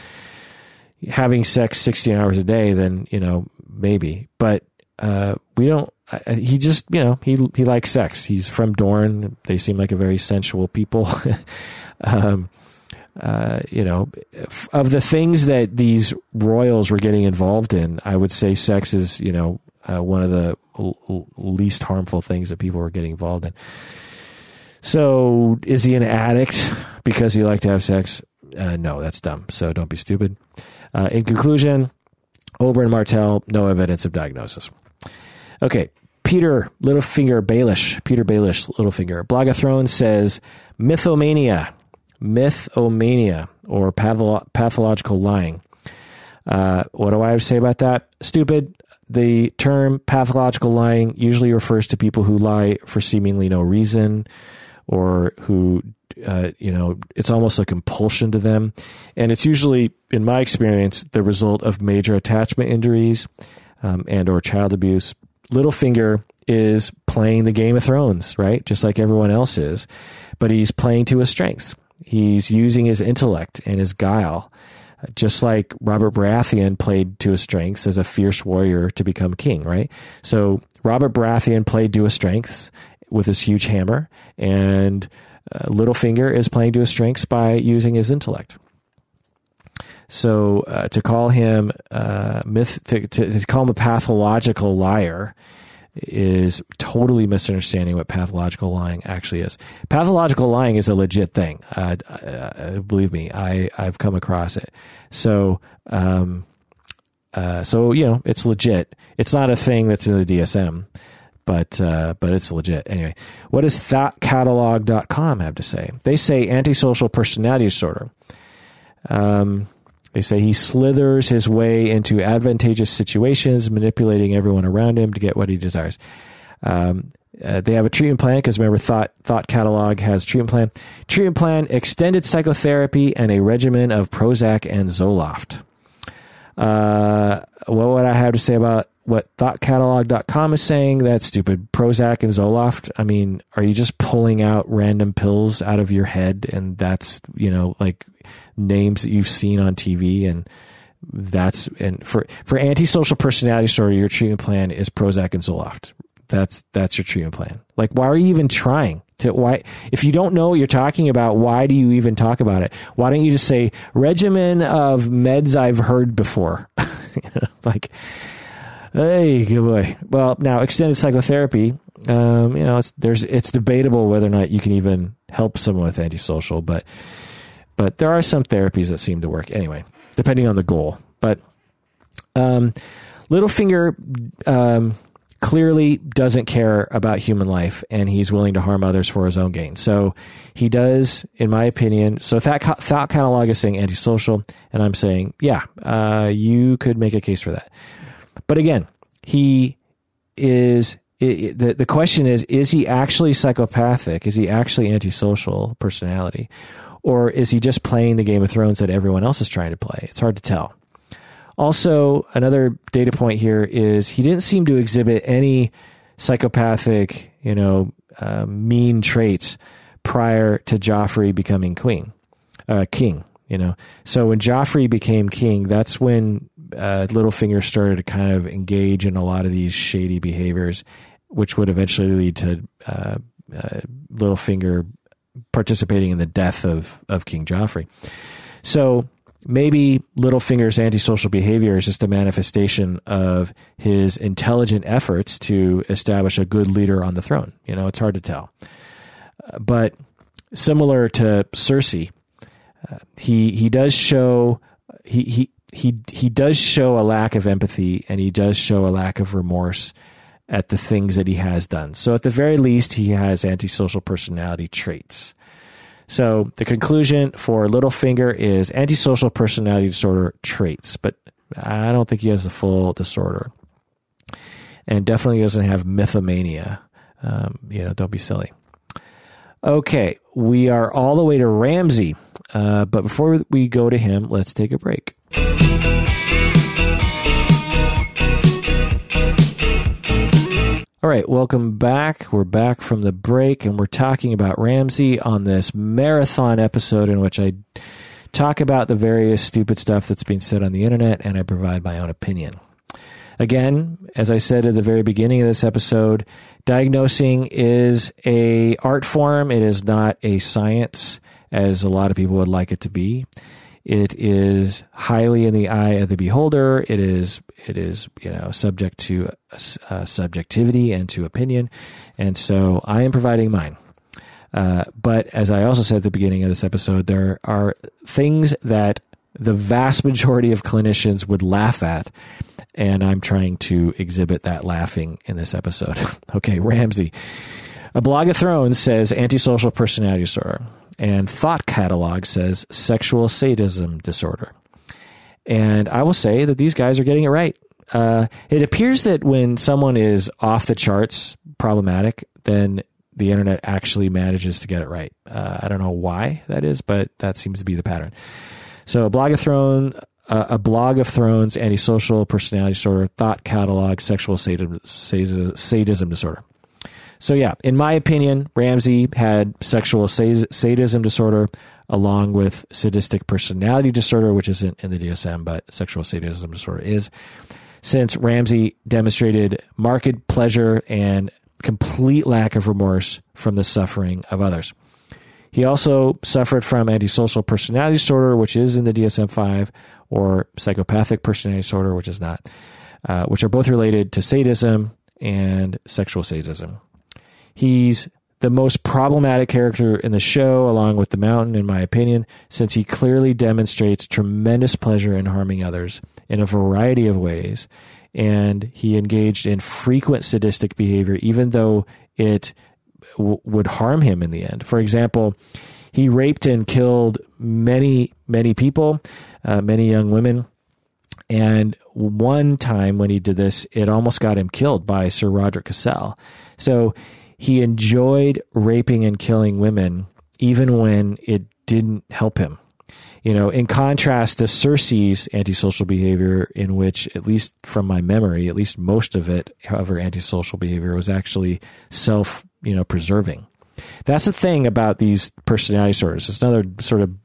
having sex 16 hours a day then you know maybe but uh, we don't uh, he just you know he he likes sex he's from dorne they seem like a very sensual people um, uh, you know, of the things that these royals were getting involved in, I would say sex is, you know, uh, one of the l- least harmful things that people are getting involved in. So, is he an addict because he liked to have sex? Uh, no, that's dumb. So, don't be stupid. Uh, in conclusion, Oberyn Martell, no evidence of diagnosis. Okay, Petyr Littlefinger Baelish, Petyr Baelish Littlefinger, Blog of Thrones says mythomania, mythomania, or patholo- pathological lying. Uh, what do I have to say about that? Stupid. The term pathological lying usually refers to people who lie for seemingly no reason or who, uh, you know, it's almost a compulsion to them. And it's usually, in my experience, the result of major attachment injuries um, and or child abuse. Littlefinger is playing the Game of Thrones, right? Just like everyone else is. But he's playing to his strengths. He's using his intellect and his guile just like Robert Baratheon played to his strengths as a fierce warrior to become king, right? So Robert Baratheon played to his strengths with his huge hammer, and uh, Littlefinger is playing to his strengths by using his intellect. So uh, to call him uh, myth, to, to, to, call him a pathological liar is totally misunderstanding what pathological lying actually is. Pathological lying is a legit thing. Uh, believe me, I I've come across it. So um, uh, so you know it's legit. It's not a thing that's in the DSM, but uh, but it's legit. Anyway, what does thoughtcatalog.com have to say? They say antisocial personality disorder. Um, they say he slithers his way into advantageous situations, manipulating everyone around him to get what he desires. Um, uh, they have a treatment plan because remember, Thought Thought Catalog has treatment plan. Treatment plan: extended psychotherapy and a regimen of Prozac and Zoloft. Uh, what would I have to say about what thoughtcatalog.com is saying. That's stupid. Prozac and Zoloft. I mean, are you just pulling out random pills out of your head and that's, you know, like names that you've seen on TV and that's and for for antisocial personality disorder, your treatment plan is Prozac and Zoloft. That's that's your treatment plan. Like, why are you even trying to? Why, if you don't know what you're talking about, why do you even talk about it? Why don't you just say regimen of meds I've heard before? like, hey, good boy. Well, now extended psychotherapy. Um, you know, it's there's it's debatable whether or not you can even help someone with antisocial, but but there are some therapies that seem to work anyway, depending on the goal. But um, Littlefinger um, clearly doesn't care about human life and he's willing to harm others for his own gain. So he does, in my opinion. So that thought catalog is saying antisocial, and I'm saying, yeah, uh, you could make a case for that. But again, he is. It, the the question is: Is he actually psychopathic? Is he actually antisocial personality, or is he just playing the Game of Thrones that everyone else is trying to play? It's hard to tell. Also, another data point here is he didn't seem to exhibit any psychopathic, you know, uh, mean traits prior to Joffrey becoming queen, uh, king. You know, so when Joffrey became king, that's when uh, Littlefinger started to kind of engage in a lot of these shady behaviors, which would eventually lead to uh, uh, Littlefinger participating in the death of of King Joffrey. So maybe Littlefinger's antisocial behavior is just a manifestation of his intelligent efforts to establish a good leader on the throne. You know, it's hard to tell. Uh, but similar to Cersei, uh, he he does show he he he he does show a lack of empathy and he does show a lack of remorse at the things that he has done. So at the very least, he has antisocial personality traits. So the conclusion for Littlefinger is antisocial personality disorder traits, but I don't think he has the full disorder. And definitely doesn't have mythomania. Um, you know, don't be silly. Okay, we are all the way to Ramsay. Uh, but before we go to him, let's take a break. All right, welcome back. We're back from the break and we're talking about Ramsay on this marathon episode in which I talk about the various stupid stuff that's being said on the internet and I provide my own opinion. Again, as I said at the very beginning of this episode, diagnosing is a art form. It is not a science as a lot of people would like it to be. It is highly in the eye of the beholder. It is it is you know subject to uh, subjectivity and to opinion, and so I am providing mine. Uh, but as I also said at the beginning of this episode, there are things that the vast majority of clinicians would laugh at, and I'm trying to exhibit that laughing in this episode. okay, Ramsay. A blog of Thrones says antisocial personality disorder and Thought Catalog says sexual sadism disorder. And I will say that these guys are getting it right. Uh, it appears that when someone is off the charts problematic, then the internet actually manages to get it right. Uh, I don't know why that is, but that seems to be the pattern. So, a blog of Thrones, uh, a blog of Thrones, antisocial personality disorder, thought catalog, sexual sadism, sadism disorder. So yeah, in my opinion, Ramsay had sexual sadism disorder along with sadistic personality disorder, which isn't in the DSM, but sexual sadism disorder is. Since Ramsay demonstrated marked pleasure and complete lack of remorse from the suffering of others. He also suffered from antisocial personality disorder, which is in the DSM 5, or psychopathic personality disorder, which is not, uh, which are both related to sadism and sexual sadism. He's the most problematic character in the show, along with the mountain, in my opinion, since he clearly demonstrates tremendous pleasure in harming others in a variety of ways. And he engaged in frequent sadistic behavior, even though it w- would harm him in the end. For example, he raped and killed many, many people, uh, many young women. And one time when he did this, it almost got him killed by Sir Rodrik Cassel. So he enjoyed raping and killing women even when it didn't help him. You know, in contrast to Cersei's antisocial behavior, in which, at least from my memory, at least most of it, however, antisocial behavior was actually self, you know, preserving. That's the thing about these personality disorders. It's another sort of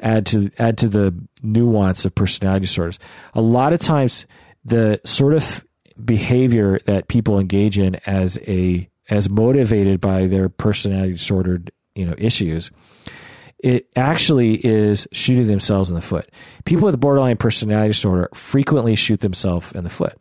add to add to the nuance of personality disorders. A lot of times, the sort of behavior that people engage in as a as motivated by their personality disordered you know issues it actually is shooting themselves in the foot. People with borderline personality disorder frequently shoot themselves in the foot.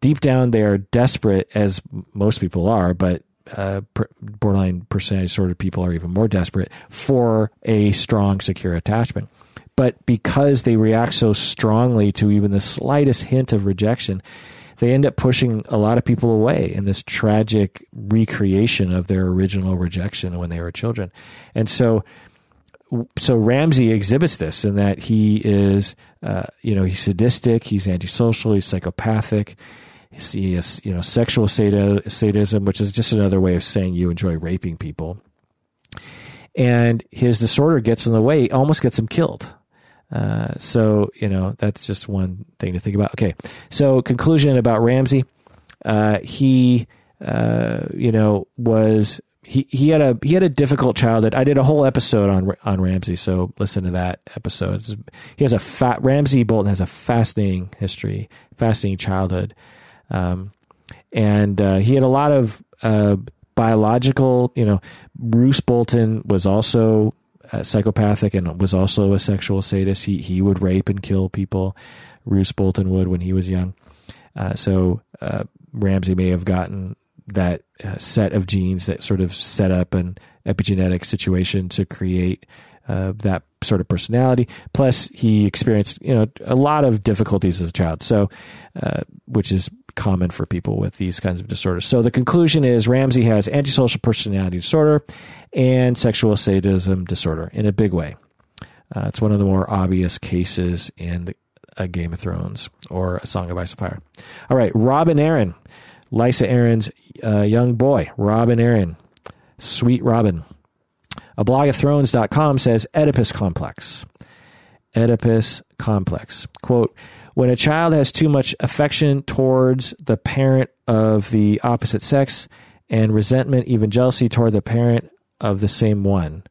Deep down they are desperate as most people are but uh, borderline personality disorder people are even more desperate for a strong secure attachment. But because they react so strongly to even the slightest hint of rejection they end up pushing a lot of people away in this tragic recreation of their original rejection when they were children. And so, so Ramsay exhibits this in that he is, uh, you know, he's sadistic, he's antisocial, he's psychopathic. He has, you know, sexual sadism, which is just another way of saying you enjoy raping people. And his disorder gets in the way, almost gets him killed. Uh, so you know that's just one thing to think about. Okay, so conclusion about Ramsay. Uh, he, uh, you know, was he, he had a he had a difficult childhood. I did a whole episode on on Ramsay, so listen to that episode. He has a fat Ramsay Bolton has a fascinating history, fascinating childhood, um, and uh, he had a lot of uh, biological. You know, Roose Bolton was also uh, psychopathic and was also a sexual sadist. He he would rape and kill people. Roose Bolton would when he was young. Uh, so uh, Ramsay may have gotten that uh, set of genes that sort of set up an epigenetic situation to create uh, that sort of personality. Plus, he experienced you know a lot of difficulties as a child. So, uh, which is common for people with these kinds of disorders. So the conclusion is Ramsay has antisocial personality disorder and sexual sadism disorder in a big way. Uh, it's one of the more obvious cases in a Game of Thrones or a Song of Ice and Fire. All right, Robin Arryn, Lysa Arryn's uh, young boy, Robin Arryn, sweet Robin. A blogofthrones.com says Oedipus complex. Oedipus complex. Quote, when a child has too much affection towards the parent of the opposite sex and resentment, even jealousy toward the parent of the same one.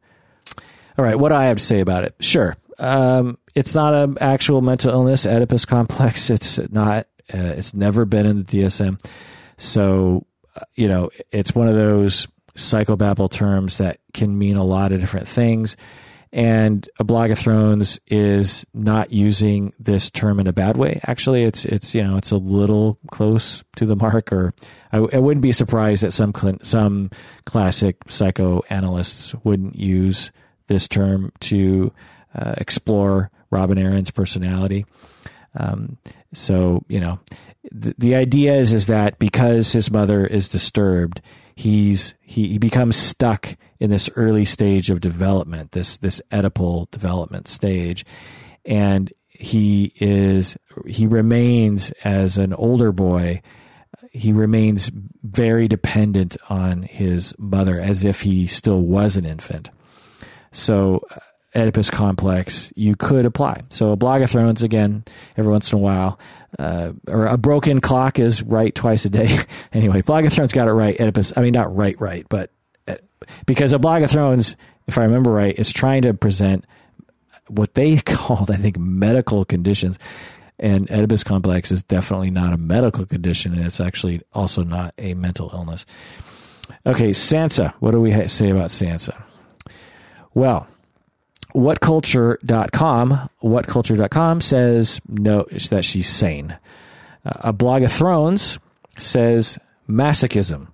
All right, what do I have to say about it? Sure. Um, it's not an actual mental illness, Oedipus complex. It's not, uh, it's never been in the DSM. So, uh, you know, it's one of those psychobabble terms that can mean a lot of different things. And a blog of thrones is not using this term in a bad way. Actually, it's it's you know it's a little close to the mark. Or I, I wouldn't be surprised that some some classic psychoanalysts wouldn't use this term to uh, explore Robin Arryn's personality. Um, so you know, the, the idea is is that because his mother is disturbed, he's he, he becomes stuck in this early stage of development, this this Oedipal development stage, and he is he remains as an older boy. He remains very dependent on his mother, as if he still was an infant. So, uh, Oedipus complex you could apply. So, a blog of thrones again every once in a while uh, or a broken clock is right twice a day. anyway, Blog of Thrones got it right. Oedipus, I mean, not right, right, but uh, because a Blog of Thrones, if I remember right, is trying to present what they called, I think, medical conditions. And Oedipus complex is definitely not a medical condition, and it's actually also not a mental illness. Okay, Sansa. What do we say about Sansa? Well, whatculture.com whatculture.com says no that she's sane. Uh, a blog of thrones says masochism.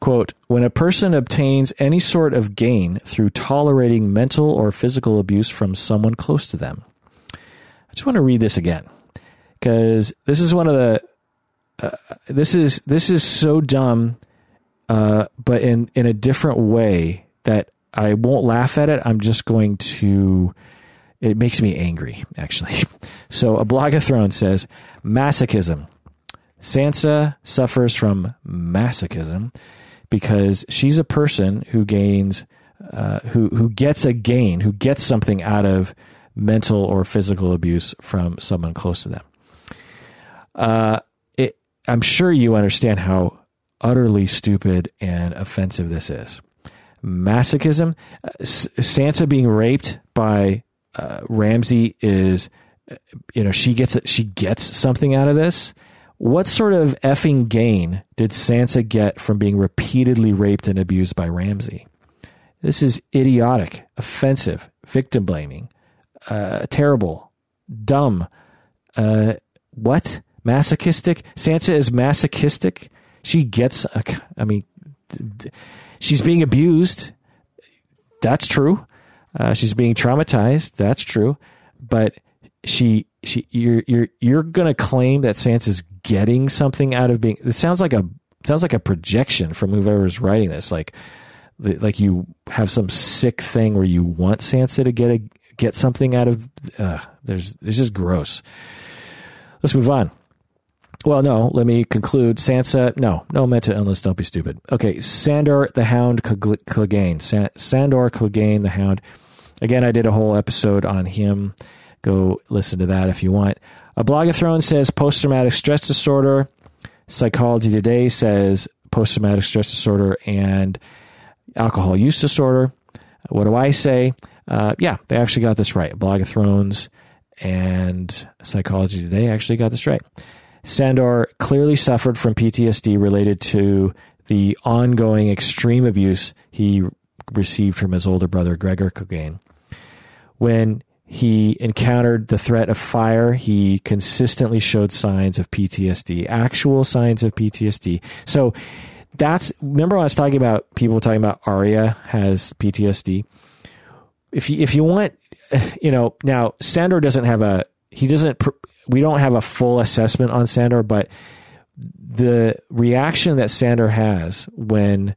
Quote when a person obtains any sort of gain through tolerating mental or physical abuse from someone close to them. I just want to read this again because this is one of the uh, this is this is so dumb uh, but in in a different way that I won't laugh at it. I'm just going to. It makes me angry, actually. So, a blog of Thrones says masochism. Sansa suffers from masochism because she's a person who gains, uh, who who gets a gain, who gets something out of mental or physical abuse from someone close to them. Uh, it, I'm sure you understand how utterly stupid and offensive this is. Masochism, uh, Sansa being raped by uh, Ramsay is, you know, she gets she gets something out of this. What sort of effing gain did Sansa get from being repeatedly raped and abused by Ramsay? This is idiotic, offensive, victim blaming, uh, terrible, dumb. Uh, what? Masochistic? Sansa is masochistic. She gets, I mean, she's being abused. That's true. Uh, she's being traumatized. That's true. But she, she, you're, you're, you're to claim that Sansa's getting something out of being, it sounds like a, sounds like a projection from whoever's writing this. Like, like you have some sick thing where you want Sansa to get a get something out of. Uh, there's it's just gross. Let's move on. Well, no. Let me conclude. Sansa, no, no mental illness. Don't be stupid. Okay, Sandor the Hound Clegane. Sandor Clegane the Hound. Again, I did a whole episode on him. Go listen to that if you want. A blog of Thrones says post traumatic stress disorder. Psychology Today says post traumatic stress disorder and alcohol use disorder. What do I say? Uh, yeah, they actually got this right. Blog of Thrones and Psychology Today actually got this right. Sandor clearly suffered from PTSD related to the ongoing extreme abuse he received from his older brother, Gregor Clegane. When he encountered the threat of fire, he consistently showed signs of PTSD, actual signs of PTSD. So that's remember I was talking about people talking about Arya has PTSD. If you if you want, you know, now Sandor doesn't have a he doesn't we don't have a full assessment on Sandor, but the reaction that Sandor has when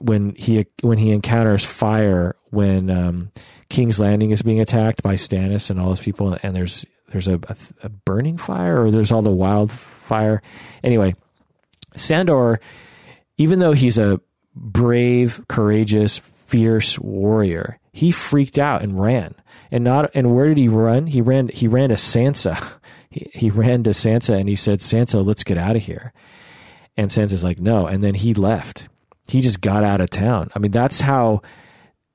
when he when he encounters fire when um, King's Landing is being attacked by Stannis and all those people, and there's there's a, a, a burning fire or there's all the wildfire. Anyway, Sandor even though he's a brave, courageous, fierce warrior, he freaked out and ran. And not and where did he run? He ran he ran to Sansa. He, he ran to Sansa and he said, "Sansa, let's get out of here." And Sansa's like, "No." And then he left. He just got out of town. I mean, that's how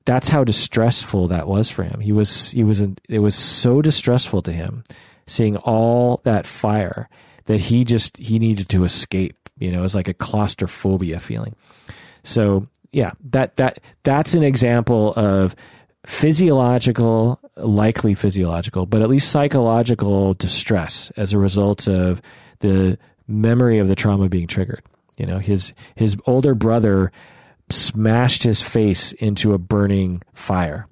that's how distressful that was for him. He was he was it was so distressful to him seeing all that fire that he just he needed to escape you know, it was like a claustrophobia feeling. So yeah, that that that's an example of physiological, likely physiological, but at least psychological distress as a result of the memory of the trauma being triggered. You know, his his older brother smashed his face into a burning fire,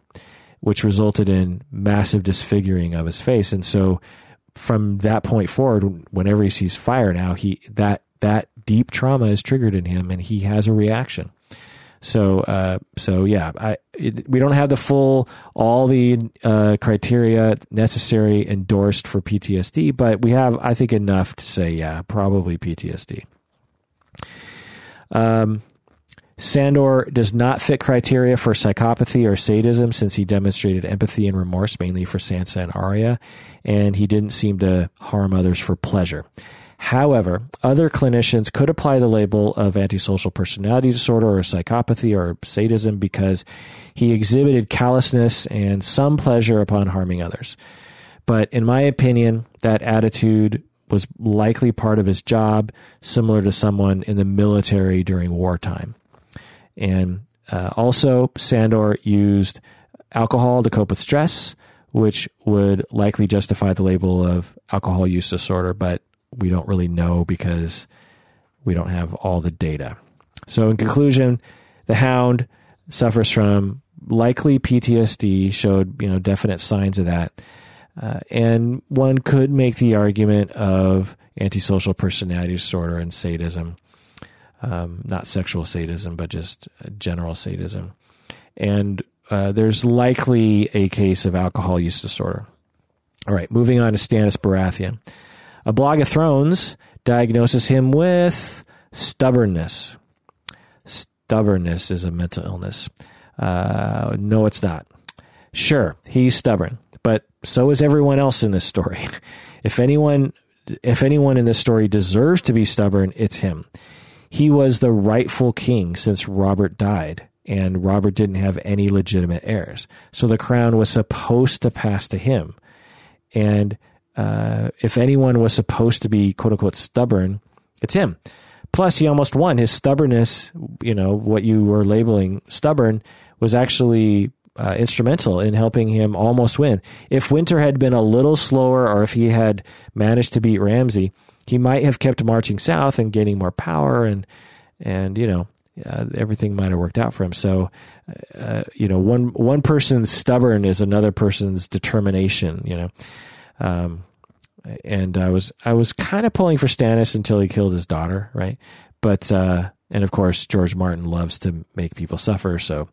which resulted in massive disfiguring of his face. And so from that point forward, whenever he sees fire now, he that that deep trauma is triggered in him and he has a reaction. So, uh, so yeah, I, it, we don't have the full, all the uh, criteria necessary endorsed for PTSD, but we have, I think, enough to say, yeah, probably PTSD. Um, Sandor does not fit criteria for psychopathy or sadism since he demonstrated empathy and remorse mainly for Sansa and Arya, and he didn't seem to harm others for pleasure. However, other clinicians could apply the label of antisocial personality disorder or psychopathy or sadism because he exhibited callousness and some pleasure upon harming others. But in my opinion, that attitude was likely part of his job, similar to someone in the military during wartime. And uh, also, Sandor used alcohol to cope with stress, which would likely justify the label of alcohol use disorder, but we don't really know because we don't have all the data. So, in conclusion, the hound suffers from likely PTSD, showed you know definite signs of that, uh, and one could make the argument of antisocial personality disorder and sadism, um, not sexual sadism, but just general sadism, and uh, there's likely a case of alcohol use disorder. All right, moving on to Stannis Baratheon. A blog of Thrones diagnoses him with stubbornness. Stubbornness is a mental illness. Uh, no, it's not. Sure, he's stubborn, but so is everyone else in this story. If anyone if anyone in this story deserves to be stubborn, it's him. He was the rightful king since Robert died, and Robert didn't have any legitimate heirs. So the crown was supposed to pass to him. And uh, if anyone was supposed to be quote unquote stubborn, it's him. Plus, he almost won. His stubbornness, you know, what you were labeling stubborn, was actually uh, instrumental in helping him almost win. If Winter had been a little slower, or if he had managed to beat Ramsay, he might have kept marching south and gaining more power, and and you know uh, everything might have worked out for him. So, uh, you know, one one person's stubborn is another person's determination. You know, um, and I was I was kind of pulling for Stannis until he killed his daughter, right? But uh, and of course George Martin loves to make people suffer, so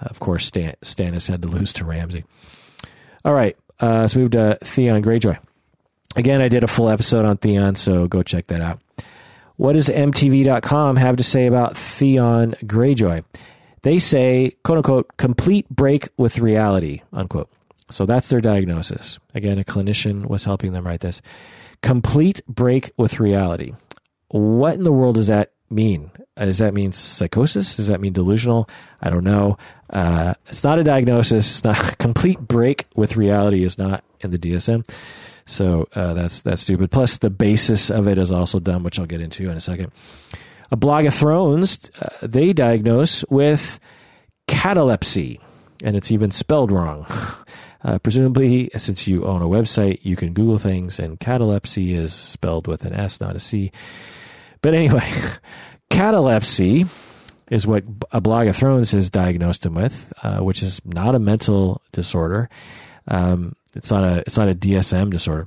uh, of course Stan, Stannis had to lose to Ramsay. All right, uh, let's move to Theon Greyjoy. Again, I did a full episode on Theon, so go check that out. What does MTV.com have to say about Theon Greyjoy? They say, quote unquote, complete break with reality, unquote. So that's their diagnosis. Again, a clinician was helping them write this. Complete break with reality. What in the world does that mean? Does that mean psychosis? Does that mean delusional? I don't know. Uh, it's not a diagnosis. It's not complete break with reality. Is not in the DSM. So uh, that's that's stupid. Plus, the basis of it is also dumb, which I'll get into in a second. A blog of Thrones, uh, they diagnose with catalepsy, and it's even spelled wrong. Uh, presumably, since you own a website, you can Google things, and catalepsy is spelled with an S, not a C. But anyway, catalepsy is what a blog of Thrones has diagnosed him with, uh, which is not a mental disorder. Um, it's not a it's not a DSM disorder.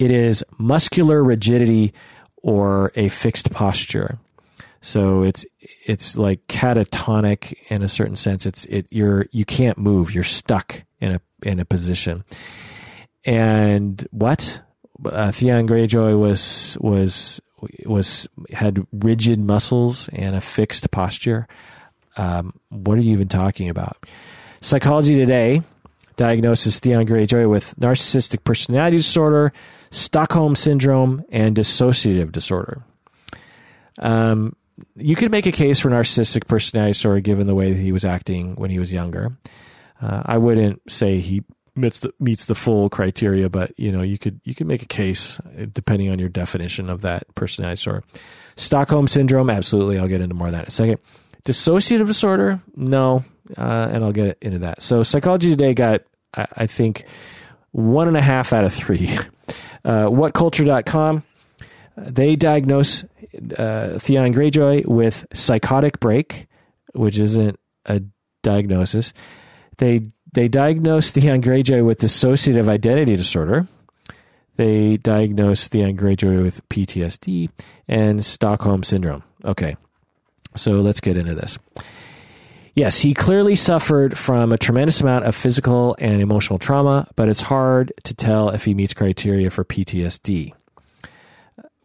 It is muscular rigidity or a fixed posture. So it's it's like catatonic in a certain sense. It's it you're you can't move. You're stuck in a in a position. And what uh, Theon Greyjoy was was was had rigid muscles and a fixed posture. Um, what are you even talking about? Psychology Today diagnoses Theon Greyjoy with narcissistic personality disorder, Stockholm syndrome, and dissociative disorder. Um, you could make a case for narcissistic personality disorder given the way that he was acting when he was younger. Uh, I wouldn't say he meets the, meets the full criteria, but you know you could you could make a case uh, depending on your definition of that personality disorder. Stockholm syndrome, absolutely. I'll get into more of that in a second. Dissociative disorder, no, uh, and I'll get into that. So Psychology Today got I, I think one and a half out of three. Uh, whatculture.com, they diagnose uh, Theon Greyjoy with psychotic break, which isn't a diagnosis. They they diagnosed Theon Greyjoy with dissociative identity disorder. They diagnosed Theon Greyjoy with PTSD and Stockholm syndrome. Okay, so let's get into this. Yes, he clearly suffered from a tremendous amount of physical and emotional trauma, but it's hard to tell if he meets criteria for PTSD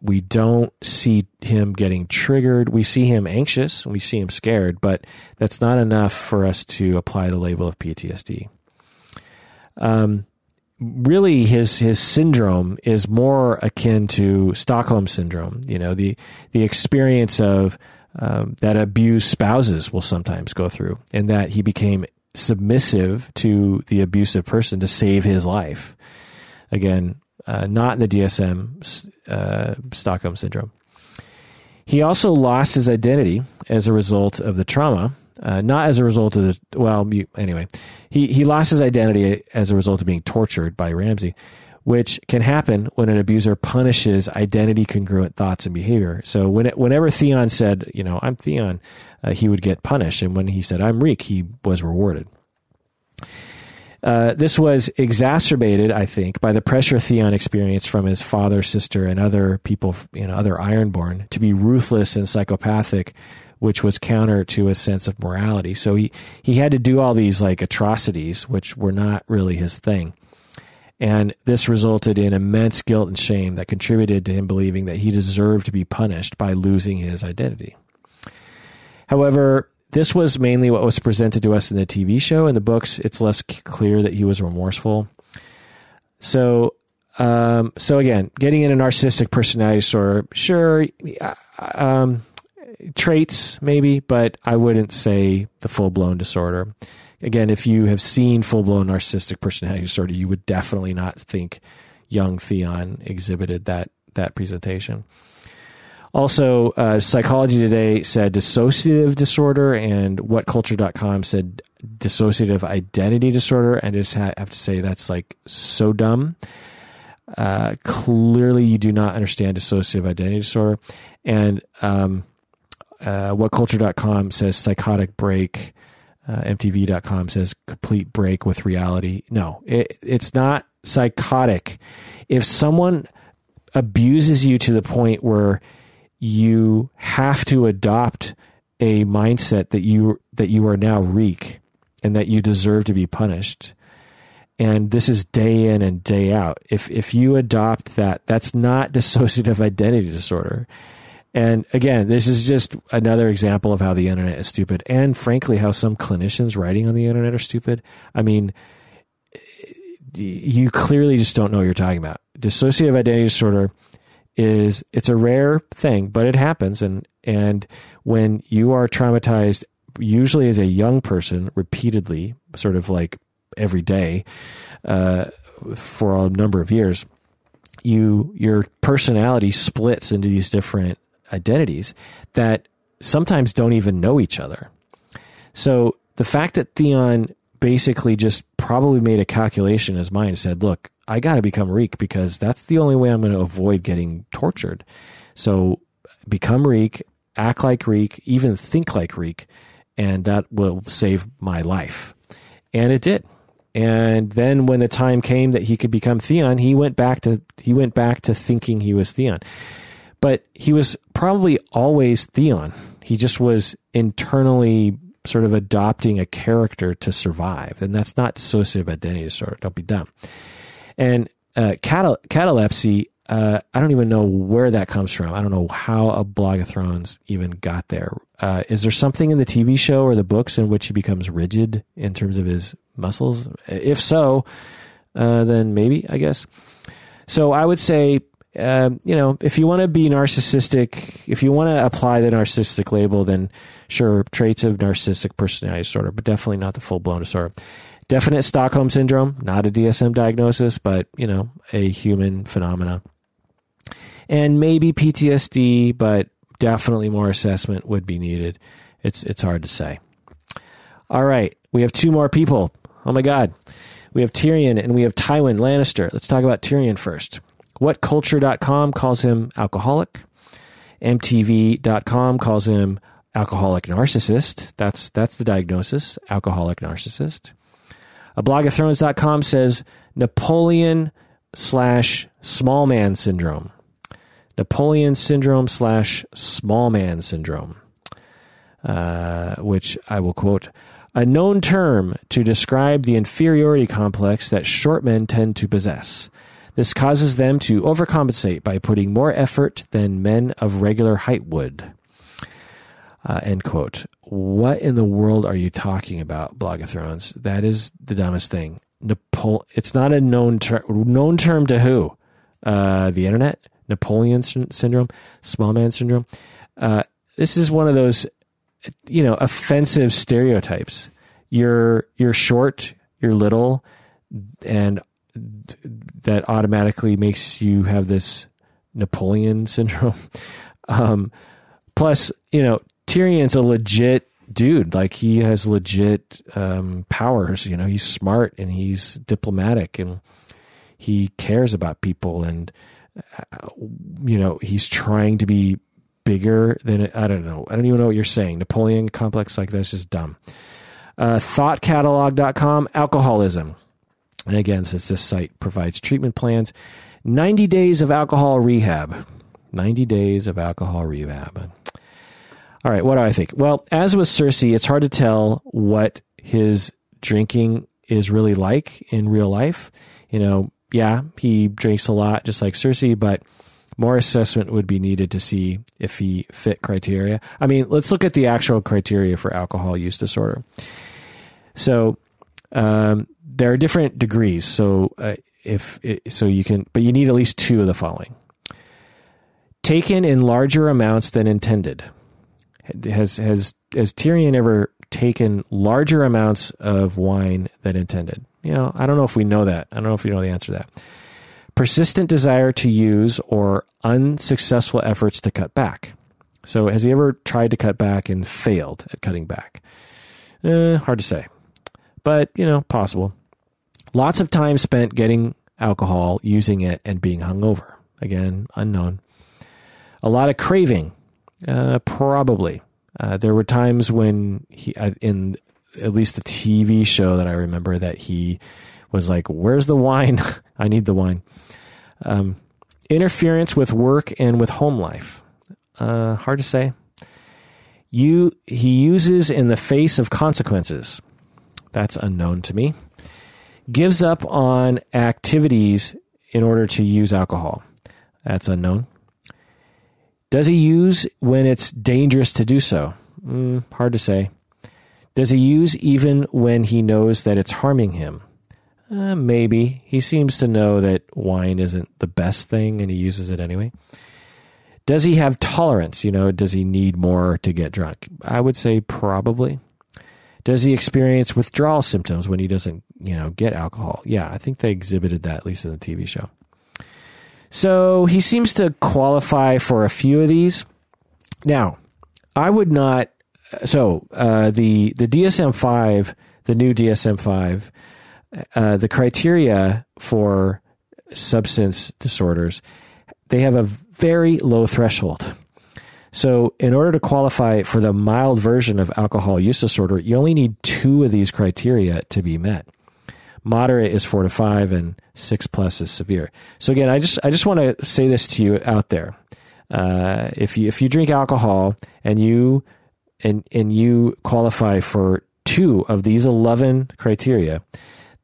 we don't see him getting triggered. We see him anxious, we see him scared, but that's not enough for us to apply the label of PTSD. Um, really, his his syndrome is more akin to Stockholm syndrome. You know, the the experience of um, that abused spouses will sometimes go through, and that he became submissive to the abusive person to save his life. Again, uh, not in the DSM uh, Stockholm syndrome. He also lost his identity as a result of the trauma, uh, not as a result of the well. Anyway, he he lost his identity as a result of being tortured by Ramsay, which can happen when an abuser punishes identity congruent thoughts and behavior. So when it, whenever Theon said, you know, I'm Theon, uh, he would get punished, and when he said I'm Reek, he was rewarded. Uh, this was exacerbated, I think, by the pressure Theon experienced from his father, sister, and other people, you know, other Ironborn, to be ruthless and psychopathic, which was counter to a sense of morality. So he he had to do all these like atrocities, which were not really his thing. And this resulted in immense guilt and shame that contributed to him believing that he deserved to be punished by losing his identity. However, this was mainly what was presented to us in the TV show. In the books, it's less clear that he was remorseful. So, um, so again, getting in a narcissistic personality disorder, sure, uh, um, traits maybe, but I wouldn't say the full blown disorder. Again, if you have seen full blown narcissistic personality disorder, you would definitely not think young Theon exhibited that that presentation. Also, uh, Psychology Today said dissociative disorder, and WhatCulture.com said dissociative identity disorder. And I just have to say that's like so dumb. Uh, clearly, you do not understand dissociative identity disorder. And um, uh, WhatCulture.com says psychotic break. Uh, MTV.com says complete break with reality. No, it, it's not psychotic. If someone abuses you to the point where you have to adopt a mindset that you that you are now reek and that you deserve to be punished. And this is day in and day out. If if you adopt that, that's not dissociative identity disorder. And again, this is just another example of how the internet is stupid, and frankly, how some clinicians writing on the internet are stupid. I mean, you clearly just don't know what you're talking about. Dissociative identity disorder is it's a rare thing, but it happens. And and when you are traumatized, usually as a young person, repeatedly, sort of like every day, uh, for a number of years, you your personality splits into these different identities that sometimes don't even know each other. So the fact that Theon basically just probably made a calculation in his mind said, look, I got to become Reek because that's the only way I'm going to avoid getting tortured. So become Reek, act like Reek, even think like Reek, and that will save my life. And it did. And then when the time came that he could become Theon, he went back to he went back to thinking he was Theon. But he was probably always Theon. He just was internally sort of adopting a character to survive. And that's not dissociative identity disorder. Don't be dumb. And uh, catal- catalepsy, uh, I don't even know where that comes from. I don't know how a Blog of Thrones even got there. Uh, is there something in the TV show or the books in which he becomes rigid in terms of his muscles? If so, uh, then maybe, I guess. So I would say, uh, you know, if you want to be narcissistic, if you want to apply the narcissistic label, then sure, traits of narcissistic personality disorder, but definitely not the full blown disorder. Definite Stockholm syndrome, not a DSM diagnosis, but you know, a human phenomena. And maybe PTSD, but definitely more assessment would be needed. It's it's hard to say. All right, we have two more people. Oh my god. We have Tyrion and we have Tywin Lannister. Let's talk about Tyrion first. WhatCulture.com calls him alcoholic. MTV.com calls him alcoholic narcissist. That's that's the diagnosis, alcoholic narcissist. A blogofthrones.com says Napoleon slash small man syndrome. Napoleon syndrome slash small man syndrome, uh, which I will quote a known term to describe the inferiority complex that short men tend to possess. This causes them to overcompensate by putting more effort than men of regular height would. Uh, end quote. What in the world are you talking about, Blog of Thrones? That is the dumbest thing. Napole- it's not a known term. Known term to who? Uh, the internet? Napoleon sy- syndrome? Small man syndrome? Uh, this is one of those, you know, offensive stereotypes. You're you're short, you're little, and that automatically makes you have this Napoleon syndrome. Um, plus, you know, Tyrion's a legit dude. Like he has legit um, powers. You know, he's smart and he's diplomatic and he cares about people and uh, you know he's trying to be bigger than I don't know. I don't even know what you're saying. Napoleon complex like this is dumb. Uh, thoughtcatalog.com alcoholism. And again, since this site provides treatment plans, 90 days of alcohol rehab. 90 days of alcohol rehab. All right, what do I think? Well, as with Cersei, it's hard to tell what his drinking is really like in real life. You know, yeah, he drinks a lot, just like Cersei, but more assessment would be needed to see if he fit criteria. I mean, let's look at the actual criteria for alcohol use disorder. So, um, there are different degrees. So, uh, if it, so, you can, but you need at least two of the following: taken in larger amounts than intended. Has has has Tyrion ever taken larger amounts of wine than intended? You know, I don't know if we know that. I don't know if we know the answer to that. Persistent desire to use or unsuccessful efforts to cut back. So, has he ever tried to cut back and failed at cutting back? Eh, hard to say, but you know, possible. Lots of time spent getting alcohol, using it, and being hungover. Again, unknown. A lot of craving, uh, probably. Uh, there were times when he, uh, in at least the TV show that I remember, that he was like, "Where's the wine? I need the wine." Um, interference with work and with home life. Uh, hard to say. You he uses in the face of consequences. That's unknown to me. Gives up on activities in order to use alcohol. That's unknown. Does he use when it's dangerous to do so? Mm, hard to say. Does he use even when he knows that it's harming him? Uh, maybe. He seems to know that wine isn't the best thing and he uses it anyway. Does he have tolerance? You know, does he need more to get drunk? I would say probably. Does he experience withdrawal symptoms when he doesn't, you know, get alcohol? Yeah, I think they exhibited that at least in the TV show. So he seems to qualify for a few of these. Now, I would not. So uh, the the DSM five, the new DSM five, uh, the criteria for substance disorders, they have a very low threshold. So, in order to qualify for the mild version of alcohol use disorder, you only need two of these criteria to be met. Moderate is four to five, and six plus is severe. So, again, I just I just want to say this to you out there: uh, if you if you drink alcohol and you and and you qualify for two of these eleven criteria,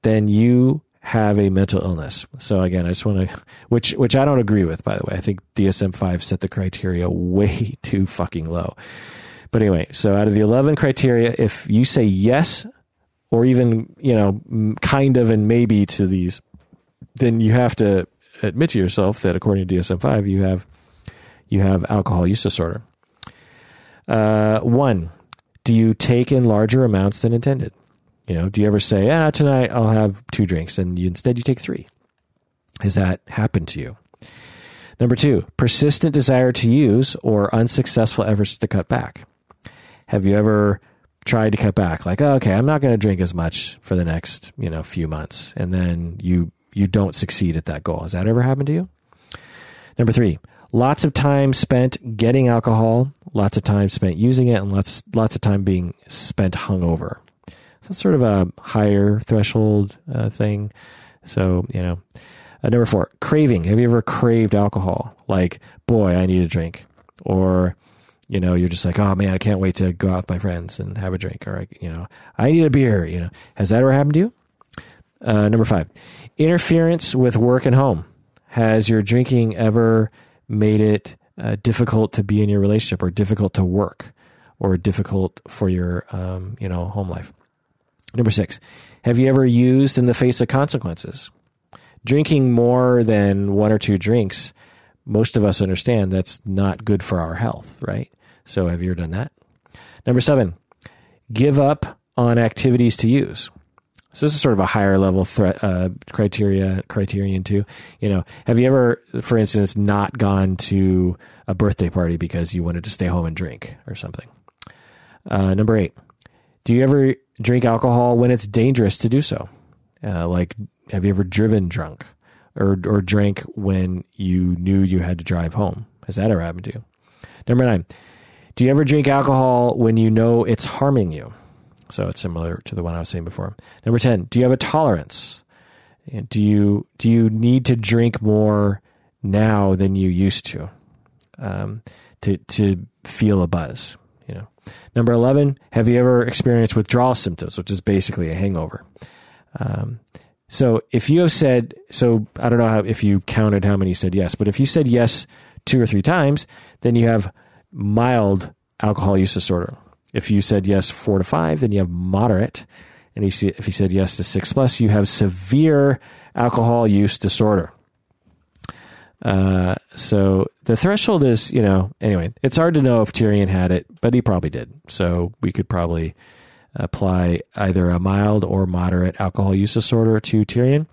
then you have a mental illness. So again, I just want to, which which I don't agree with, by the way. I think DSM five set the criteria way too fucking low. But anyway, so out of the eleven criteria, if you say yes, or even you know kind of and maybe to these, then you have to admit to yourself that according to DSM five, you have you have alcohol use disorder. Uh, one, do you take in larger amounts than intended? You know, do you ever say, ah, tonight I'll have two drinks and you, instead you take three? Has that happened to you? Number two, persistent desire to use or unsuccessful efforts to cut back. Have you ever tried to cut back? Like, oh, okay, I'm not going to drink as much for the next, you know, few months. And then you, you don't succeed at that goal. Has that ever happened to you? Number three, lots of time spent getting alcohol, lots of time spent using it, and lots, lots of time being spent hungover. So it's sort of a higher threshold uh, thing. So, you know, uh, number four, craving. Have you ever craved alcohol? Like, boy, I need a drink. Or, you know, you're just like, oh man, I can't wait to go out with my friends and have a drink. Or, you know, I need a beer. You know, has that ever happened to you? Uh, number five, interference with work and home. Has your drinking ever made it uh, difficult to be in your relationship or difficult to work or difficult for your, um, you know, home life? Number six, have you ever used in the face of consequences? Drinking more than one or two drinks, most of us understand that's not good for our health, right? So have you ever done that? Number seven, give up on activities to use. So this is sort of a higher level threat uh, criteria criterion too. You know, have you ever, for instance, not gone to a birthday party because you wanted to stay home and drink or something? Uh, number eight, do you ever drink alcohol when it's dangerous to do so. Uh, like, have you ever driven drunk or, or drank when you knew you had to drive home? Has that ever happened to you? Number nine, do you ever drink alcohol when you know it's harming you? So it's similar to the one I was saying before. Number 10, do you have a tolerance? Do you, do you need to drink more now than you used to, um, to, to feel a buzz? You know, Number 11, have you ever experienced withdrawal symptoms, which is basically a hangover? Um, so if you have said, so I don't know how, if you counted how many said yes, but if you said yes two or three times, then you have mild alcohol use disorder. If you said yes four to five, then you have moderate. And if you said yes to six plus, you have severe alcohol use disorder. Uh, so the threshold is, you know, anyway, it's hard to know if Tyrion had it, but he probably did. So we could probably apply either a mild or moderate alcohol use disorder to Tyrion,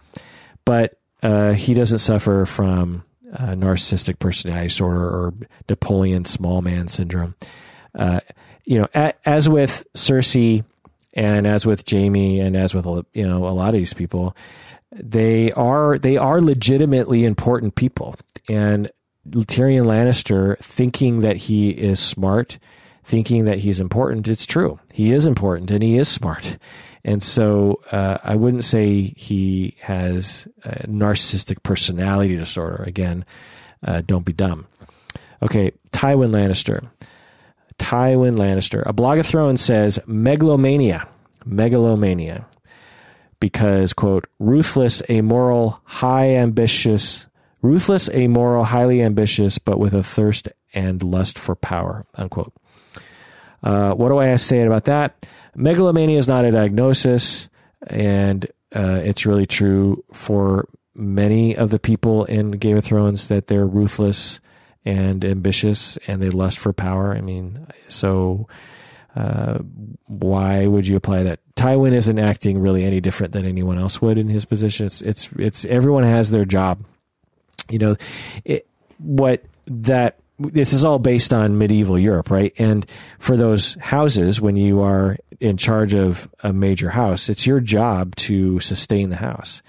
but uh, he doesn't suffer from uh, narcissistic personality disorder or Napoleon small man syndrome. Uh, you know, as with Cersei and as with Jaime and as with you know a lot of these people, they are they are legitimately important people. And Tyrion Lannister thinking that he is smart, thinking that he's important, it's true. He is important and he is smart. And so uh, I wouldn't say he has narcissistic personality disorder. Again, uh, don't be dumb. Okay, Tywin Lannister. Tywin Lannister. A blog of Thrones says megalomania. Megalomania because, quote, ruthless, amoral, high ambitious, ruthless, amoral, highly ambitious, but with a thirst and lust for power, unquote. Uh, what do I say about that? Megalomania is not a diagnosis, and uh, it's really true for many of the people in Game of Thrones that they're ruthless and ambitious and they lust for power. I mean, so uh, why would you apply that? Tywin isn't acting really any different than anyone else would in his position. It's it's it's everyone has their job. You know, it, what that this is all based on medieval Europe, right? And for those houses, when you are in charge of a major house, it's your job to sustain the house.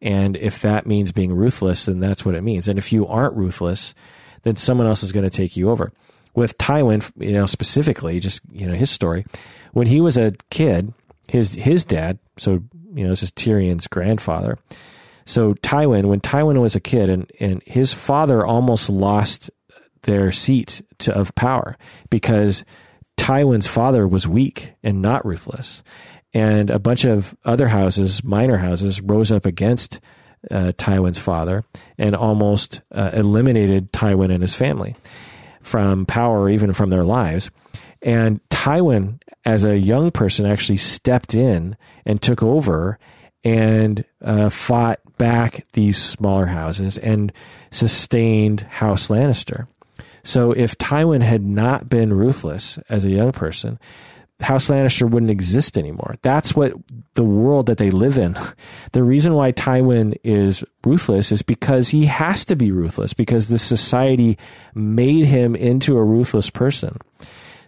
And if that means being ruthless, then that's what it means. And if you aren't ruthless, then someone else is going to take you over with Tywin, you know, specifically, just you know his story. When he was a kid, his his dad, so you know, this is Tyrion's grandfather. So Tywin, when Tywin was a kid, and and his father almost lost their seat to, of power because Tywin's father was weak and not ruthless, and a bunch of other houses, minor houses, rose up against uh, Tywin's father and almost uh, eliminated Tywin and his family from power, even from their lives. And Tywin, as a young person, actually stepped in and took over and uh, fought back these smaller houses and sustained House Lannister. So if Tywin had not been ruthless as a young person, House Lannister wouldn't exist anymore. That's what the world that they live in. The reason why Tywin is ruthless is because he has to be ruthless because the society made him into a ruthless person.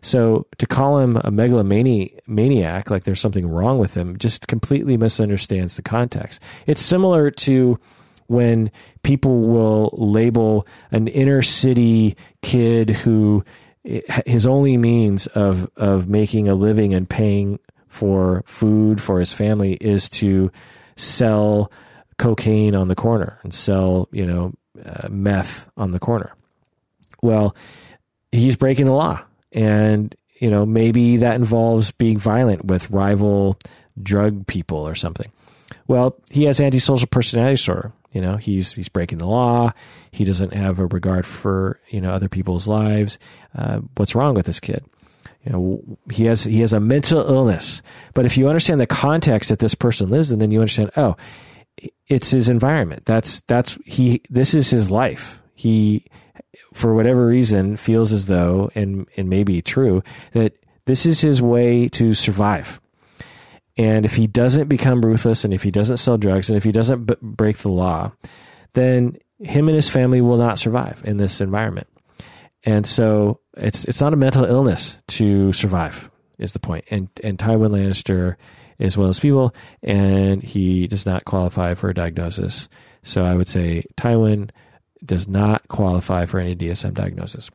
So to call him a megalomaniac, like there's something wrong with him, just completely misunderstands the context. It's similar to when people will label an inner city kid who his only means of of making a living and paying for food for his family is to sell cocaine on the corner and sell you know uh, meth on the corner. Well, he's breaking the law, and you know maybe that involves being violent with rival drug people or something. Well, he has antisocial personality disorder. You know, he's he's breaking the law. He doesn't have a regard for you know other people's lives. Uh, what's wrong with this kid? You know, he has he has a mental illness. But if you understand the context that this person lives in, then you understand. Oh, it's his environment. That's that's he. This is his life. He, for whatever reason, feels as though, and and maybe true that this is his way to survive. And if he doesn't become ruthless, and if he doesn't sell drugs, and if he doesn't b- break the law, then him and his family will not survive in this environment. And so it's it's not a mental illness to survive is the point. And and Tywin Lannister is one of those people, and he does not qualify for a diagnosis. So I would say Tywin does not qualify for any DSM diagnosis.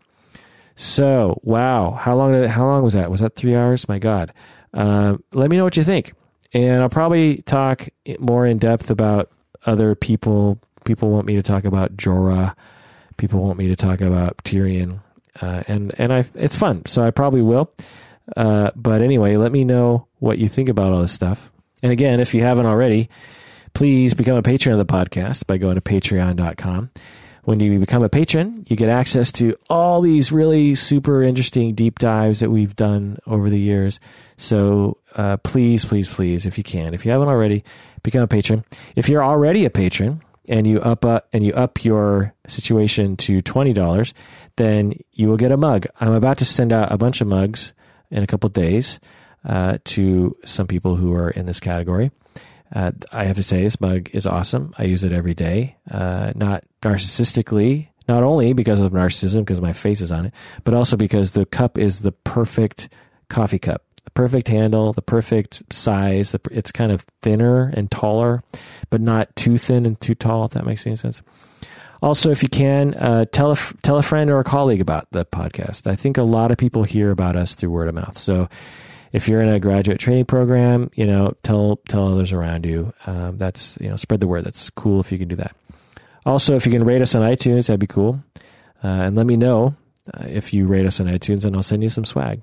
So wow, how long did, how long was that? Was that three hours? My God. Uh, let me know what you think, and I'll probably talk more in depth about other people people want me to talk about Jorah. People want me to talk about Tyrion, uh, and and I it's fun, so I probably will. Uh, but anyway, let me know what you think about all this stuff. And again, if you haven't already, please become a patron of the podcast by going to patreon.com. When you become a patron, you get access to all these really super interesting deep dives that we've done over the years. So uh, please, please, please, if you can, if you haven't already, become a patron. If you're already a patron and you up uh, and you up your situation to twenty dollars, then you will get a mug. I'm about to send out a bunch of mugs in a couple days uh, to some people who are in this category. Uh, I have to say, this mug is awesome. I use it every day, uh, not narcissistically, not only because of narcissism, because my face is on it, but also because the cup is the perfect coffee cup. The perfect handle, the perfect size. It's kind of thinner and taller, but not too thin and too tall, if that makes any sense. Also, if you can, uh, tell a tell a friend or a colleague about the podcast. I think a lot of people hear about us through word of mouth. So, if you're in a graduate training program, you know, tell tell others around you. Um, that's you know, spread the word. That's cool if you can do that. Also, if you can rate us on iTunes, that'd be cool. Uh, and let me know uh, if you rate us on iTunes, and I'll send you some swag.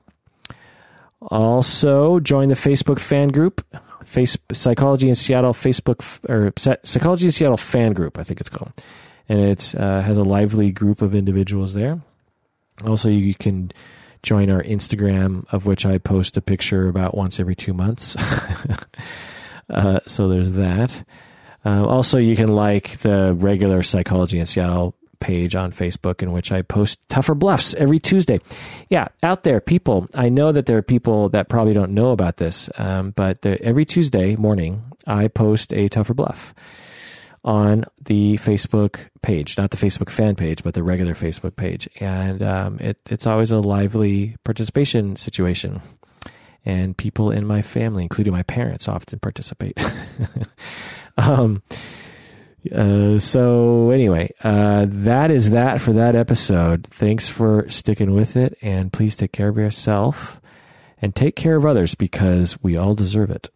Also, join the Facebook fan group, Face Psychology in Seattle Facebook or Psychology in Seattle fan group, I think it's called, and it uh, has a lively group of individuals there. Also, you can join our Instagram, of which I post a picture about once every two months. uh, so there's that. Uh, also, you can like the regular Psychology in Seattle page on Facebook in which I post tougher bluffs every Tuesday. Yeah, out there, people. I know that there are people that probably don't know about this, um, but every Tuesday morning I post a tougher bluff on the Facebook page, not the Facebook fan page, but the regular Facebook page. And um, it, it's always a lively participation situation. And people in my family, including my parents, often participate. um, uh, so, anyway, uh, that is that for that episode. Thanks for sticking with it. And please take care of yourself and take care of others because we all deserve it.